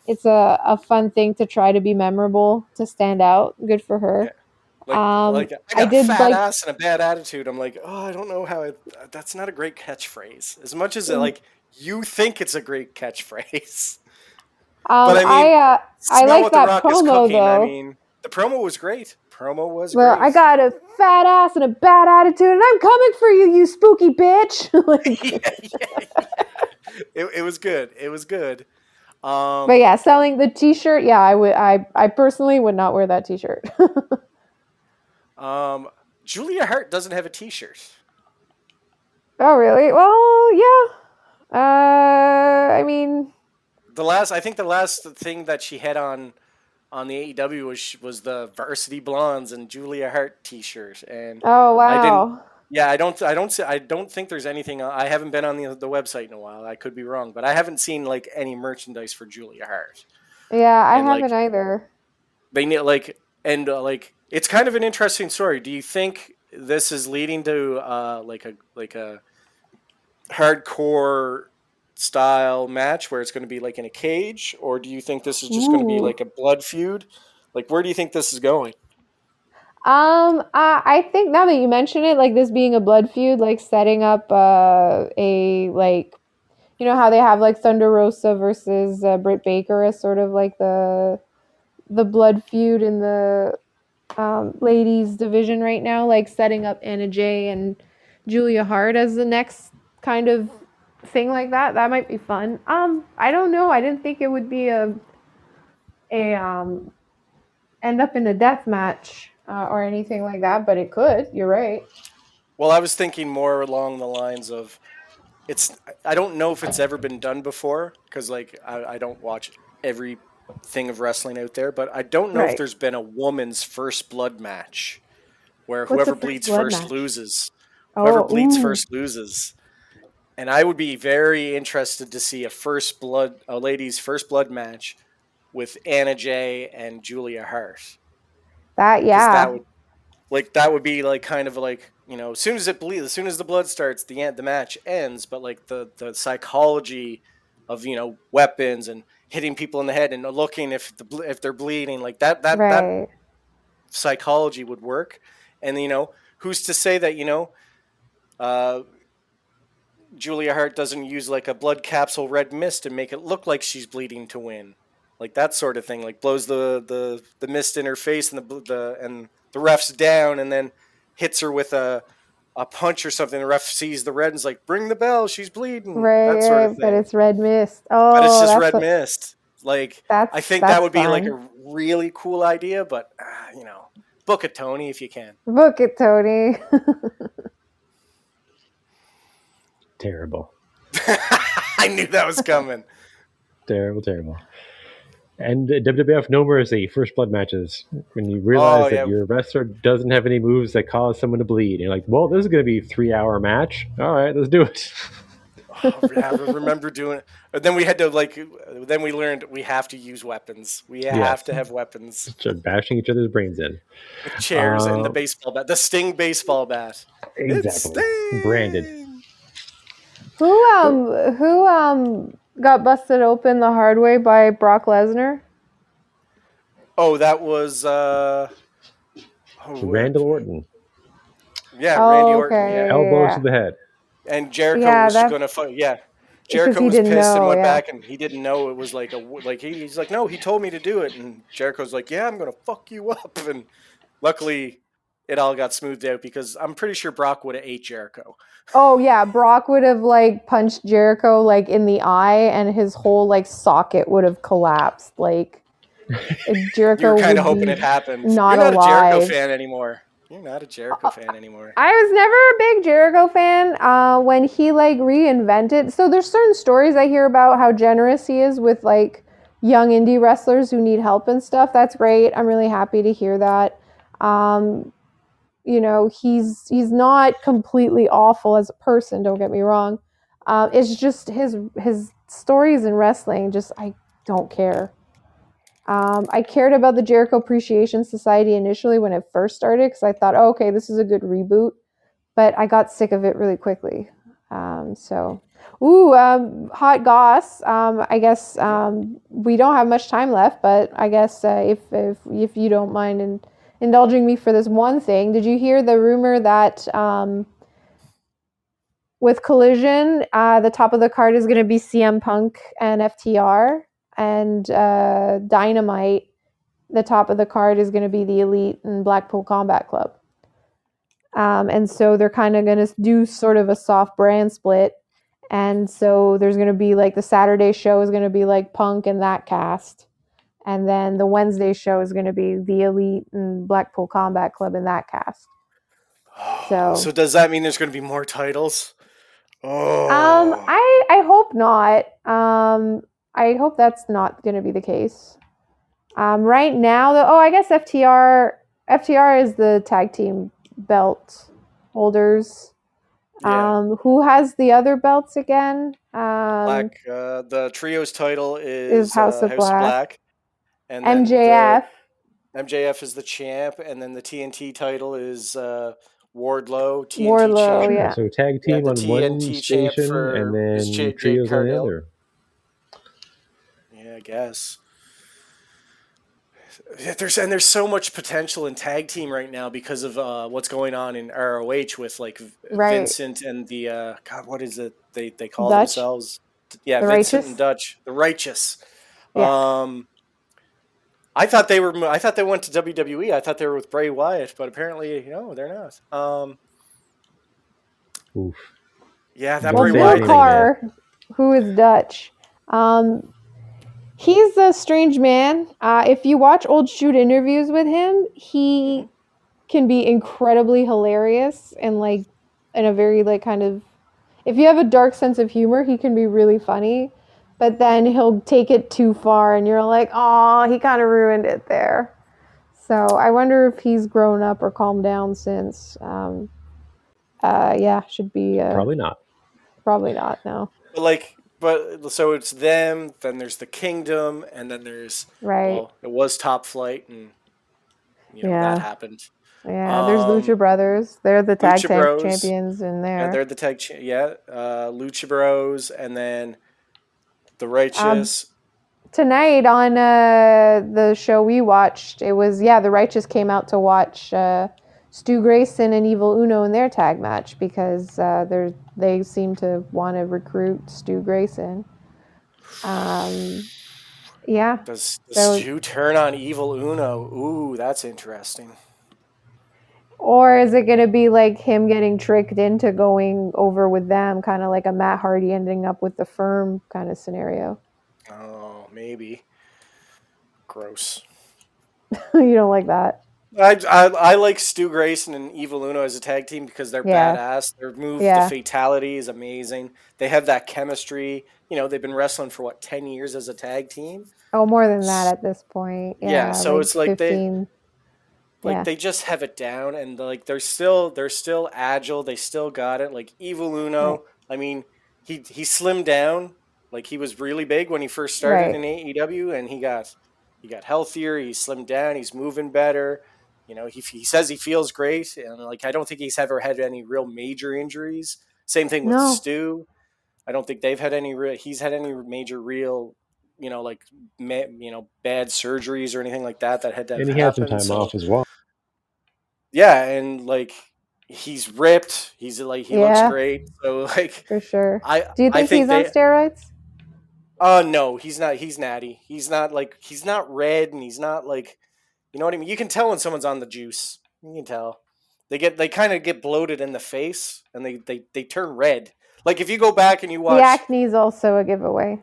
it's a, a fun thing to try to be memorable to stand out. Good for her. Like, Um, like I I got a did fat like- ass and a bad attitude. I'm like, oh, I don't know how. It, that's not a great catchphrase. As much as like you think it's a great catchphrase. Um, But I mean, I uh, I like what the that Rock is promo cooking. I mean, the promo was great. Promo was Well, great. I got a fat ass and a bad attitude, and I'm coming for you, you spooky bitch. Like, yeah, yeah. It, it was good. It was good. Um, but yeah, selling the T-shirt. Yeah, I would. I I personally would not wear that T-shirt. um, Julia Hart doesn't have a T-shirt. oh really? Well, yeah. Uh, I mean, The last, I think, the last thing that she had on on the AEW was was the Varsity Blondes and Julia Hart T-shirt, and oh I didn't- wow. yeah, I don't, I don't, I don't think there's anything. I haven't been on the the website in a while. I could be wrong, but I haven't seen like any merchandise for Julia Hart. Yeah, I and, haven't either. they need like and uh, like it's kind of an interesting story. Do you think this is leading to uh, like a like a hardcore style match where it's going to be like in a cage, or do you think this is just going to be like a blood feud? Like, where do you think this is going? Um, I, I think now that you mention it, like this being a blood feud, like setting up uh, a like, you know how they have like Thunder Rosa versus uh, Britt Baker as sort of like the the blood feud in the um, ladies division right now, like setting up Anna Jay and Julia Hart as the next kind of thing like that. That might be fun. Um, I don't know. I didn't think it would be a a um end up in a death match uh, or anything like that, but it could. You're right. Well, I was thinking more along the lines of it's. I don't know if it's ever been done before because, like, I, I don't watch every thing of wrestling out there, but I don't know if there's been a woman's first blood match where What's whoever bleeds first match? loses. Whoever Oh, bleeds ooh. first loses. And I would be very interested to see a first blood, a ladies' first blood match with Anna Jay and Julia Hart. That yeah. That would, like that would be like kind of like you know, as soon as it bleeds, as soon as the blood starts, the end, the match ends. But like the the psychology of you know weapons and hitting people in the head and looking if the if they're bleeding, like that that that psychology would work. And you know, who's to say that you know, uh, Julia Hart doesn't use like a blood capsule red mist and make it look like she's bleeding to win, like that sort of thing. Like blows the the, the mist in her face and the the and the ref's down and then hits her with a a punch or something. The ref sees the red and is like, "Bring the bell, she's bleeding." Right, that sort of thing. but it's red mist. Oh, But it's just red what- mist. Like That's, I think that would be like a really cool idea, but uh, you know, book it, Tony, if you can. book it, Tony. Terrible. I knew that was coming. Terrible, terrible. And WWF No Mercy, first blood matches. When you realize Oh, that yeah. your wrestler doesn't have any moves that cause someone to bleed, you're like, well, this is going to be a three hour match. All right, let's do it. Oh, I remember doing it. But then we had to like. Then we learned we have to use weapons. We have Yes. to have weapons. Start bashing each other's brains in. Chairs and the Um, baseball bat, the Sting baseball bat. It's Exactly. Branded. Who um who um got busted open the hard way by Brock Lesnar? Oh, that was uh. oh, Randall Orton, Yeah, Oh, Randy Orton. okay. Yeah. elbows Yeah. to the head. And Jericho Yeah, was that- going to fight. Yeah. Jericho was didn't pissed and went yeah. back, and he didn't know it was like a like he, he's like, no, he told me to do it, and Jericho's like, yeah, I'm gonna fuck you up, and luckily, it all got smoothed out because I'm pretty sure Brock would have ate Jericho. Oh yeah, Brock would have like punched Jericho like in the eye, and his whole like socket would have collapsed. Like Jericho. You were kind of hoping it happened. not You're not a Jericho fan anymore. You're not a Jericho fan anymore. I was never a big Jericho fan. Uh, when he like reinvented, so there's certain stories I hear about how generous he is with like young indie wrestlers who need help and stuff. That's great. I'm really happy to hear that. Um, you know, he's he's not completely awful as a person. Don't get me wrong. Uh, it's just his his stories in wrestling. Just I don't care. Um, I cared about the Jericho Appreciation Society initially when it first started because I thought, oh, okay, this is a good reboot. But I got sick of it really quickly. Um, so, ooh, um, hot goss. Um, I guess um, we don't have much time left, but I guess uh, if, if if you don't mind in, indulging me for this one thing, did you hear the rumor that um, with Collision, uh, the top of the card is going to be CM Punk and FTR? and uh, Dynamite, the top of the card is going to be the Elite and Blackpool Combat Club. Um, and so they're kind of going to do sort of a soft brand split. And so there's going to be like the Saturday show is going to be like Punk and that cast. And then the Wednesday show is going to be the Elite and Blackpool Combat Club in that cast. So, so does that mean there's going to be more titles? Oh. Um, I I hope not. Um, I hope that's not going to be the case. Um, right now, though, oh, I guess FTR FTR is the tag team belt holders. Yeah. Um, who has the other belts again? Um, Black. Uh, the trios title is, is House uh, of Black. And MJF. the- MJF is the champ, and then the TNT title is uh, Wardlow. TNT Wardlow, champ. yeah. So tag team the on one TNT champ station and then Jade- Jade trios on the other. Yeah, I guess. There's and there's so much potential in tag team right now because of uh, what's going on in ROH with like Right. Vincent and the uh, God, what is it? They they call Dutch? themselves? Yeah, The Vincent Righteous? and Dutch, the Righteous. Yeah. Um, I thought they were. I thought they went to WWE. I thought they were with Bray Wyatt, but apparently, no, they're not. Um, Oof. yeah, that Well, Bray Wyatt. Carr- thing. Carr, who is Dutch, um, he's a strange man. Uh, if you watch old shoot interviews with him, he can be incredibly hilarious and like in a very like kind of if you have a dark sense of humor, he can be really funny. But then he'll take it too far, and you're like, oh, he kind of ruined it there. So I wonder if he's grown up or calmed down since. Um, uh, yeah, should be uh, Probably not. probably not. No. But like, but so it's them. Then there's the Kingdom, and then there's Right. well, it was Top Flight, and you know Yeah. that happened. yeah, there's um, Lucha Brothers. They're the tag Lucha tag Bros. champions in there. Yeah, there. they're the tag. Cha- yeah, uh, Lucha Bros, and then the Righteous. Tonight on uh, the show we watched, it was yeah, the Righteous came out to watch uh, Stu Grayson and Evil Uno in their tag match because uh, they they seem to want to recruit Stu Grayson. Um, yeah, does does was- Stu turn on Evil Uno? Ooh, that's interesting. Or is it going to be like him getting tricked into going over with them, kind of like a Matt Hardy ending up with the firm kind of scenario? Oh, maybe. Gross. you don't like that? I, I, I like Stu Grayson and Evil Uno as a tag team because they're Yeah. badass. Their move, Yeah. the fatality is amazing. They have that chemistry. You know, they've been wrestling for what ten years as a tag team. Oh, more than that at this point. Yeah, Yeah, so it's like they- 15. Like Yeah. they just have it down, and like they're still they're still agile. They still got it. Like Evil Uno. I mean, he he slimmed down. Like he was really big when he first started Right. in AEW, and he got he got healthier. He slimmed down. He's moving better. You know, he he says he feels great, and like I don't think he's ever had any real major injuries. Same thing with No. Stu. I don't think they've had any. Re- he's had any major real. You know, like ma- you know, bad surgeries or anything like that that had to. And he had some time so- off as well. yeah, and like he's ripped. He's like he Yeah. looks great. So like for sure. I Do you I think, he's on steroids? Uh no, he's not. He's natty. He's not like he's not red, and he's not like you know what I mean. You can tell when someone's on the juice. You can tell. They get they kind of get bloated in the face, and they they they turn red. Like if you go back and you watch The acne is also a giveaway.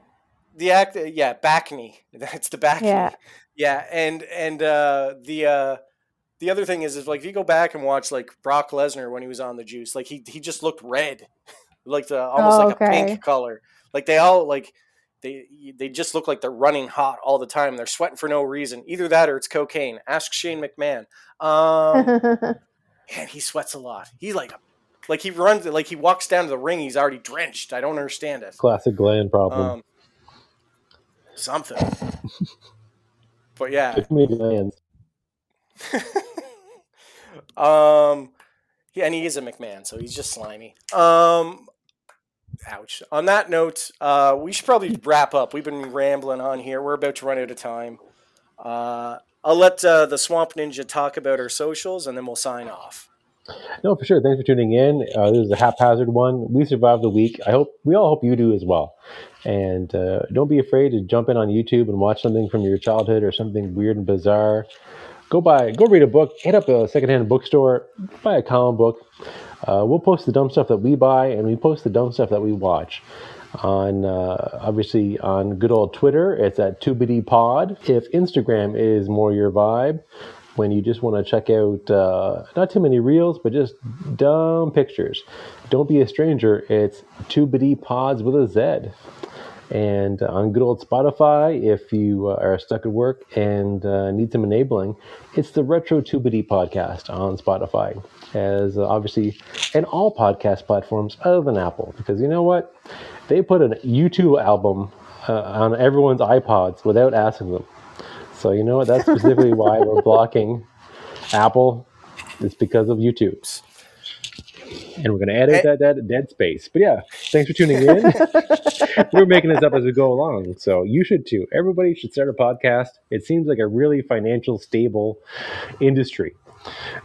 The act yeah back knee that's the back Yeah. knee yeah and and uh the uh the other thing is is like if you go back and watch like brock lesnar when he was on the juice like he he just looked red like the almost Oh, like a pink color like they all like they they just look like they're running hot all the time. They're sweating for no reason. Either that or it's cocaine. Ask Shane McMahon. Um, man, he sweats a lot. He's like like he runs like he walks down to the ring. He's already drenched. I don't understand it. Classic gland problem. Um, something. but yeah. Um, yeah, and he is a McMahon, so he's just slimy. Um, ouch. On that note, uh, we should probably wrap up. We've been rambling on here. We're about to run out of time. Uh, I'll let uh, the Swamp Ninja talk about our socials, and then we'll sign off. No, for sure. Thanks for tuning in. Uh, this is a haphazard one. We survived the week. I hope we all hope you do as well. And uh, don't be afraid to jump in on YouTube and watch something from your childhood or something weird and bizarre. Go buy, go read a book. Hit up a secondhand bookstore. Buy a comic book. Uh, we'll post the dumb stuff that we buy, and we post the dumb stuff that we watch. On uh, obviously on good old Twitter, it's at Pod. If Instagram is more your vibe, when you just want to check out uh, not too many reels, but just dumb pictures. Don't be a stranger. It's Tubity Pods with a Z. And on good old Spotify, if you uh, are stuck at work and uh, need some enabling, it's the Retro Tubity podcast on Spotify, as uh, obviously, and all podcast platforms other than Apple, because you know what? They put a U2 album uh, on everyone's iPods without asking them. So you know what? That's specifically why we're blocking Apple. It's because of YouTube's. And we're going to edit that, that dead space. But yeah, thanks for tuning in. we're making this up as we go along. So you should too. Everybody should start a podcast. It seems like a really financial, stable industry.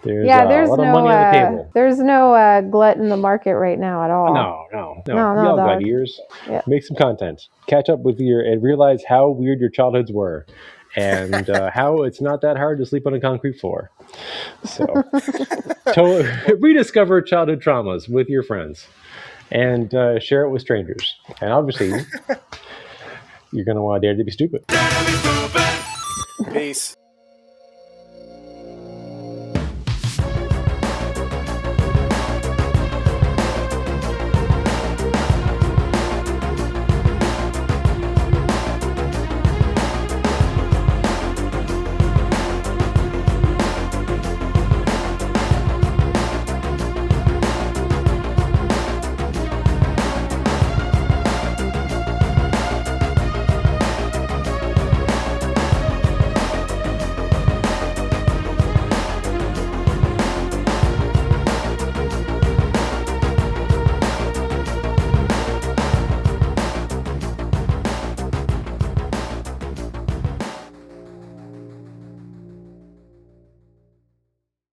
There's, yeah, uh, there's a lot no of money on the uh, table. there's no uh, glut in the market right now at all. No, no, no. No, no, we all got ears. Yeah. Make some content. Catch up with your and realize how weird your childhoods were, and uh, how it's not that hard to sleep on a concrete floor. So, to- rediscover childhood traumas with your friends, and uh, share it with strangers. And obviously, you're going to want to dare to be stupid. Peace.